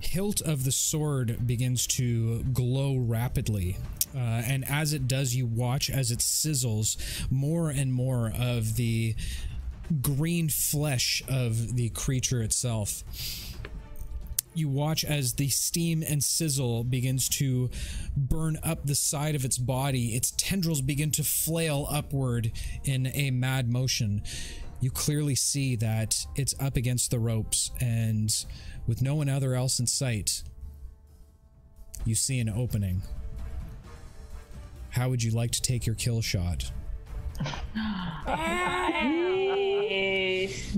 hilt of the sword begins to glow rapidly. Uh, and as it does, you watch as it sizzles more and more of the green flesh of the creature itself you watch as the steam and sizzle begins to burn up the side of its body. Its tendrils begin to flail upward in a mad motion. You clearly see that it's up against the ropes, and with no one other else in sight, you see an opening. How would you like to take your kill shot? Nice.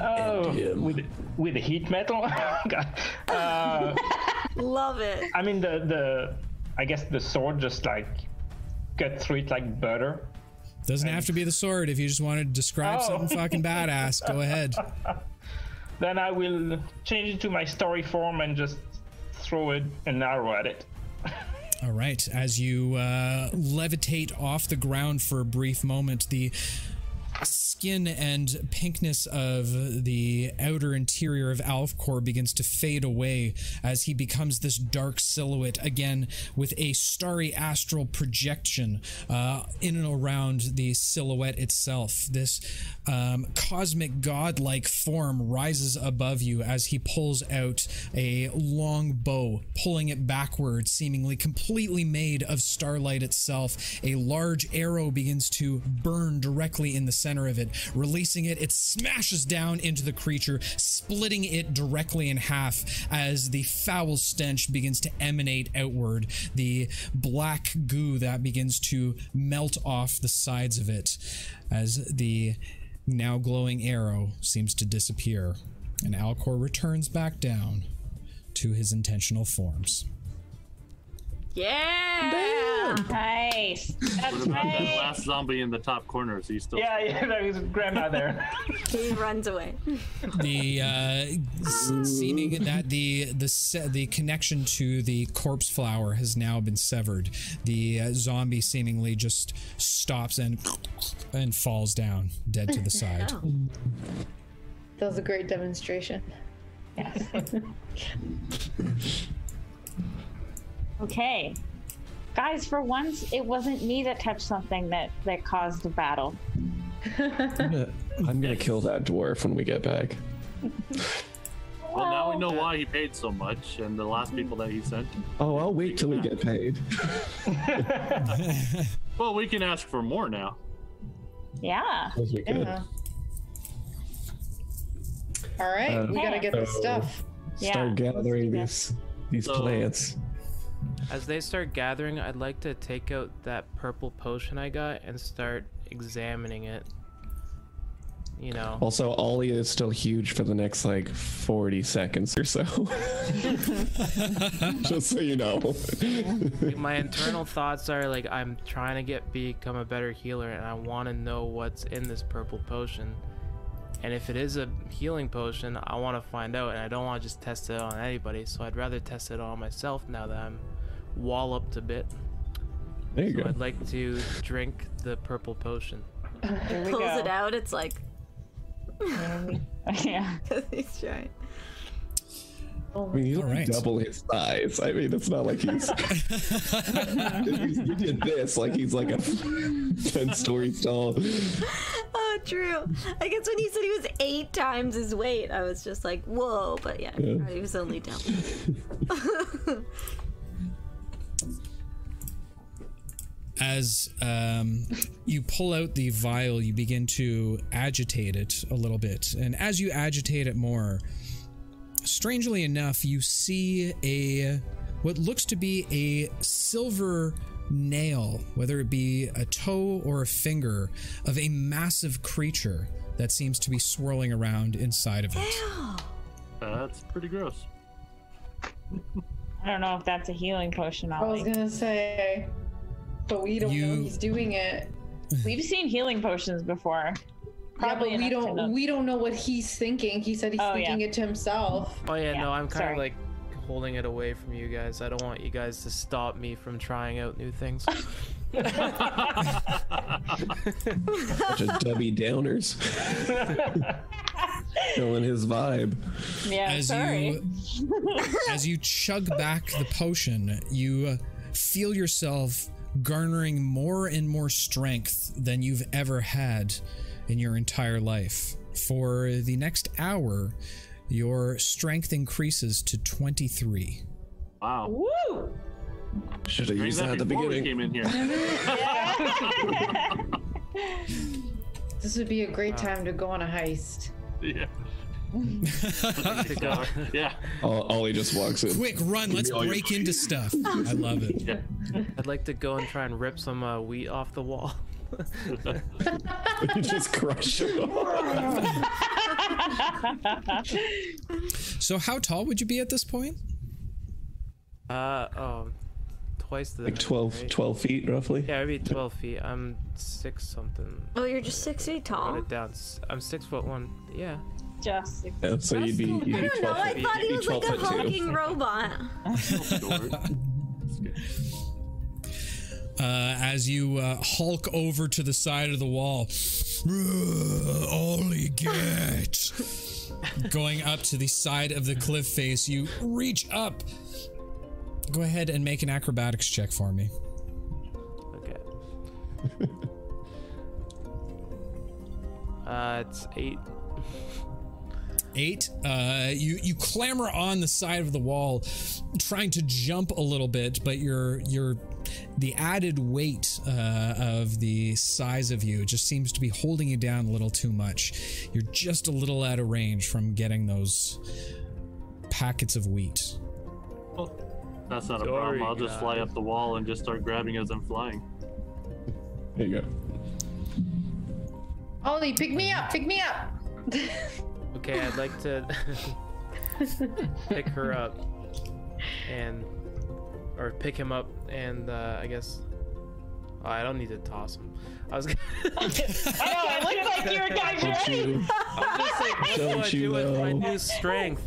Oh, with with the heat metal. God. Uh, Love it. I mean the the I guess the sword just like cut through it like butter. Doesn't have to be the sword. If you just want to describe Oh. something fucking badass, go ahead. Then I will change it to my starry form and just throw it an arrow at it. All right. As you uh, levitate off the ground for a brief moment, the skin and pinkness of the outer interior of Alcor begins to fade away as he becomes this dark silhouette again with a starry astral projection uh, in and around the silhouette itself. This um, cosmic godlike form rises above you as he pulls out a long bow, pulling it backward, seemingly completely made of starlight itself. A large arrow begins to burn directly in the center of it. Releasing it, it smashes down into the creature, splitting it directly in half as the foul stench begins to emanate outward. The black goo that begins to melt off the sides of it as the now glowing arrow seems to disappear. And Alcor returns back down to his intentional forms. Yeah. Nice. That's What about that last zombie in the top corner? Is he still? Yeah, yeah, there is grandma there. He runs away. the uh, s- seeming that the the the connection to the corpse flower has now been severed. The uh, zombie seemingly just stops and and falls down dead to the side. Oh. That was a great demonstration. Yes. okay. Guys, for once, it wasn't me that touched something that, that caused a battle. I'm gonna, I'm gonna kill that dwarf when we get back. Well, now we know why he paid so much, and the last people that he sent. Oh, I'll wait till we get paid. Well, we can ask for more now. Yeah. As we could. Yeah. All right, Uh, we gotta get the so- stuff. Start let's gathering these these So- plants. As they start gathering, I'd like to take out that purple potion I got and start examining it. You know, Also, Ollie is still huge for the next like 40 seconds or so. Just so you know. my internal thoughts are like I'm trying to get become a better healer, and I want to know what's in this purple potion. And if it is a healing potion, I want to find out, and I don't want to just test it on anybody. So I'd rather test it on myself now that I'm walloped a bit. There you So go. I'd like to drink the purple potion. Here we Pulls go. it out. It's like yeah. he's trying. I mean, he's All only right. double his size. I mean, it's not like he's. he's he did this like he's like a 10 stories tall. Oh, true. I guess when he said he was eight times his weight, I was just like, whoa. But yeah, Yeah. he was only down. As um, you pull out the vial, you begin to agitate it a little bit. And as you agitate it more, strangely enough, you see a what looks to be a silver nail, whether it be a toe or a finger, of a massive creature that seems to be swirling around inside of it. That's pretty gross. I don't know if that's a healing potion, I was gonna say, but we don't You- know he's doing it. We've seen healing potions before. Yeah, but we don't. know- We don't know what he's thinking. He said he's Oh, thinking yeah. it to himself. Oh yeah, Yeah, no, I'm kind of like holding it away from you guys. I don't want you guys to stop me from trying out new things. Bunch of Debbie Downers. Killing his vibe. Yeah, as sorry. you as you chug back the potion you uh, feel yourself garnering more and more strength than you've ever had in your entire life for the next hour your strength increases to 23 Wow. Woo! Should have used that at the beginning. came in here. This would be a great time to go on a heist. yeah. To go. Yeah. Ol- Ollie just walks in. quick run let's me all your break into stuff i love it Yeah. I'd like to go and try and rip some uh, wheat off the wall. you just crush him. so how tall would you be at this point Uh oh, twice the like 12, right? 12 feet roughly. Yeah, maybe 12 feet. I'm six something. Oh, you're just six feet Wrote tall. it down. S- I'm six foot one. Yeah. Just Yeah, so you'd be, you'd be I don't know. 12 I thought he was like a foot two. hulking robot. uh, as you uh, hulk over to the side of the wall. Ollie, get! Going up to the side of the cliff face, you reach up. Go ahead and make an acrobatics check for me. Okay. uh, it's eight. Eight. Uh, you you clamber on the side of the wall, trying to jump a little bit, but your your the added weight uh, of the size of you just seems to be holding you down a little too much. You're just a little out of range from getting those packets of wheat. That's not a Sorry, problem. I'll just fly up the wall and just start grabbing as I'm flying. There you go. Ollie, pick me up! Pick me up! Okay, I'd like to pick her up and or pick him up and uh, I guess oh, I don't need to toss him. I was gonna I know, it looked like you were guys Don't ready. you, I'm just like, what do Don't I you do with my know? new strength?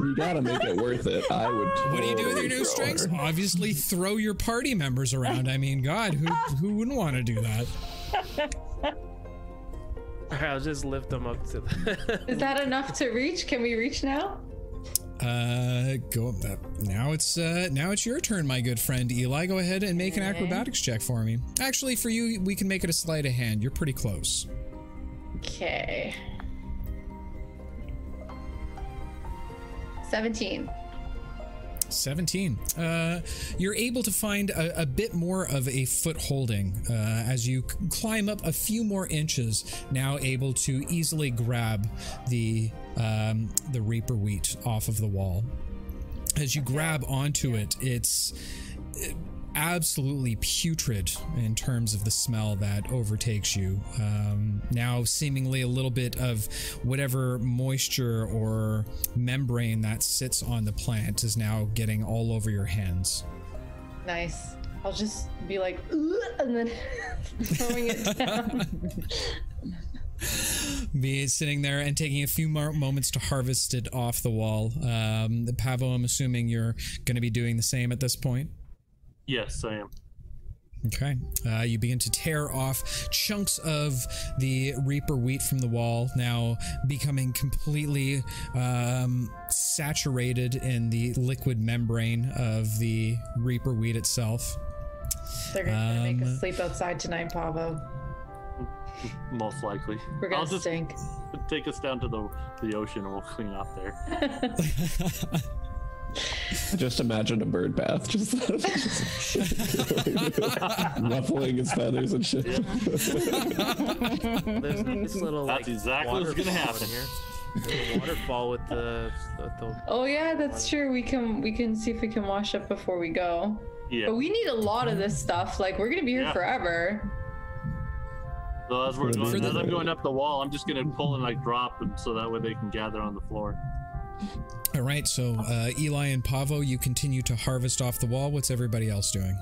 you gotta make it worth it. I would. What do you do with your new throw strengths? her. Obviously, throw your party members around. I mean, God, who who wouldn't want to do that? I'll just lift them up to the. Is that enough to reach? Can we reach now? Uh, go uh, now. It's uh now it's your turn, my good friend Eli. Go ahead and make an acrobatics check for me. Actually, for you, we can make it a sleight of hand. You're pretty close. Okay. 17. 17. Uh, you're able to find a, a bit more of a foot holding uh, as you climb up a few more inches. Now able to easily grab the um, the reaper wheat off of the wall. as you grab onto it, it's uh, absolutely putrid in terms of the smell that overtakes you. Um, now, seemingly a little bit of whatever moisture or membrane that sits on the plant is now getting all over your hands. Nice. I'll just be like, and then throwing it down. Be sitting there and taking a few more moments to harvest it off the wall. Um, Pavo, I'm assuming you're going to be doing the same at this point. Yes, I am. Okay. Uh, you begin to tear off chunks of the Reaper wheat from the wall, now becoming completely um, saturated in the liquid membrane of the Reaper wheat itself. They're gonna make Um, us sleep outside tonight, Pavo. Most likely. We're gonna stink. take us down to the the ocean and we'll clean up there. Just imagine a bird bath, just, just ruffling his feathers and shit. There's this little That's like exactly what's gonna happen. here. There's a waterfall with the, the, the Oh yeah, that's true. We can we can see if we can wash up before we go. Yeah. But we need a lot of this stuff. Like we're gonna be here Yeah. forever. So as we're going, as I'm going up the wall, I'm just gonna pull and like drop them so that way they can gather on the floor. All right. So, uh, Eli and Pavo, you continue to harvest off the wall. What's everybody else doing?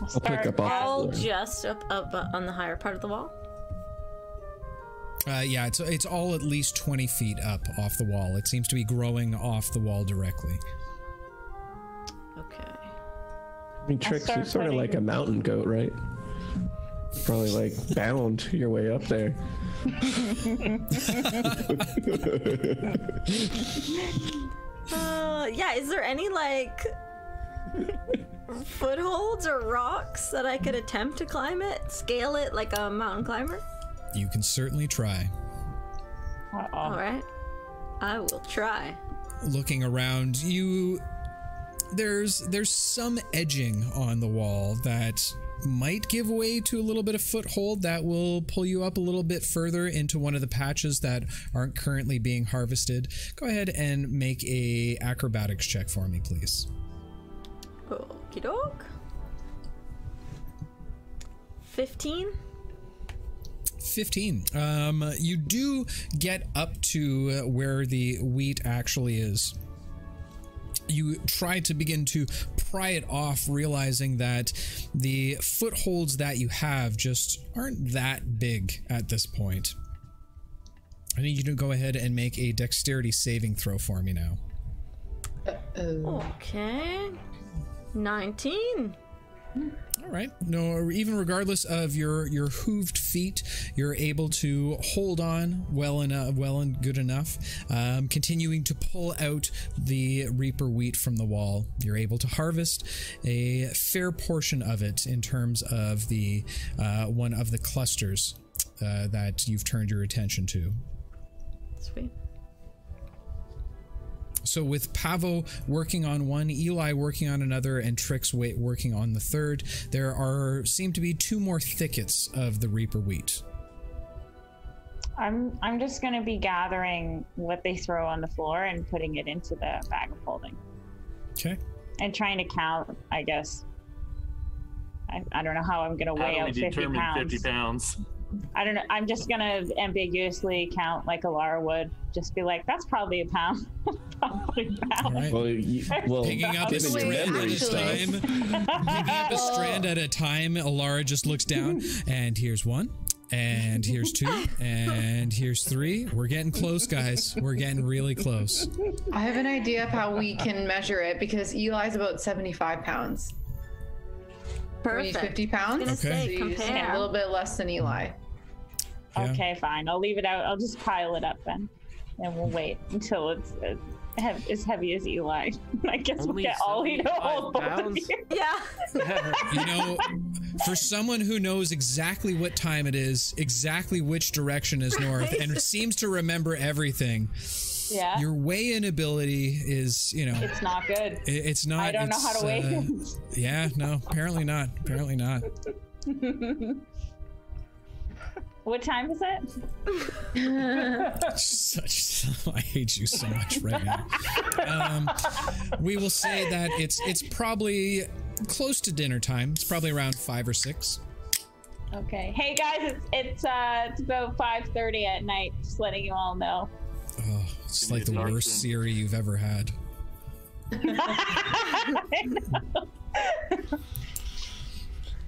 I'll pick up All the just up, up uh, on the higher part of the wall. Uh, yeah, it's it's all at least twenty feet up off the wall. It seems to be growing off the wall directly. Okay. I mean, Trix, you're sort of like a mountain goat, right? Probably like bound your way up there. Uh, yeah. Is there any like footholds or rocks that I could attempt to climb it, scale it like a mountain climber? You can certainly try. All right. I will try. looking around you there's there's some edging on the wall that might give way to a little bit of foothold that will pull you up a little bit further into one of the patches that aren't currently being harvested go ahead and make a acrobatics check for me please Okie doke. 15? 15 um you do get up to where the wheat actually is you try to begin to pry it off, realizing that the footholds that you have just aren't that big at this point. I need you to go ahead and make a dexterity saving throw for me now. Uh, oh. Okay. 19. All right. No, even regardless of your your hooved feet, you're able to hold on well enough, well and good enough. Um, continuing to pull out the reaper wheat from the wall, you're able to harvest a fair portion of it in terms of the uh, one of the clusters uh, that you've turned your attention to. Sweet. So with Pavo working on one, Eli working on another, and Trix wa- working on the third, there are seem to be two more thickets of the Reaper wheat. I'm I'm just gonna be gathering what they throw on the floor and putting it into the bag of holding Okay. and trying to count. I guess. I, I don't know how I'm gonna How weigh do we out 50 determine pounds. 50 pounds? I don't know. I'm just gonna ambiguously count like Alara would. Just be like, that's probably a pound. probably a pound. right. Well, you, well, Picking up a strand at a time. Picking up a strand at a time. Alara just looks down, and here's one, and here's two, and here's three. We're getting close, guys. We're getting really close. I have an idea of how we can measure it because Eli's about 75 pounds. We Perfect. 50 pounds. gonna say, So you compare. a little bit less than Eli. Yeah. Okay, fine. I'll leave it out. I'll just pile it up then, and we'll wait until it's uh, hev- as heavy as Eli. I guess we'll get all he 75 hold both of pounds? you. Yeah. You know, for someone who knows exactly what time it is, exactly which direction is north, and seems to remember everything, Yeah, your weigh-in ability is, you know, it's not good. it- it's not. I don't know how to weigh uh. Yeah, no, apparently not. Apparently not. What time is it? Such, I hate you so much right now. Um, we will say that it's it's probably close to dinner time. It's probably around five or six. Okay. Hey guys, it's it's uh it's about five thirty at night. Just letting you all know. Oh, it's like the worst thing. Siri you've ever had.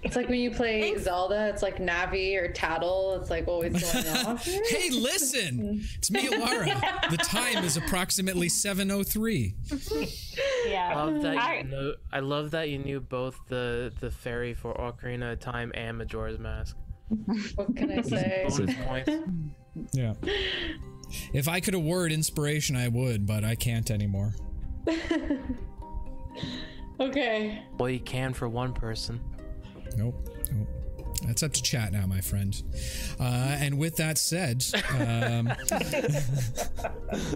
It's like when you play Zelda, it's like Navi or Tatl. It's like always going off. Hey, listen! It's me, Alara. The time is approximately 7:03. yeah. I love that I- you know. I love that you knew both the the fairy for Ocarina of Time and Majora's Mask. What can I say? Bonus points. Yeah. If I could award inspiration, I would, but I can't anymore. Okay. Well, you can for one person. Nope. Nope. That's up to chat now, my friend. Uh, and with that said, um,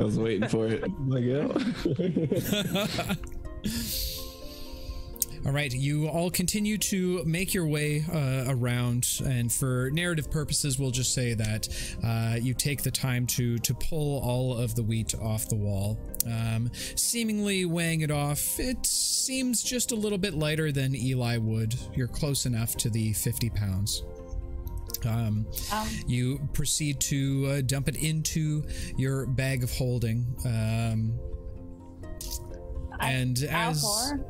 I was waiting for it. Like, yeah. All right, you all continue to make your way uh, around, and for narrative purposes, we'll just say that uh, you take the time to to pull all of the wheat off the wall. Um, seemingly weighing it off, it seems just a little bit lighter than Eli would. You're close enough to the 50 pounds. Um, Um, you proceed to uh, dump it into your bag of holding. Um, and as Alcor,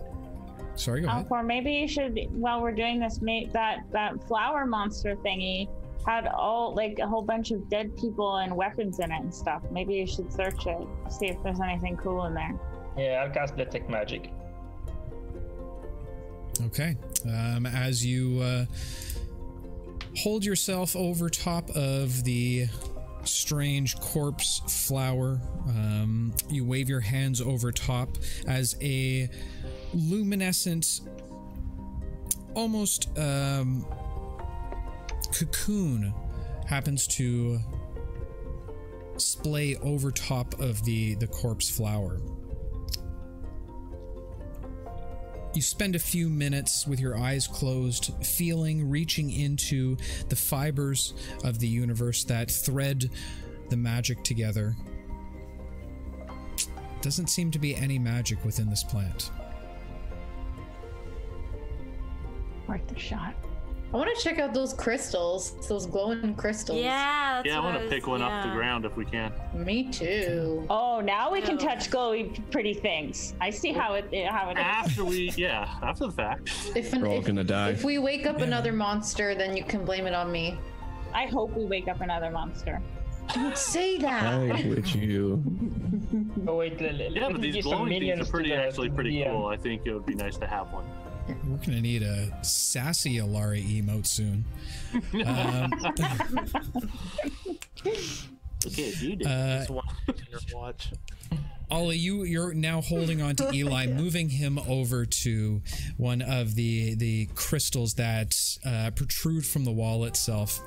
sorry, go ahead. Alcor, maybe you should while we're doing this, make that that flower monster thingy had all like a whole bunch of dead people and weapons in it and stuff. Maybe you should search it, see if there's anything cool in there. Yeah, I'll cast detect magic. Okay. Um, as you uh, hold yourself over top of the strange corpse flower, um, you wave your hands over top as a luminescent, almost um, cocoon happens to splay over top of the the corpse flower. You spend a few minutes with your eyes closed, feeling, reaching into the fibers of the universe that thread the magic together. Doesn't seem to be any magic within this plant. Worth a shot. I want to check out those crystals, those glowing crystals. Yeah, that's Yeah, I want to pick one off the ground if we can. Me too. Oh, now we can touch glowy, pretty things. I see how it how it After we, yeah, after the fact. If, an, We're all if, gonna die. if we wake up another monster, then you can blame it on me. I hope we wake up another monster. Don't say that. I hit you. Oh wait, let, let, Yeah, but these glowing things are pretty actually pretty the, cool. I think it would be nice to have one. We're gonna need a sassy Alara emote soon. Um, Okay, if you do. uh, Just one watch. Ollie, you you're now holding on to Eli, moving him over to one of the the crystals that uh, protrude from the wall itself.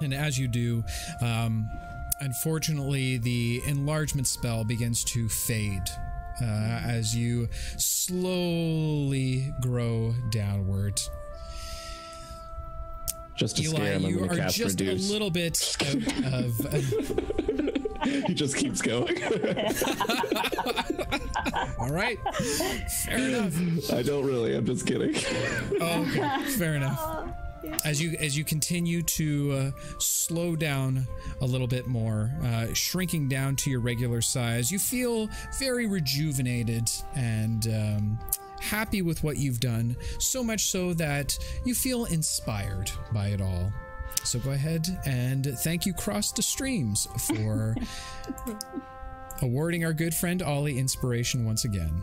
And as you do, um, unfortunately, the enlargement spell begins to fade uh, as you slowly grow downward. Just to Eli, scare him, you are cast just reduce. a little bit out of. he just keeps going. all right, fair enough. I don't really. I'm just kidding. Oh, okay. Fair enough. As you as you continue to uh, slow down a little bit more, uh, shrinking down to your regular size, you feel very rejuvenated and um, happy with what you've done. So much so that you feel inspired by it all. So go ahead and thank you, Cross the Streams, for awarding our good friend Ollie inspiration once again.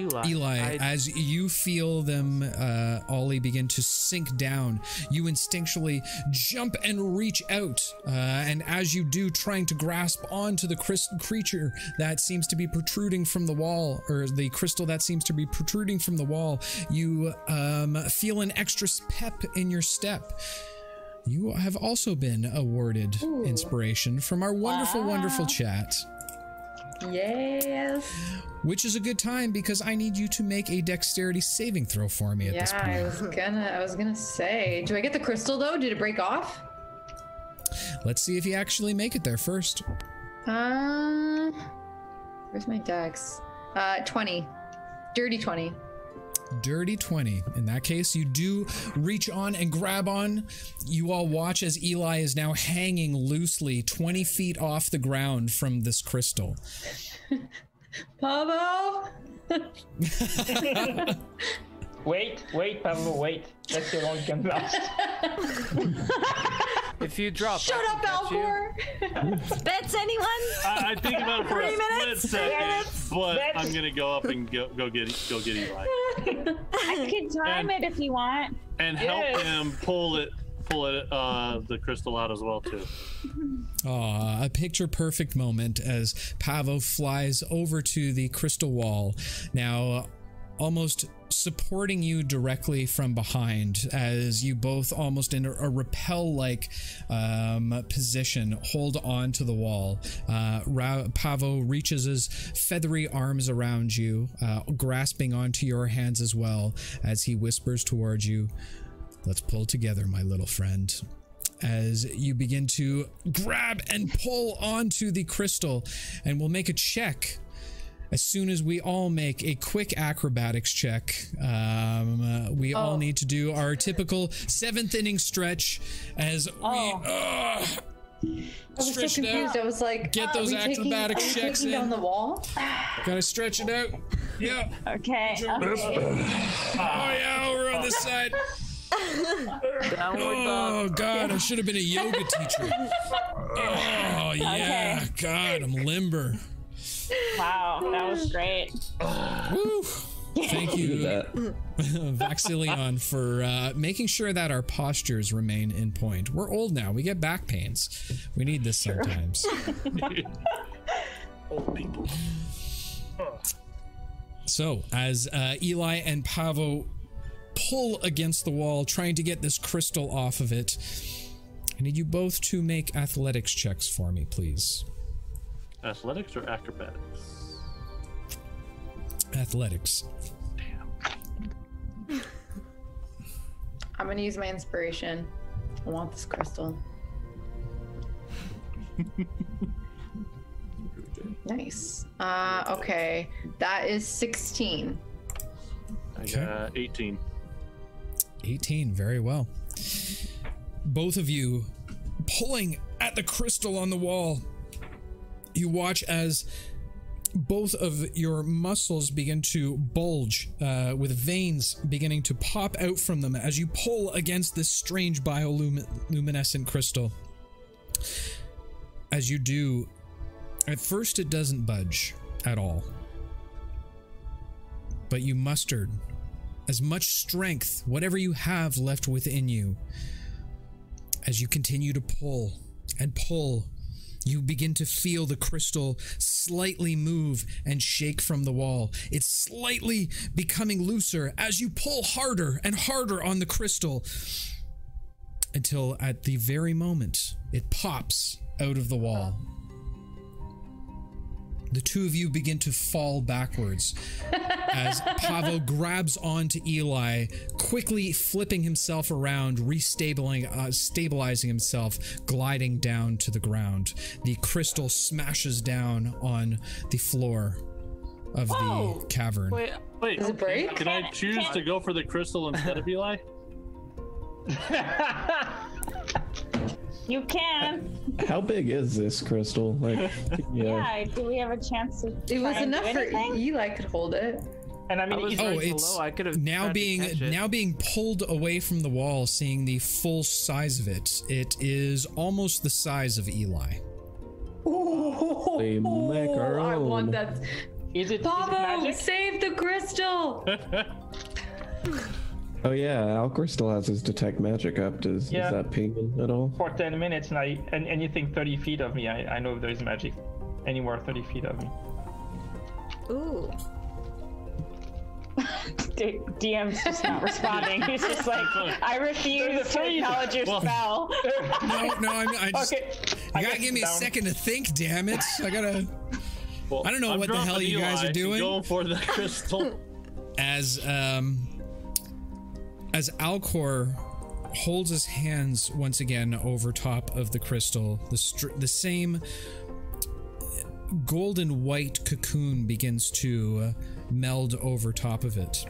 Eli. Eli, I- as you feel them, uh, Ollie, begin to sink down, you instinctually jump and reach out. Uh, and as you do, trying to grasp onto the crys- creature that seems to be protruding from the wall, or the crystal that seems to be protruding from the wall, you um, feel an extra pep in your step. You have also been awarded inspiration from our wonderful, wonderful chat. Yes. which is a good time because I need you to make a dexterity saving throw for me at this Yeah, point. I was gonna. I was gonna say. Do I get the crystal though? Did it break off? Let's see if you actually make it there first. Uh, where's my dex? Uh, twenty. Dirty twenty. Dirty 20. In that case, you do reach on and grab on. You all watch as Eli is now hanging loosely 20 feet off the ground from this crystal. Pavo. Wait, wait, Pablo, wait. Let's see how long you can last. If you drop, Shut up, can catch. Alcor. Bets anyone? I, I think about it for a Three split minutes? but That's- I'm gonna go up and go, go get go get Eli I can time And- it if you want. and help Yes. him pull it pull it uh the crystal out as well too. Aw, a picture perfect moment as Pavo flies over to the crystal wall. Now, almost supporting you directly from behind as you both almost in a, rappel like um, position hold on to the wall. Uh, Ra- Pavo reaches his feathery arms around you, uh, grasping onto your hands as well as he whispers towards you. Let's pull together, my little friend as you begin to grab and pull onto the crystal. And we'll make a check as soon as we all make a quick acrobatics check. Um, uh, we all need to do our typical seventh inning stretch as we. Oh. uh, I was so Stretch it out. confused. I was like, Get are those we taking- are we checks taking down in. the wall. gotta stretch it out. Yeah. Okay. okay. Oh, yeah, over on this side. Oh, God, I should have been a yoga teacher. Oh, yeah. God, I'm limber. Wow, that was great. Thank you. Vaxilion, for uh, making sure that our postures remain in point. We're old now. We get back pains. We need this sometimes. Old people. So, as uh, Eli and Pavo pull against the wall, trying to get this crystal off of it, I need you both to make athletics checks for me, please. Athletics or acrobatics? Athletics. Damn. I'm gonna use my inspiration. I want this crystal. nice. Uh, okay. That is 16. I Okay. got 18. 18, very well. Both of you pulling at the crystal on the wall. You watch as both of your muscles begin to bulge, uh, with veins beginning to pop out from them as you pull against this strange bioluminescent crystal. As you do, at first it doesn't budge at all. But you mustered as much strength, whatever you have left within you, as you continue to pull and pull. You begin to feel the crystal slightly move and shake from the wall. It's slightly becoming looser as you pull harder and harder on the crystal until at the very moment it pops out of the wall. The two of you begin to fall backwards as Pavo grabs onto Eli, quickly flipping himself around, restabilizing uh, stabilizing himself, gliding down to the ground. The crystal smashes down on the floor of the cavern. Wait, wait. Does it break? Can I choose to go for the crystal instead of Eli? You can. How big is this crystal? Like, yeah. Yeah. Do we have a chance to? It was try and do enough for? Eli could hold it. And I I mean, was Oh, it's below. I could have now being it. now being pulled away from the wall, seeing the full size of it. It is almost the size of Eli. They make our I want own. that. is it, is it Pavo, magic? save the crystal! Oh yeah, Alcor still has his detect magic up. Does Yeah. is that pinging at all? For 10 minutes, and, I, and anything 30 feet of me, I, I know there is magic. Anywhere 30 feet of me. Ooh. D- DM's just not responding. He's just like, I refuse to freeze. acknowledge your Well- spell. No, no, I'm, I just Okay. you I gotta give me a second to think. Damn it! I gotta. Well, I don't know I'm what the hell you guys Eli are doing. Going for the crystal. as um as Alcor holds his hands once again over top of the crystal, the str- the same golden white cocoon begins to meld over top of it.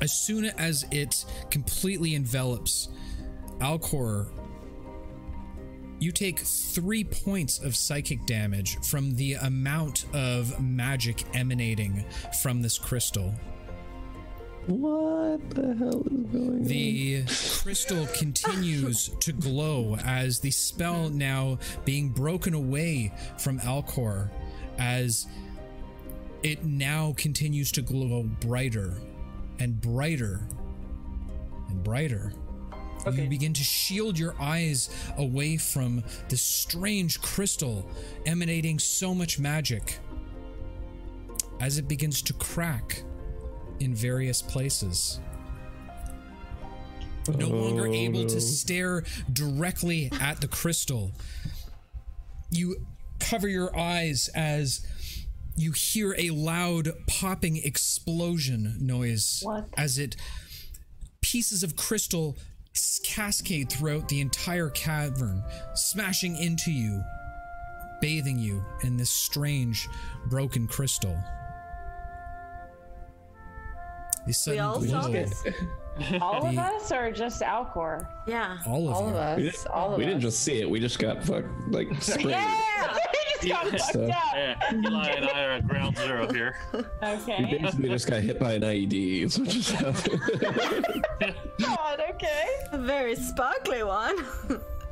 As soon as it completely envelops Alcor, you take three points of psychic damage from the amount of magic emanating from this crystal. What the hell is going on? The crystal continues to glow as the spell now being broken away from Alcor as it now continues to glow brighter and brighter and brighter. You begin to shield your eyes away from this strange crystal emanating so much magic as it begins to crack in various places oh, no longer Oh, able no. to stare directly at the crystal. You cover your eyes as you hear a loud popping explosion noise What? as it pieces of crystal cascade throughout the entire cavern, smashing into you, bathing you in this strange broken crystal. The sudden all glow, saw this? All of us or just Alcor? Yeah. all of All of us. We didn't, all of we us. didn't just see it. We just got fucked like sprayed. Yeah! we just got Yeah. fucked up. yeah, Eli and I are at ground zero here. Okay. We basically just got hit by an IED. Is what just happened. God, okay. A very sparkly one.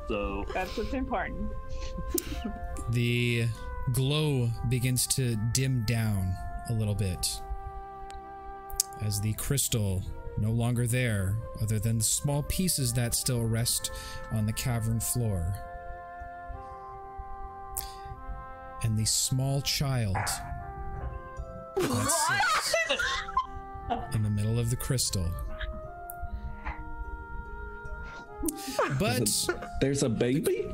So That's what's important. The glow begins to dim down a little bit as the crystal no longer there, other than the small pieces that still rest on the cavern floor. And the small child that sits in the middle of the crystal. But There's a baby.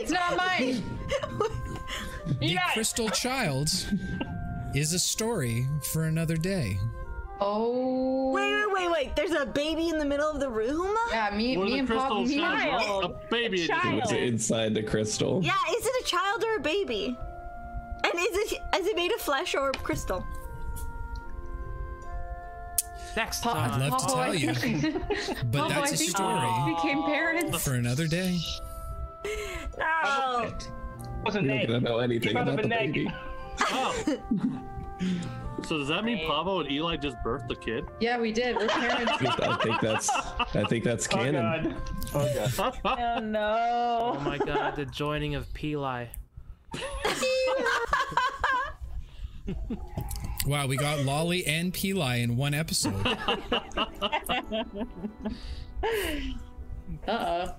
It's not mine. the crystal child is a story for another day. Oh. Wait, wait, wait, wait. There's a baby in the middle of the room? Yeah, me, what me the and Pop, crystals? me and sound? A baby. A child. Inside the crystal? Yeah, is it a child or a baby? And is it is it made of flesh or crystal? Next Pop- time. I'd love to tell I you, but Papa, that's a story we became parents. for another day. No. wasn't You're not gonna know anything about the baby. Oh. So does that mean Pablo and Eli just birthed the kid? Yeah, we did. We're parents. I think that's I think that's canon. Oh canon. god. Oh Oh no. Oh my god, the joining of Peli. Wow, we got Lolly and Peli in one episode. Uh uh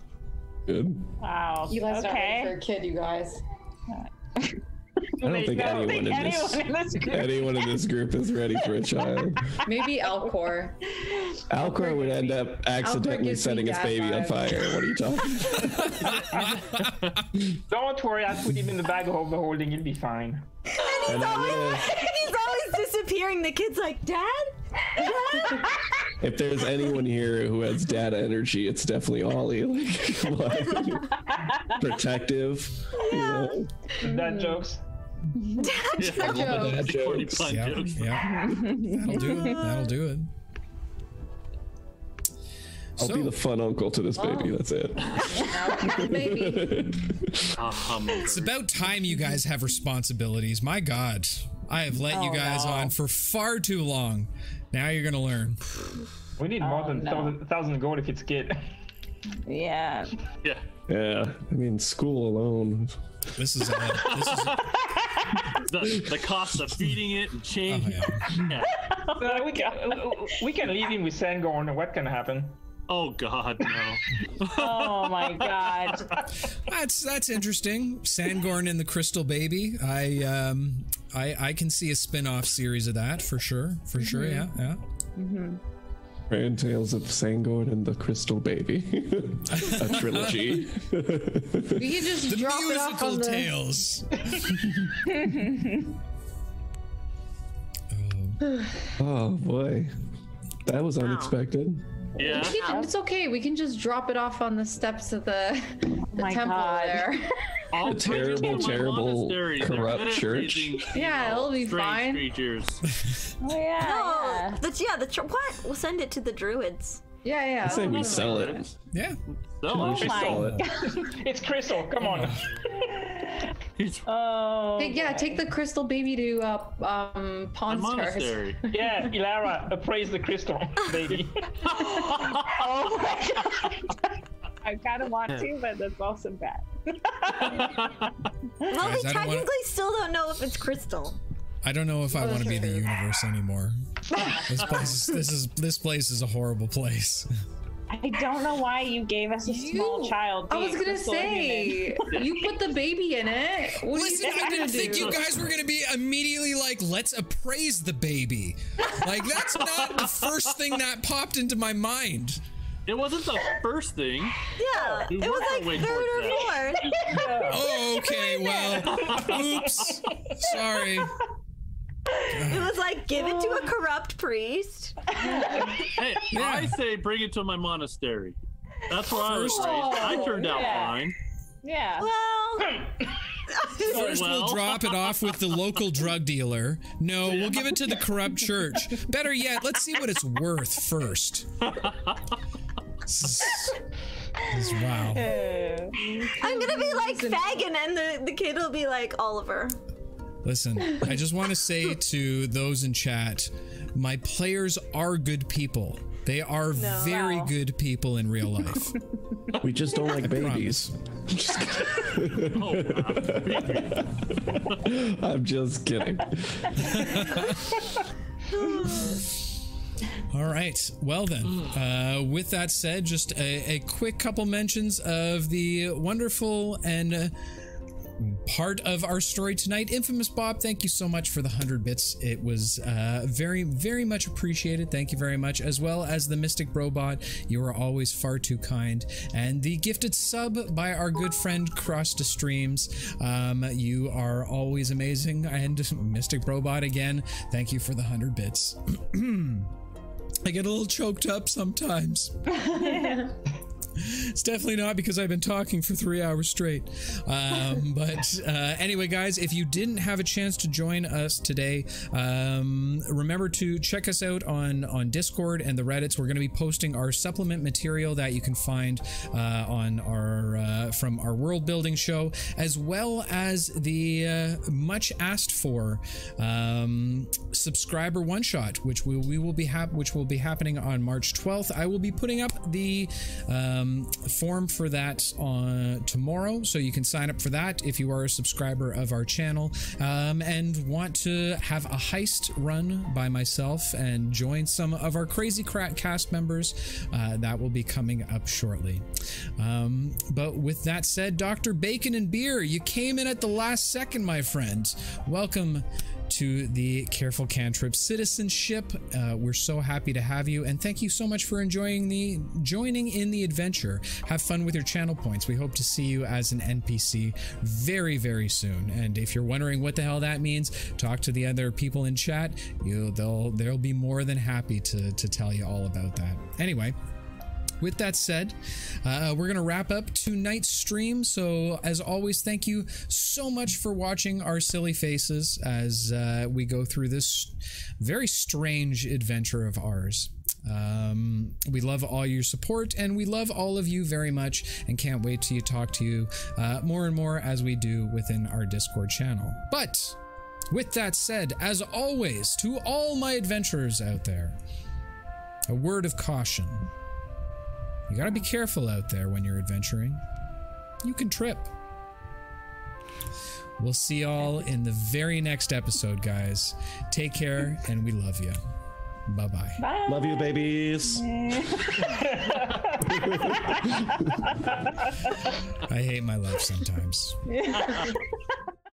Good. Wow. Eli's not ready for a kid, you guys. I don't think I don't anyone think in anyone this in this group. anyone in this group is ready for a child. Maybe Alcor. Alcor would end up accidentally gives setting his dad baby on fire. What are you talking? Don't worry, I'll put him in the bag of overholding. He'll be fine. And I'm gonna- He's always disappearing. The kid's like, Dad? Dad? if there's anyone here who has data energy, it's definitely Ollie. Like, come on. protective. You know? Dad jokes. Yeah. Dad jokes. pun yeah, jokes. yeah. That'll do it. That'll do it. I'll be the fun uncle to this baby. That's it. Baby. Um, It's about time you guys have responsibilities. My God, I have let you Oh, guys no. on for far too long. Now you're gonna learn. We need more Oh, than no. thousand, thousand gold if it's kid. Yeah. yeah. Yeah. I mean, school alone. This is a, this is a, The, the cost of feeding it and oh, yeah. yeah. Uh, we, can, we can leave him with Sangorn. And what can happen? Oh God, no. Oh my god. That's that's interesting. Sangorn and the Crystal Baby. I um I I can see a spin-off series of that for sure. For sure, yeah, yeah. Grand Tales of Sangorn and the Crystal Baby, a trilogy. We can just The drop it off musical on the. tales. oh boy, that was unexpected. Yeah. We can- it's okay. We can just drop it off on the steps of the, the my temple God. there. I'll A bring you terrible, terrible, monastery. They're corrupt church. raising, you Yeah, know, it'll be strange fine. creatures. Oh yeah. No, yeah. that's yeah. The tr- what? We'll send it to the druids. Yeah, yeah. I say we sell it. Yeah. So, Oh should my sell it. It's Crystal. Come on. He's Oh. Take, yeah, boy. take the crystal baby to uh, um, a Pawn Stars. monastery. yeah, Alara, appraise the crystal, baby. Oh my god. I kind of want to, but that's also bad. Well, Guys, we I don't wanna- technically still don't know if it's crystal. I don't know if I want to be in the universe anymore. This place, this is this place is a horrible place. I don't know why you gave us a small child. I was gonna say, you put the baby in it. What Listen, you I didn't think gonna you guys were gonna be immediately like, let's appraise the baby. Like that's not the first thing that popped into my mind. It wasn't the first thing. Yeah, We it was like way third or towards fourth. Oh, okay, well, oops, sorry. It was like give it to a corrupt priest. Hey, I say bring it to my monastery. That's where I was First- raised. I turned out yeah. fine. Yeah. Well, First, we'll Well. drop it off with the local drug dealer. No, we'll give it to the corrupt church. Better yet, let's see what it's worth first. This this wow. I'm gonna be like Fagin, and the, the kid will be like Oliver. Listen, I just want to say to those in chat, my players are good people. They are very Wow. good people in real life. We just don't like babies. Oh, wow. I'm just kidding. All right. Well, then, uh, with that said, just a, a quick couple mentions of the wonderful and uh, part of our story tonight. Infamous Bob, thank you so much for the 100 bits. It was uh, very, very much appreciated. Thank you very much. As well as the Mystic Robot, you are always far too kind. And the gifted sub by our good friend Cross to Streams. Um, you are always amazing. And Mystic Robot again, thank you for the 100 bits. I get a little choked up sometimes. It's definitely not because I've been talking for three hours straight. Um, but uh, anyway, guys, if you didn't have a chance to join us today, um, remember to check us out on on Discord and the Reddits. We're going to be posting our supplement material that you can find uh, on our uh, from our world building show, as well as the uh, much asked for um, subscriber one shot, which we, we will be hap- which will be happening on March 12th. I will be putting up the um, form for that on tomorrow, so you can sign up for that if you are a subscriber of our channel um, and want to have a heist run by myself and join some of our crazy crack cast members. Uh, that will be coming up shortly. Um, but with that said, Dr. Bacon and Beer, you came in at the last second, my friend. Welcome to the Careful Cantrip citizenship. Uh, we're so happy to have you, and thank you so much for enjoying the joining in the adventure. Have fun with your channel points. We hope to see you as an NPC very, very soon. And if you're wondering what the hell that means, talk to the other people in chat. You, they'll they'll be more than happy to to tell you all about that. Anyway. With that said, uh, we're going to wrap up tonight's stream. So, as always, thank you so much for watching our silly faces as uh, we go through this very strange adventure of ours. Um, we love all your support and we love all of you very much and can't wait to talk to you uh, more and more as we do within our Discord channel. But with that said, as always, to all my adventurers out there, a word of caution. You gotta be careful out there when you're adventuring. You can trip. We'll see y'all in the very next episode, guys. Take care, and we love you. Bye bye. Bye. Love you, babies. I hate my life sometimes.